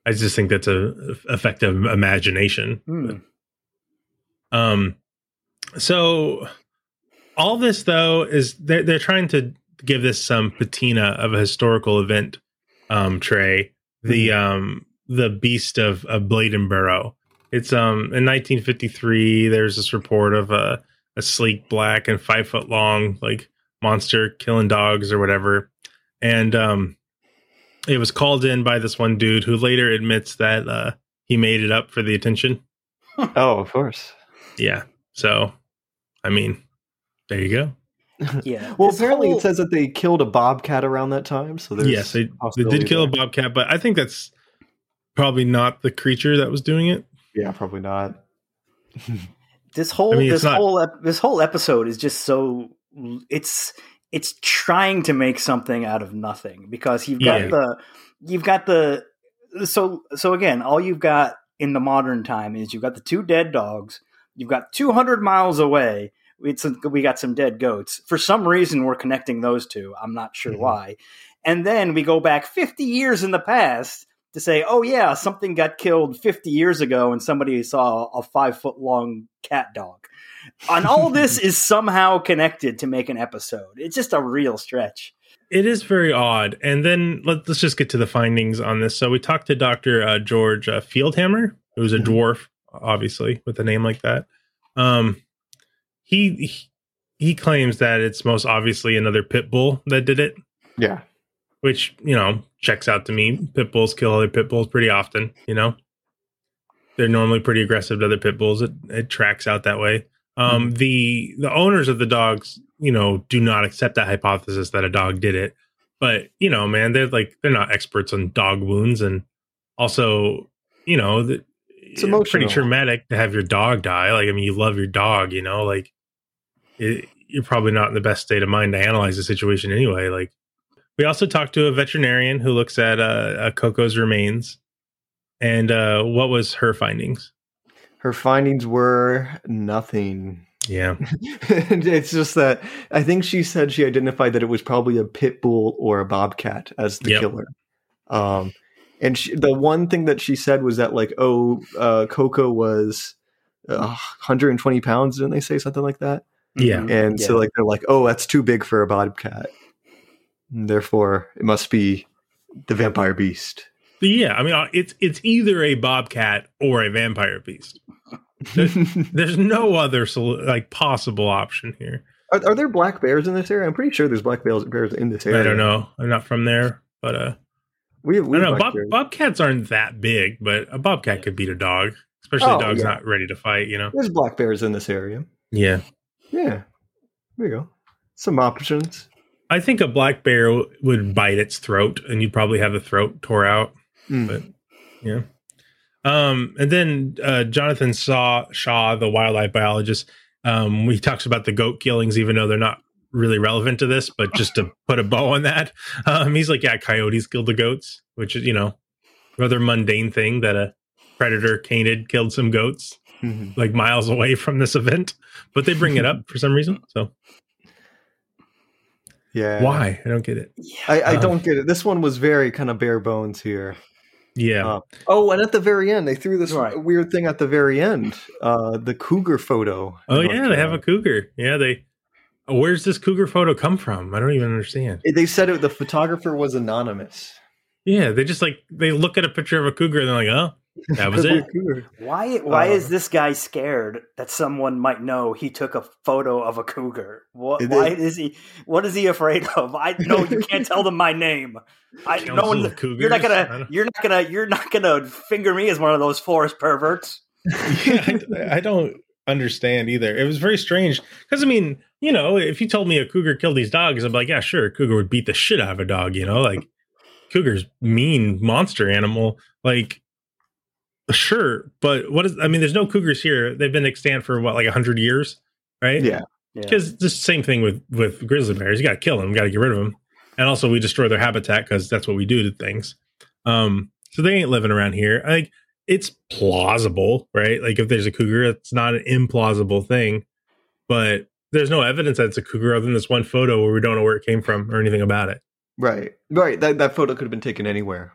I just think that's a effective imagination. Hmm. Um, so all this though is they're they're trying to give this some patina of a historical event. Um, Trey, the um the beast of of Bladenboro. It's um in 1953. There's this report of a a sleek black and five foot long like monster killing dogs or whatever, and um it was called in by this one dude who later admits that uh he made it up for the attention. oh, of course. Yeah. So, I mean, there you go. Yeah. Well, This apparently whole- it says that they killed a bobcat around that time. So there's yes, they, they did kill a bobcat, but I think that's probably not the creature that was doing it. Yeah, probably not. this whole I mean, this not- whole ep- this whole episode is just so it's it's trying to make something out of nothing because you've got Yeah. the you've got the so so again all you've got in the modern time is you've got the two dead dogs you've got 200 miles away it's we got some dead goats for some reason we're connecting those two i'm not sure mm-hmm. why and then we go back 50 years in the past to say, oh yeah, something got killed 50 years ago and somebody saw a five foot long cat dog. And all this is somehow connected to make an episode. It's just a real stretch. It is very odd. And then let, us just get to the findings on this. So we talked to Dr. Uh, George uh, Feldhamer, who's a dwarf, obviously, with a name like that. Um, he, he he claims that it's most obviously another pit bull that did it. Yeah. which you know checks out to me. Pit bulls kill other pit bulls pretty often. You know, they're normally pretty aggressive to other pit bulls. It, it tracks out that way. Um, The the owners of the dogs, you know, do not accept that hypothesis that a dog did it. But you know, man, they're like they're not experts on dog wounds, and also, you know, the, it's pretty traumatic to have your dog die. Like, I mean, you love your dog, you know, like it, you're probably not in the best state of mind to analyze the situation anyway. Like, we also talked to a veterinarian who looks at uh, uh, Coco's remains, and uh, what was her findings? Her findings were nothing. Yeah, it's just that I think she said she identified that it was probably a pit bull or a bobcat as the Yep. killer. Um, and she, the one thing that she said was that like, oh, uh, Coco was uh, 120 pounds. Didn't they say something like that? Yeah. And so like they're like, oh, that's too big for a bobcat. Therefore, it must be the vampire beast. But yeah. I mean, uh, it's it's either a bobcat or a vampire beast. There- there's no other like possible option here. Are, are there black bears in this area? I'm pretty sure there's black bears, bears in this area. I don't know. I'm not from there, but uh, We have, we I don't know. Bob, bobcats aren't that big, but a bobcat could beat a dog, especially Oh, a dog's yeah. not ready to fight. You know. There's black bears in this area. Yeah. Yeah. There you go. Some options. I think a black bear w- would bite its throat, and you'd probably have the throat tore out. Mm. But yeah. Um, and then uh, Jonathan saw Shaw, the wildlife biologist, um, he talks about the goat killings, even though they're not really relevant to this, but just to put a bow on that, um, he's like, yeah, coyotes killed the goats, which is you know rather mundane thing that a predator canid killed some goats Mhm. like miles away from this event, but they bring it up for some reason. So Yeah. why? I don't get it. I, I Um, don't get it. This one was very kind of bare bones here. Yeah. Uh, oh, and at the very end, they threw this weird thing at the very end. Uh, the cougar photo. Oh yeah, they have a cougar. Yeah, they. oh, Where's this cougar photo come from? I don't even understand. They said it, the photographer was anonymous. Yeah, they just like they look at a picture of a cougar and they're like, oh, that was it. Why why Uh, is this guy scared that someone might know he took a photo of a cougar? What why is- is he what is he afraid of? I know you can't tell them my name. I no one of you're not gonna you're not gonna you're not gonna finger me as one of those forest perverts. I, I don't understand either. It was very strange because I mean, you know, if you told me a cougar killed these dogs, I'm like, yeah, sure, a cougar would beat the shit out of a dog. You know, like cougar's mean monster animal. Like, sure, but what is? I mean, there's no cougars here. They've been extant for what, like hundred years, right? Yeah. Because it's the same thing with with grizzly bears. You got to kill them. Got to get rid of them. And also, we destroy their habitat because that's what we do to things. Um, So they ain't living around here. Like it's plausible, right? Like if there's a cougar, it's not an implausible thing, but there's no evidence that it's a cougar other than this one photo where we don't know where it came from or anything about it. Right, right. That that photo could have been taken anywhere.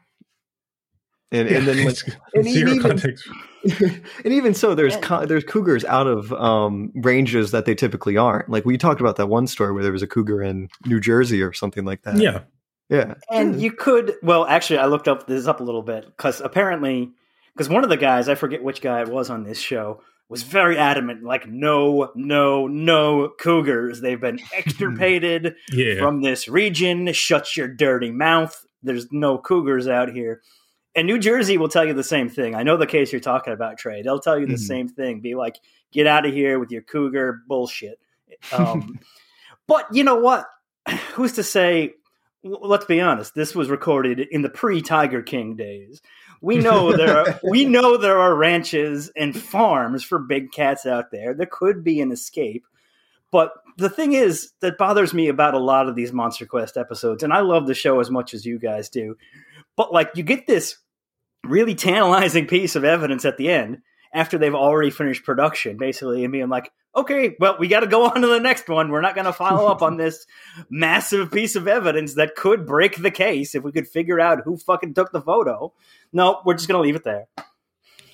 And and then like, and Zero even, context. and even so, there's co- there's cougars out of um, ranges that they typically aren't. Like we talked about that one story where there was a cougar in New Jersey or something like that. Yeah, yeah. And you could, well, actually, I looked up this up a little bit because apparently, because one of the guys, I forget which guy it was on this show, was very adamant, like, no, no, no cougars. They've been extirpated Yeah. from this region. Shut your dirty mouth. There's no cougars out here. And New Jersey will tell you the same thing. I know the case you're talking about, Trey. They'll tell you the Mhm. same thing. Be like, get out of here with your cougar bullshit. Um, but you know what? Who's to say? Let's be honest. This was recorded in the pre-Tiger King days. We know there are we know there are ranches and farms for big cats out there. There could be an escape. But the thing is that bothers me about a lot of these Monster Quest episodes, and I love the show as much as you guys do. But like you get this really tantalizing piece of evidence at the end after they've already finished production, basically, and being like, okay, well, we got to go on to the next one. We're not going to follow up on this massive piece of evidence that could break the case if we could figure out who fucking took the photo. No, we're just going to leave it there.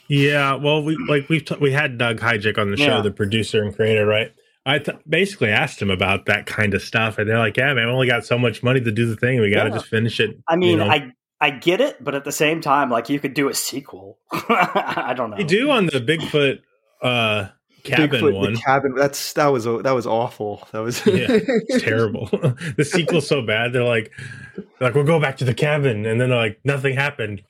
Yeah, well, we like we've t- we had Doug Hajicek on the show, Yeah. the producer and creator, right? I th- basically asked him about that kind of stuff, and they're like, "Yeah, man, we only got so much money to do the thing. We got to Yeah. just finish it." I mean, you know? I I get it, but at the same time, like you could do a sequel. I don't know. they do on the Bigfoot uh, cabin Bigfoot, one. The cabin. That's that was that was awful. That was yeah, terrible. the sequel's so bad. They're like, they're like, we'll go back to the cabin, and then they're like, nothing happened.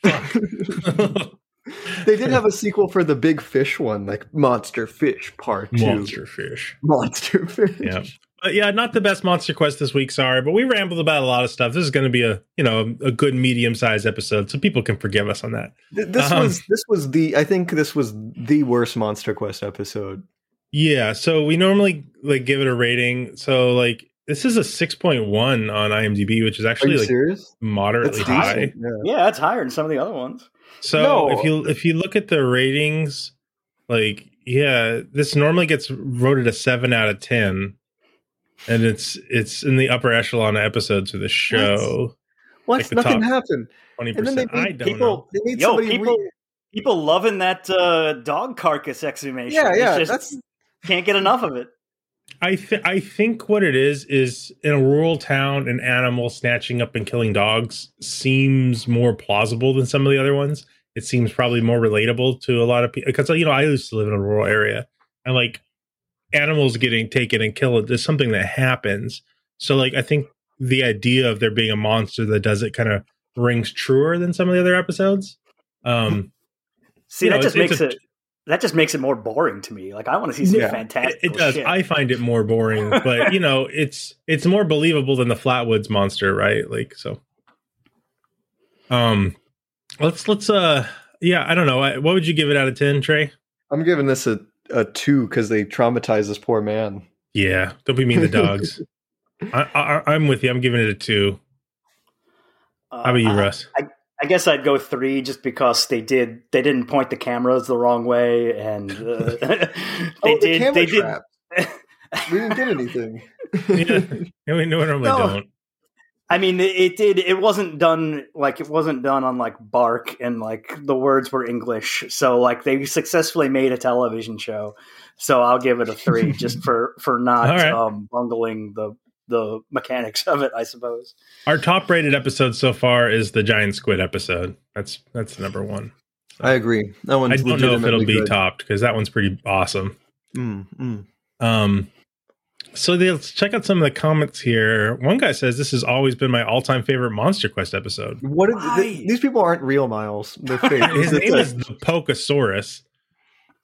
They did have a sequel for the big fish one, like Monster Fish Part Two. Monster fish. Monster Fish. Yeah. But yeah, not the best Monster Quest this week, sorry, but we rambled about a lot of stuff. This is going to be a you know a good medium sized episode, so people can forgive us on that. This Um, was this was the I think this was the worst Monster Quest episode. Yeah, so we normally like give it a rating. So like this is a six point one on IMDb, which is actually you like serious? moderately That's high. decent, yeah. Yeah, that's higher than some of the other ones. So No. if you if you look at the ratings, like yeah, this normally gets voted a seven out of ten, and it's it's in the upper echelon of episodes of the show. What? Like Nothing happened. Twenty And then they percent. I don't people, know. They made yo, people, re- people loving that uh, dog carcass exhumation. Yeah, It's yeah, just- that's- can't get enough of it. I th- I think what it is is in a rural town, an animal snatching up and killing dogs seems more plausible than some of the other ones. It seems probably more relatable to a lot of people because you know I used to live in a rural area and like animals getting taken and killed is something that happens. So like I think the idea of there being a monster that does it kind of rings truer than some of the other episodes. Um, See, You that know, just makes a- it. That just makes it more boring to me. Like I want to see some Yeah. fantastic. It does. Shit. I find it more boring, but you know, it's it's more believable than the Flatwoods monster, right? Like so. Um, let's let's uh, yeah, I don't know. I- What would you give it out of ten, Trey? I'm giving this a, a two because they traumatized this poor man. Yeah, don't be mean to dogs. I, I, I'm with you. I'm giving it a two. How about you, Uh, Russ? I, I guess I'd go three just because they did they didn't point the cameras the wrong way and uh, they Oh, the did camera they did we didn't get anything. yeah, we normally No. don't. I mean, it, it did. It wasn't done like it wasn't done on like bark and like the words were English. So like they successfully made a television show. So I'll give it a three just for for not All right. um, bungling the the mechanics of it. I suppose. Our top rated episode so far is the giant squid episode. That's that's number one. I agree. That one's I don't know if it'll be good. topped because that one's pretty awesome. Mm, mm. Um, so let's check out some of the comments here. One guy says this has always been my all-time favorite Monster Quest episode. What? Are, th- these people aren't real, Miles. They're fake. His name a- is the Pokesaurus.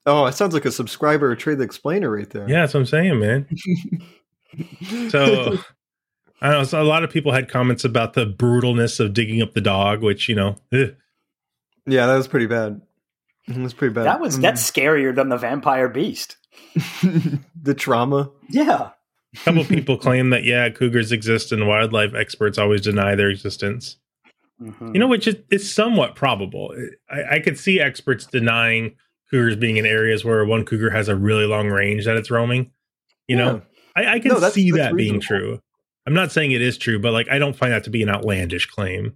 oh, it sounds like a subscriber or Trey the explainer right there. Yeah, that's what I'm saying, man. so I don't know. So a lot of people had comments about the brutalness of digging up the dog, which you know, ugh. Yeah, that was pretty bad. It was pretty bad. That was Mm. that's scarier than the vampire beast. the trauma. Yeah. A couple people claim that yeah, cougars exist and wildlife experts always deny their existence. Mm-hmm. You know, which is, is somewhat probable. I, I could see experts denying cougars being in areas where one cougar has a really long range that it's roaming. You know, I, I can No, that's- see that's that being true. I'm not saying it is true, but like I don't find that to be an outlandish claim.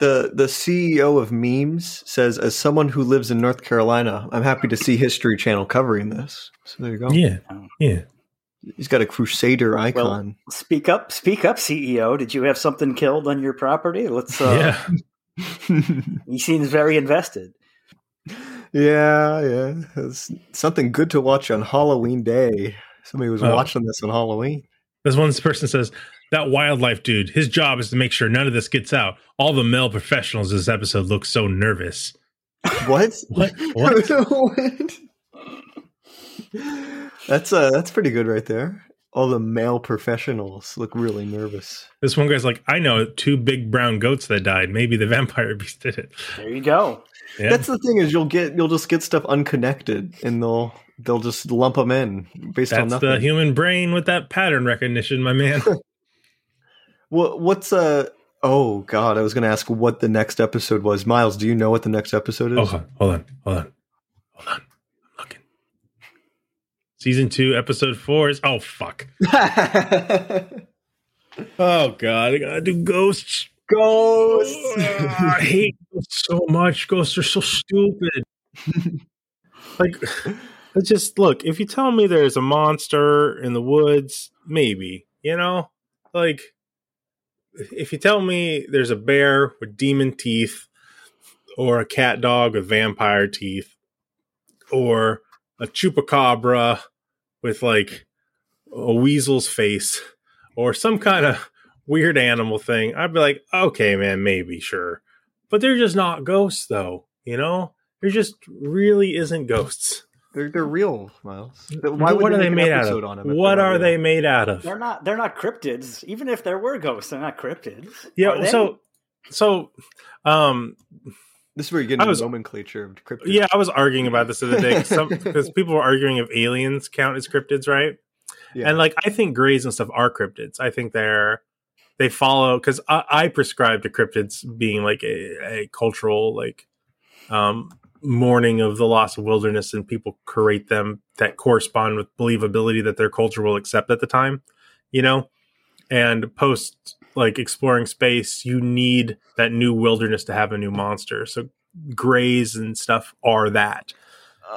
The the CEO of memes says, as someone who lives in North Carolina, I'm happy to see History Channel covering this. So there you go. Yeah, yeah. He's got a Crusader icon. Well, speak up, speak up, CEO. Did you have something killed on your property? Let's. Uh, he seems very invested. yeah, yeah. It's something good to watch on Halloween Day. Somebody was Oh. watching this on Halloween. This one person says that wildlife dude, his job is to make sure none of this gets out. All the male professionals in this episode look so nervous. What? What? What? What? That's uh that's pretty good right there. All the male professionals look really nervous. This one guy's like, I know two big brown goats that died. Maybe the vampire beast did it. There you go. Yeah. That's the thing is you'll get you'll just get stuff unconnected and they'll they'll just lump them in based on nothing. the human brain with that pattern recognition, my man. What what's uh oh god, I was gonna ask what the next episode was. Miles, do you know what the next episode is? Oh, hold on, hold on, hold on, hold on. Season two, episode four is oh fuck. oh god, I gotta do ghosts. Ghosts. Oh, I hate ghosts so much. Ghosts are so stupid. like, it's just look. If you tell me there's a monster in the woods, maybe you know, like, if you tell me there's a bear with demon teeth, or a cat dog with vampire teeth, or a chupacabra with like a weasel's face, or some kind of weird animal thing, I'd be like, okay, man, maybe, sure. But they're just not ghosts, though. You know, there just really isn't ghosts. They're they're real, Miles. Why what are they make made out of? on 'em if What they're real? they made out of? They're not. They're not cryptids. Even if there were ghosts, they're not cryptids. Yeah. Are they? So, so, um, This is where you get into was- nomenclature of cryptids. yeah, I was arguing about this the other day because people were arguing if aliens count as cryptids, right? Yeah. And like, I think grays and stuff are cryptids. I think they're they follow because I, I prescribe to cryptids being like a, a cultural like um mourning of the loss of wilderness, and people create them that correspond with believability that their culture will accept at the time, you know. And post like exploring space, you need that new wilderness to have a new monster. So grays and stuff are that.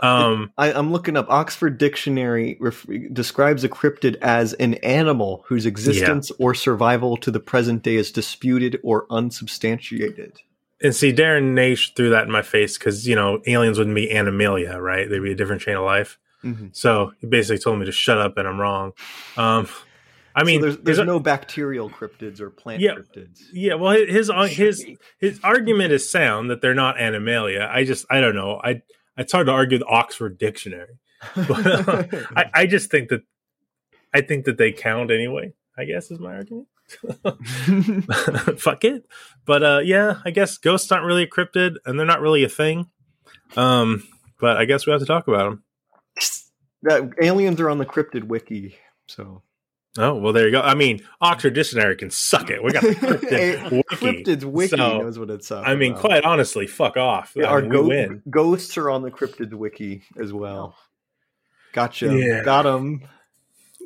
Um, I, I'm looking up Oxford Dictionary ref- describes a cryptid as an animal whose existence or survival to the present day is disputed or unsubstantiated. And see, Darren Naish threw that in my face because you know aliens wouldn't be animalia, right? They'd be a different chain of life. Mhm. So he basically told me to shut up, and I'm wrong. Um, I mean, So there's, there's a- no bacterial cryptids or plant Yeah. cryptids. yeah. Well, his his his his argument is sound that they're not animalia. I just I don't know. I it's hard to argue the Oxford Dictionary, but uh, I I just think that I think that they count anyway. I guess is my argument. Fuck it. But uh yeah, I guess ghosts aren't really a cryptid and they're not really a thing. Um but I guess we have to talk about them. That, aliens are on the cryptid wiki, so Oh, well there you go. I mean, Oxford Dictionary can suck it. We got the cryptid wiki. Cryptids wiki So, knows what it's talking I mean, about. quite honestly, fuck off. Yeah, I our mean, we go- win. ghosts are on the cryptid wiki as well. Gotcha. Yeah. Got them.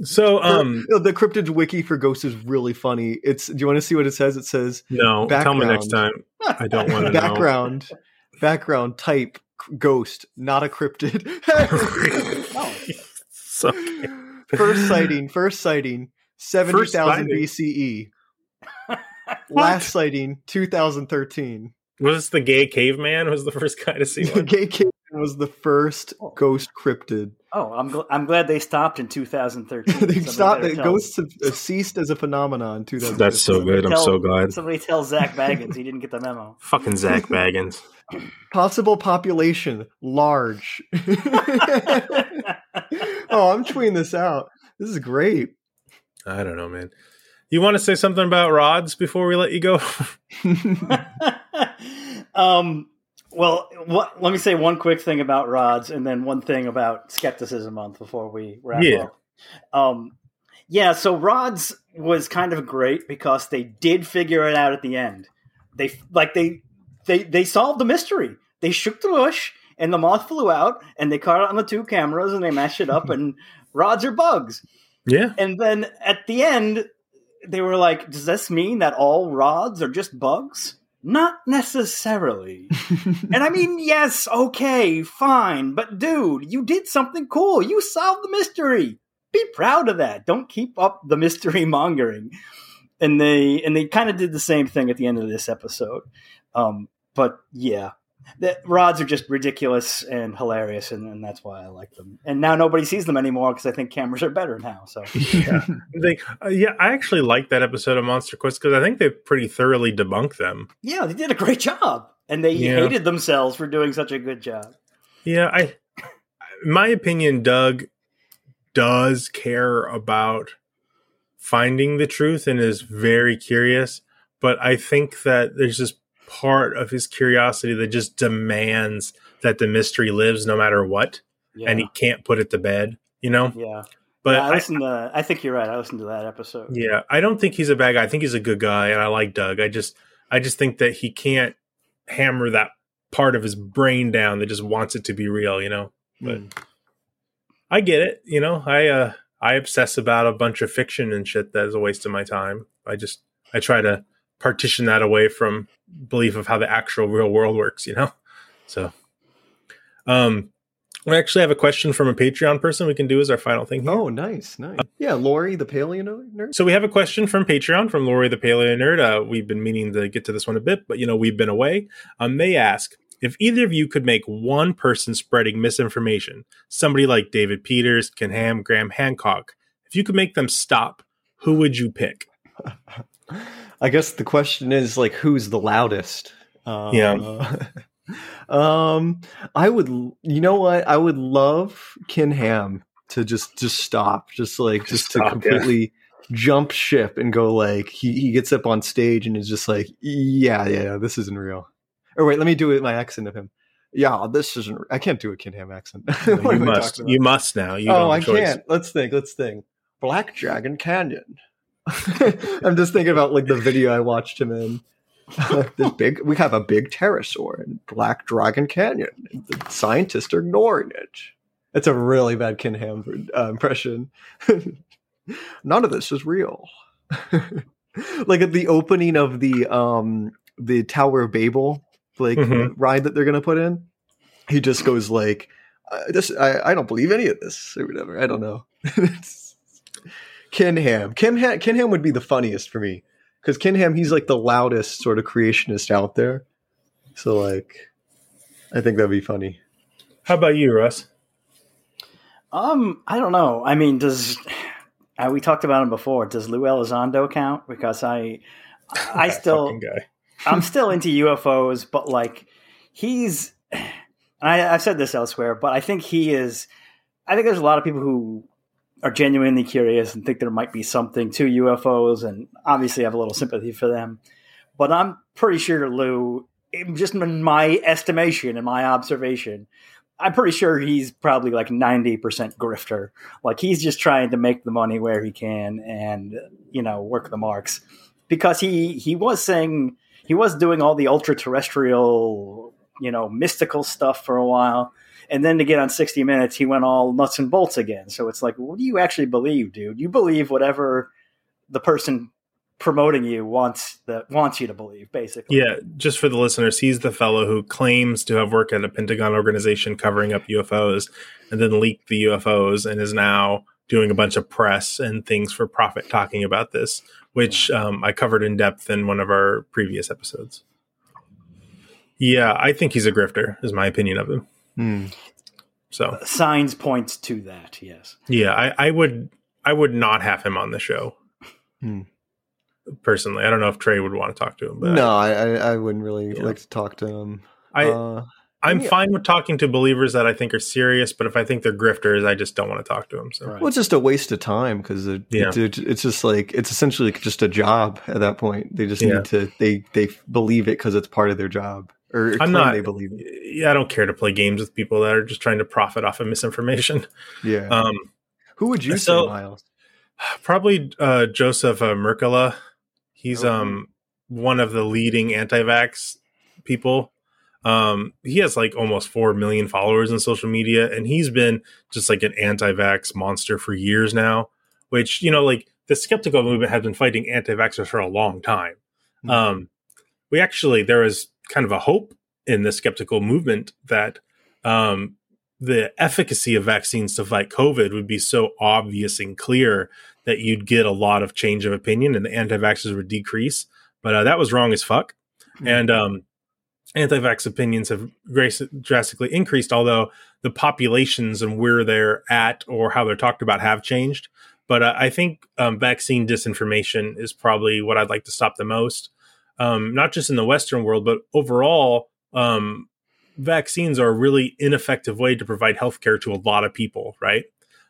So um the cryptid wiki for ghosts is really funny. It's. Do you want to see what it says? It says no, tell me next time. I don't want to know. background. Background type ghost, not a cryptid. So, first sighting. First sighting. Seventy First thousand sighting? BCE. Last sighting. Two thousand thirteen. was this the gay caveman was the first guy to see The gay kid was the first ghost cryptid. Oh, I'm gl- I'm glad they stopped in 2013. they stopped. better The ghosts have uh, ceased as a phenomenon in 2000. That's so good. I'm tell- so glad. Somebody tell Zak Bagans he didn't get the memo. Fucking Zak Bagans. Possible population large. oh, I'm tweeting this out. This is great. I don't know, man. You want to say something about rods before we let you go? Um, well, what, let me say one quick thing about rods, and then one thing about skepticism month before we wrap Yeah. up. Um, yeah, so rods was kind of great because they did figure it out at the end. they like they they they solved the mystery. They shook the bush, and the moth flew out, and they caught it on the two cameras, and they mashed it up, and rods are bugs. Yeah. And then at the end, they were like, "Does this mean that all rods are just bugs?" Not necessarily. and I mean, yes, okay, fine, but dude, you did something cool. You solved the mystery. Be proud of that. Don't keep up the mystery mongering. And they and they kind of did the same thing at the end of this episode. Um, but yeah, the rods are just ridiculous and hilarious, and, and that's why I like them. And now nobody sees them anymore because I think cameras are better now. So yeah, they, uh, yeah, I actually like that episode of Monster Quest because I think they pretty thoroughly debunked them. yeah, they did a great job, and they Yeah. hated themselves for doing such a good job. Yeah, I, my opinion, Doug does care about finding the truth and is very curious. But I think that there's just part of his curiosity that just demands that the mystery lives no matter what, and he can't put it to bed. You know? Yeah, But Yeah, I I- to. I think you're right. I listened to that episode. Yeah, I don't think he's a bad guy. I think he's a good guy, and I like Doug. I just, I just think that he can't hammer that part of his brain down that just wants it to be real. You know, but I get it. You know, I, uh, I obsess about a bunch of fiction and shit that is a waste of my time. I just, I try to partition that away from belief of how the actual real world works. You know, so, um. We actually have a question from a Patreon person we can do as our final thing. Here. Oh, nice, nice. Yeah, Lori, the paleo nerd. So we have a question from Patreon from Lori the Paleo Nerd. Uh, we've been meaning to get to this one a bit, but you know we've been away. Um, they ask if either of you could make one person spreading misinformation, somebody like David Peters, Ken Ham, Graham Hancock, if you could make them stop, who would you pick? I guess the question is like, who's the loudest? Uh, Yeah. um, I would. You know what? I would love Ken Ham to just just stop, just like just Stop, to yeah. completely jump ship and go like he he gets up on stage and is just like, yeah, yeah, this isn't real. Or wait, let me do it my accent of him. Yeah, this isn't. I can't do a Ken Ham accent. You must. You must now. You oh, I choice. can't. Let's think. Let's think. Black Dragon Canyon. I'm just thinking about like the video I watched him in. this big, we have a big pterosaur in Black Dragon Canyon. The scientists are ignoring it. It's a really bad Ken Ham uh, impression. None of this is real. like at the opening of the um the Tower of Babel, like Mhm. ride that they're gonna put in, he just goes like, uh, "This, I, I don't believe any of this or whatever." I don't know. It's- Ken Ham, Ken Ham, Ken Ham would be the funniest for me because Ken Ham, he's like the loudest sort of creationist out there. So like, I think that'd be funny. How about you, Russ? Um, I don't know. I mean, does uh, we talked about him before? Does Lou Elizondo count? Because I, I still, guy. I'm still into UFOs, but like he's, and I, I've said this elsewhere, but I think he is. I think there's a lot of people who are genuinely curious and think there might be something to UFOs, and obviously have a little sympathy for them. But I'm pretty sure Lou, just in my estimation and my observation, I'm pretty sure he's probably like 90% grifter. Like he's just trying to make the money where he can and, you know, work the marks. Because he he was saying he was doing all the ultra terrestrial, you know, mystical stuff for a while. And then to get on 60 Minutes, he went all nuts and bolts again. So it's like, what do you actually believe, dude? You believe whatever the person promoting you wants that wants you to believe, basically. Yeah, just for the listeners, he's the fellow who claims to have worked at a Pentagon organization covering up UFOs and then leaked the UFOs and is now doing a bunch of press and things for profit talking about this, which um, I covered in depth in one of our previous episodes. Yeah, I think he's a grifter, is my opinion of him. Hmm. So Signs points to that, yes. yeah, I, I would I would not have him on the show. Hmm. Personally, I don't know if Trey would want to talk to him, but no, I, I I wouldn't really like to talk to him. I Uh, I'm yeah. fine with talking to believers that I think are serious, but if I think they're grifters, I just don't want to talk to them. So Well, it's just a waste of time because it, Yeah. it- it's just like it's essentially just a job at that point. They just Yeah. need to they they believe it because it's part of their job, or I'm not. They believe. Yeah, I don't care to play games with people that are just trying to profit off of misinformation. Yeah. Um, Who would you so- say, Miles? probably uh, Joseph uh, Mercola. He's Oh. um one of the leading anti-vax people. Um, he has like almost four million followers on social media, and he's been just like an anti-vax monster for years now. Which you know, like the skeptical movement has been fighting anti-vaxxers for a long time. Mm-hmm. Um, we actually there is kind of a hope in the skeptical movement that um, the efficacy of vaccines to fight COVID would be so obvious and clear that you'd get a lot of change of opinion and the anti-vaxxers would decrease. But uh, that was wrong as fuck. And um, anti-vax opinions have drastically increased, although the populations and where they're at or how they're talked about have changed. But uh, I think um, vaccine disinformation is probably what I'd like to stop the most. Um, not just in the Western world, but overall, um, vaccines are a really ineffective way to provide healthcare to a lot of people, right?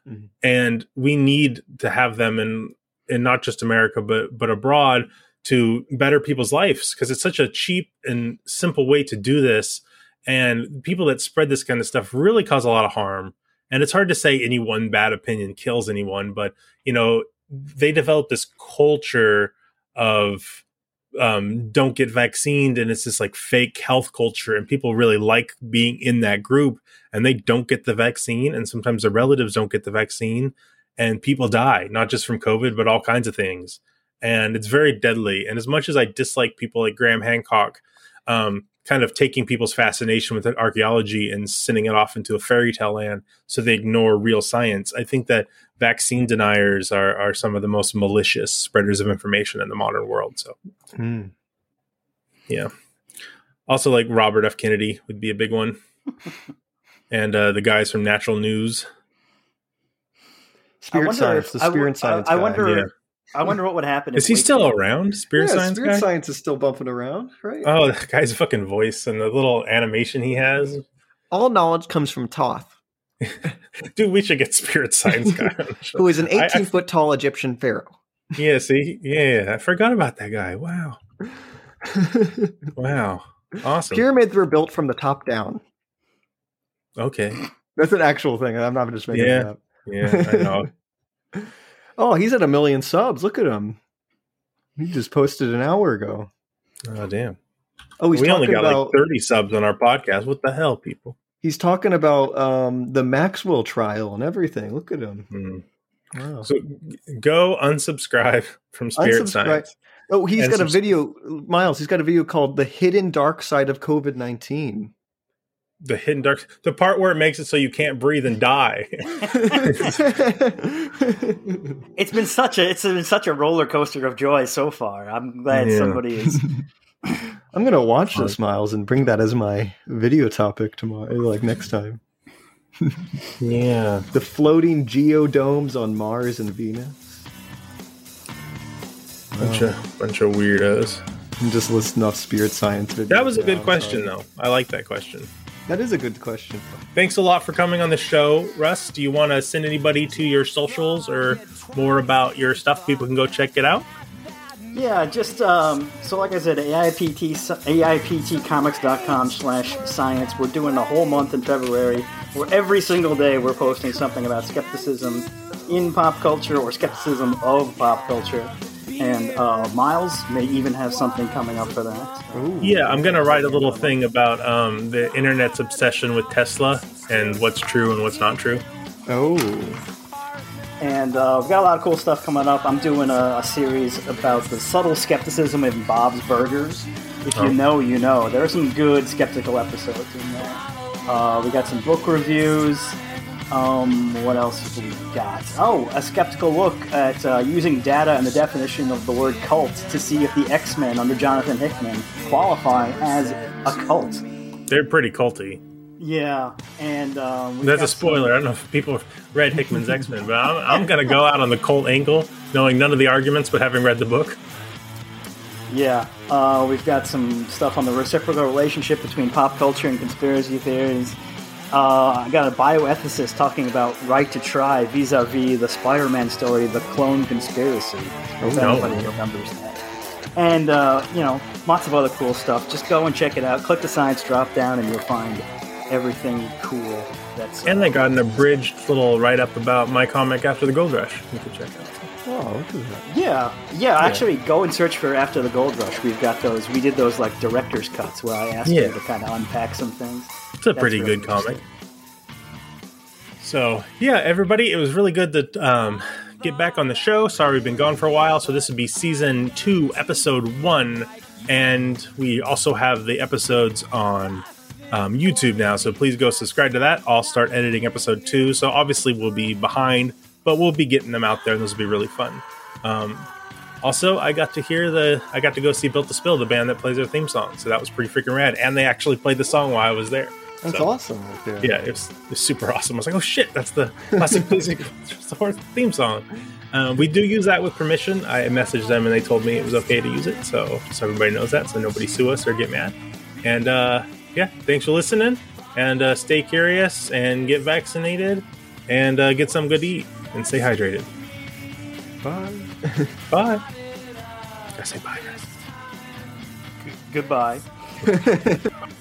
Mhm. And we need to have them in in not just America, but but abroad to better people's lives because it's such a cheap and simple way to do this. And people that spread this kind of stuff really cause a lot of harm. And it's hard to say any one bad opinion kills anyone, but you know, they develop this culture of um, don't get vaccinated and it's this like fake health culture and people really like being in that group and they don't get the vaccine and sometimes their relatives don't get the vaccine and people die not just from covid but all kinds of things. And it's very deadly and as much as i dislike people like graham hancock um, kind of taking people's fascination with archaeology and sending it off into a fairy tale land so they ignore real science i think that vaccine deniers are, are some of the most malicious spreaders of information in the modern world so Hmm. yeah. Also, like Robert F. Kennedy would be a big one, and uh, the guys from Natural News. Spirit wonder science, if- the I w- spirit science. I guy. wonder. Yeah. I wonder what would happen. Is if he Wakefield- still around? Spirit yeah, science spirit guy. science is still bumping around, right? Oh, that guy's fucking voice and the little animation he has. All knowledge comes from Thoth, Dude, we should get spirit science guy. on the show. who is an I- I- 18 foot tall Egyptian pharaoh. yeah, see, yeah, I forgot about that guy. Wow, wow, awesome. Pyramids were built from the top down. Okay, That's an actual thing. I'm not just making it up. yeah, I know. Oh, he's at a million subs. Look at him. He just posted an hour ago. Oh damn. Oh, he's we only talking got about like thirty subs on our podcast. What the hell, people? he's talking about um, the Maxwell trial and everything. Look at him. Hmm. Wow. So go unsubscribe from Spirit Unsubscribe. Science. Oh, he's got a video, Miles. He's got a video called "The Hidden Dark Side of COVID 19 The hidden dark, the part where it makes it so you can't breathe and die. It's been such a it's been such a roller coaster of joy so far. I'm glad Yeah. somebody is. I'm gonna watch this, Miles, and bring that as my video topic tomorrow, like next time. yeah, The floating geodomes on Mars and Venus. bunch of bunch of weirdos. I'm just listing off spirit science videos. That was a good question, though. I like that question. That is a good question. Thanks a lot for coming on the show, Russ. Do you want to send anybody to your socials or more about your stuff? People can go check it out. Yeah, just um, so like I said, AIPT AIPTcomics.com slash science. We're doing a whole month in February where every single day we're posting something about skepticism in pop culture or skepticism of pop culture. And uh, Miles may even have something coming up for that. Yeah, I'm gonna write a little thing about um, the internet's obsession with Tesla and what's true and what's not true. Oh, And uh, we've got a lot of cool stuff coming up. I'm doing a, a series about the subtle skepticism in Bob's Burgers. If you Oh. know, you know. There are some good skeptical episodes in there. Uh, we got some book reviews. Um, what else have we got? Oh, a skeptical look at uh, using data and the definition of the word cult to see if the X Men under Jonathan Hickman qualify as a cult. They're pretty culty. Yeah, and um, That's a got some- spoiler. I don't know if people have read Hickman's X Men, but I'm, I'm gonna go out on the cult angle, knowing none of the arguments, but having read the book. Yeah, uh, we've got some stuff on the reciprocal relationship between pop culture and conspiracy theories. Uh, I got a bioethicist talking about right to try vis-a-vis the Spider-Man story, The Clone Conspiracy. If no. anybody remembers that. And uh, you know, lots of other cool stuff. Just go and check it out. Click the science drop down, and you'll find everything cool. That's And they got an abridged little write up about my comic after the gold rush. You could check out. Oh, look at that. Yeah, yeah. Actually, go and search for After the Gold Rush. We've got those. We did those like director's cuts where I asked Yeah. you to kind of unpack some things. It's a pretty really good comic. So yeah, everybody, it was really good to um, get back on the show. Sorry we've been gone for a while. So this would be season two, episode one, and we also have the episodes on um, YouTube now. So please go subscribe to that. I'll start editing episode two. So obviously we'll be behind, but we'll be getting them out there, and those will be really fun. Um, also, I got to hear the I got to go see Built to Spill, the band that plays their theme song. So that was pretty freaking rad, and they actually played the song while I was there. That's So- awesome. Right there. yeah, it was, it was super awesome. I was like, oh shit, that's the classic music Horse theme song. Um, we do use that with permission. I messaged them and they told me it was okay to use it, so so everybody knows that, so nobody sue us or get mad. And uh, yeah, thanks for listening. And uh, stay curious and get vaccinated and uh, get some good to eat and stay hydrated. Bye. Bye. Gotta say bye, guys. Goodbye.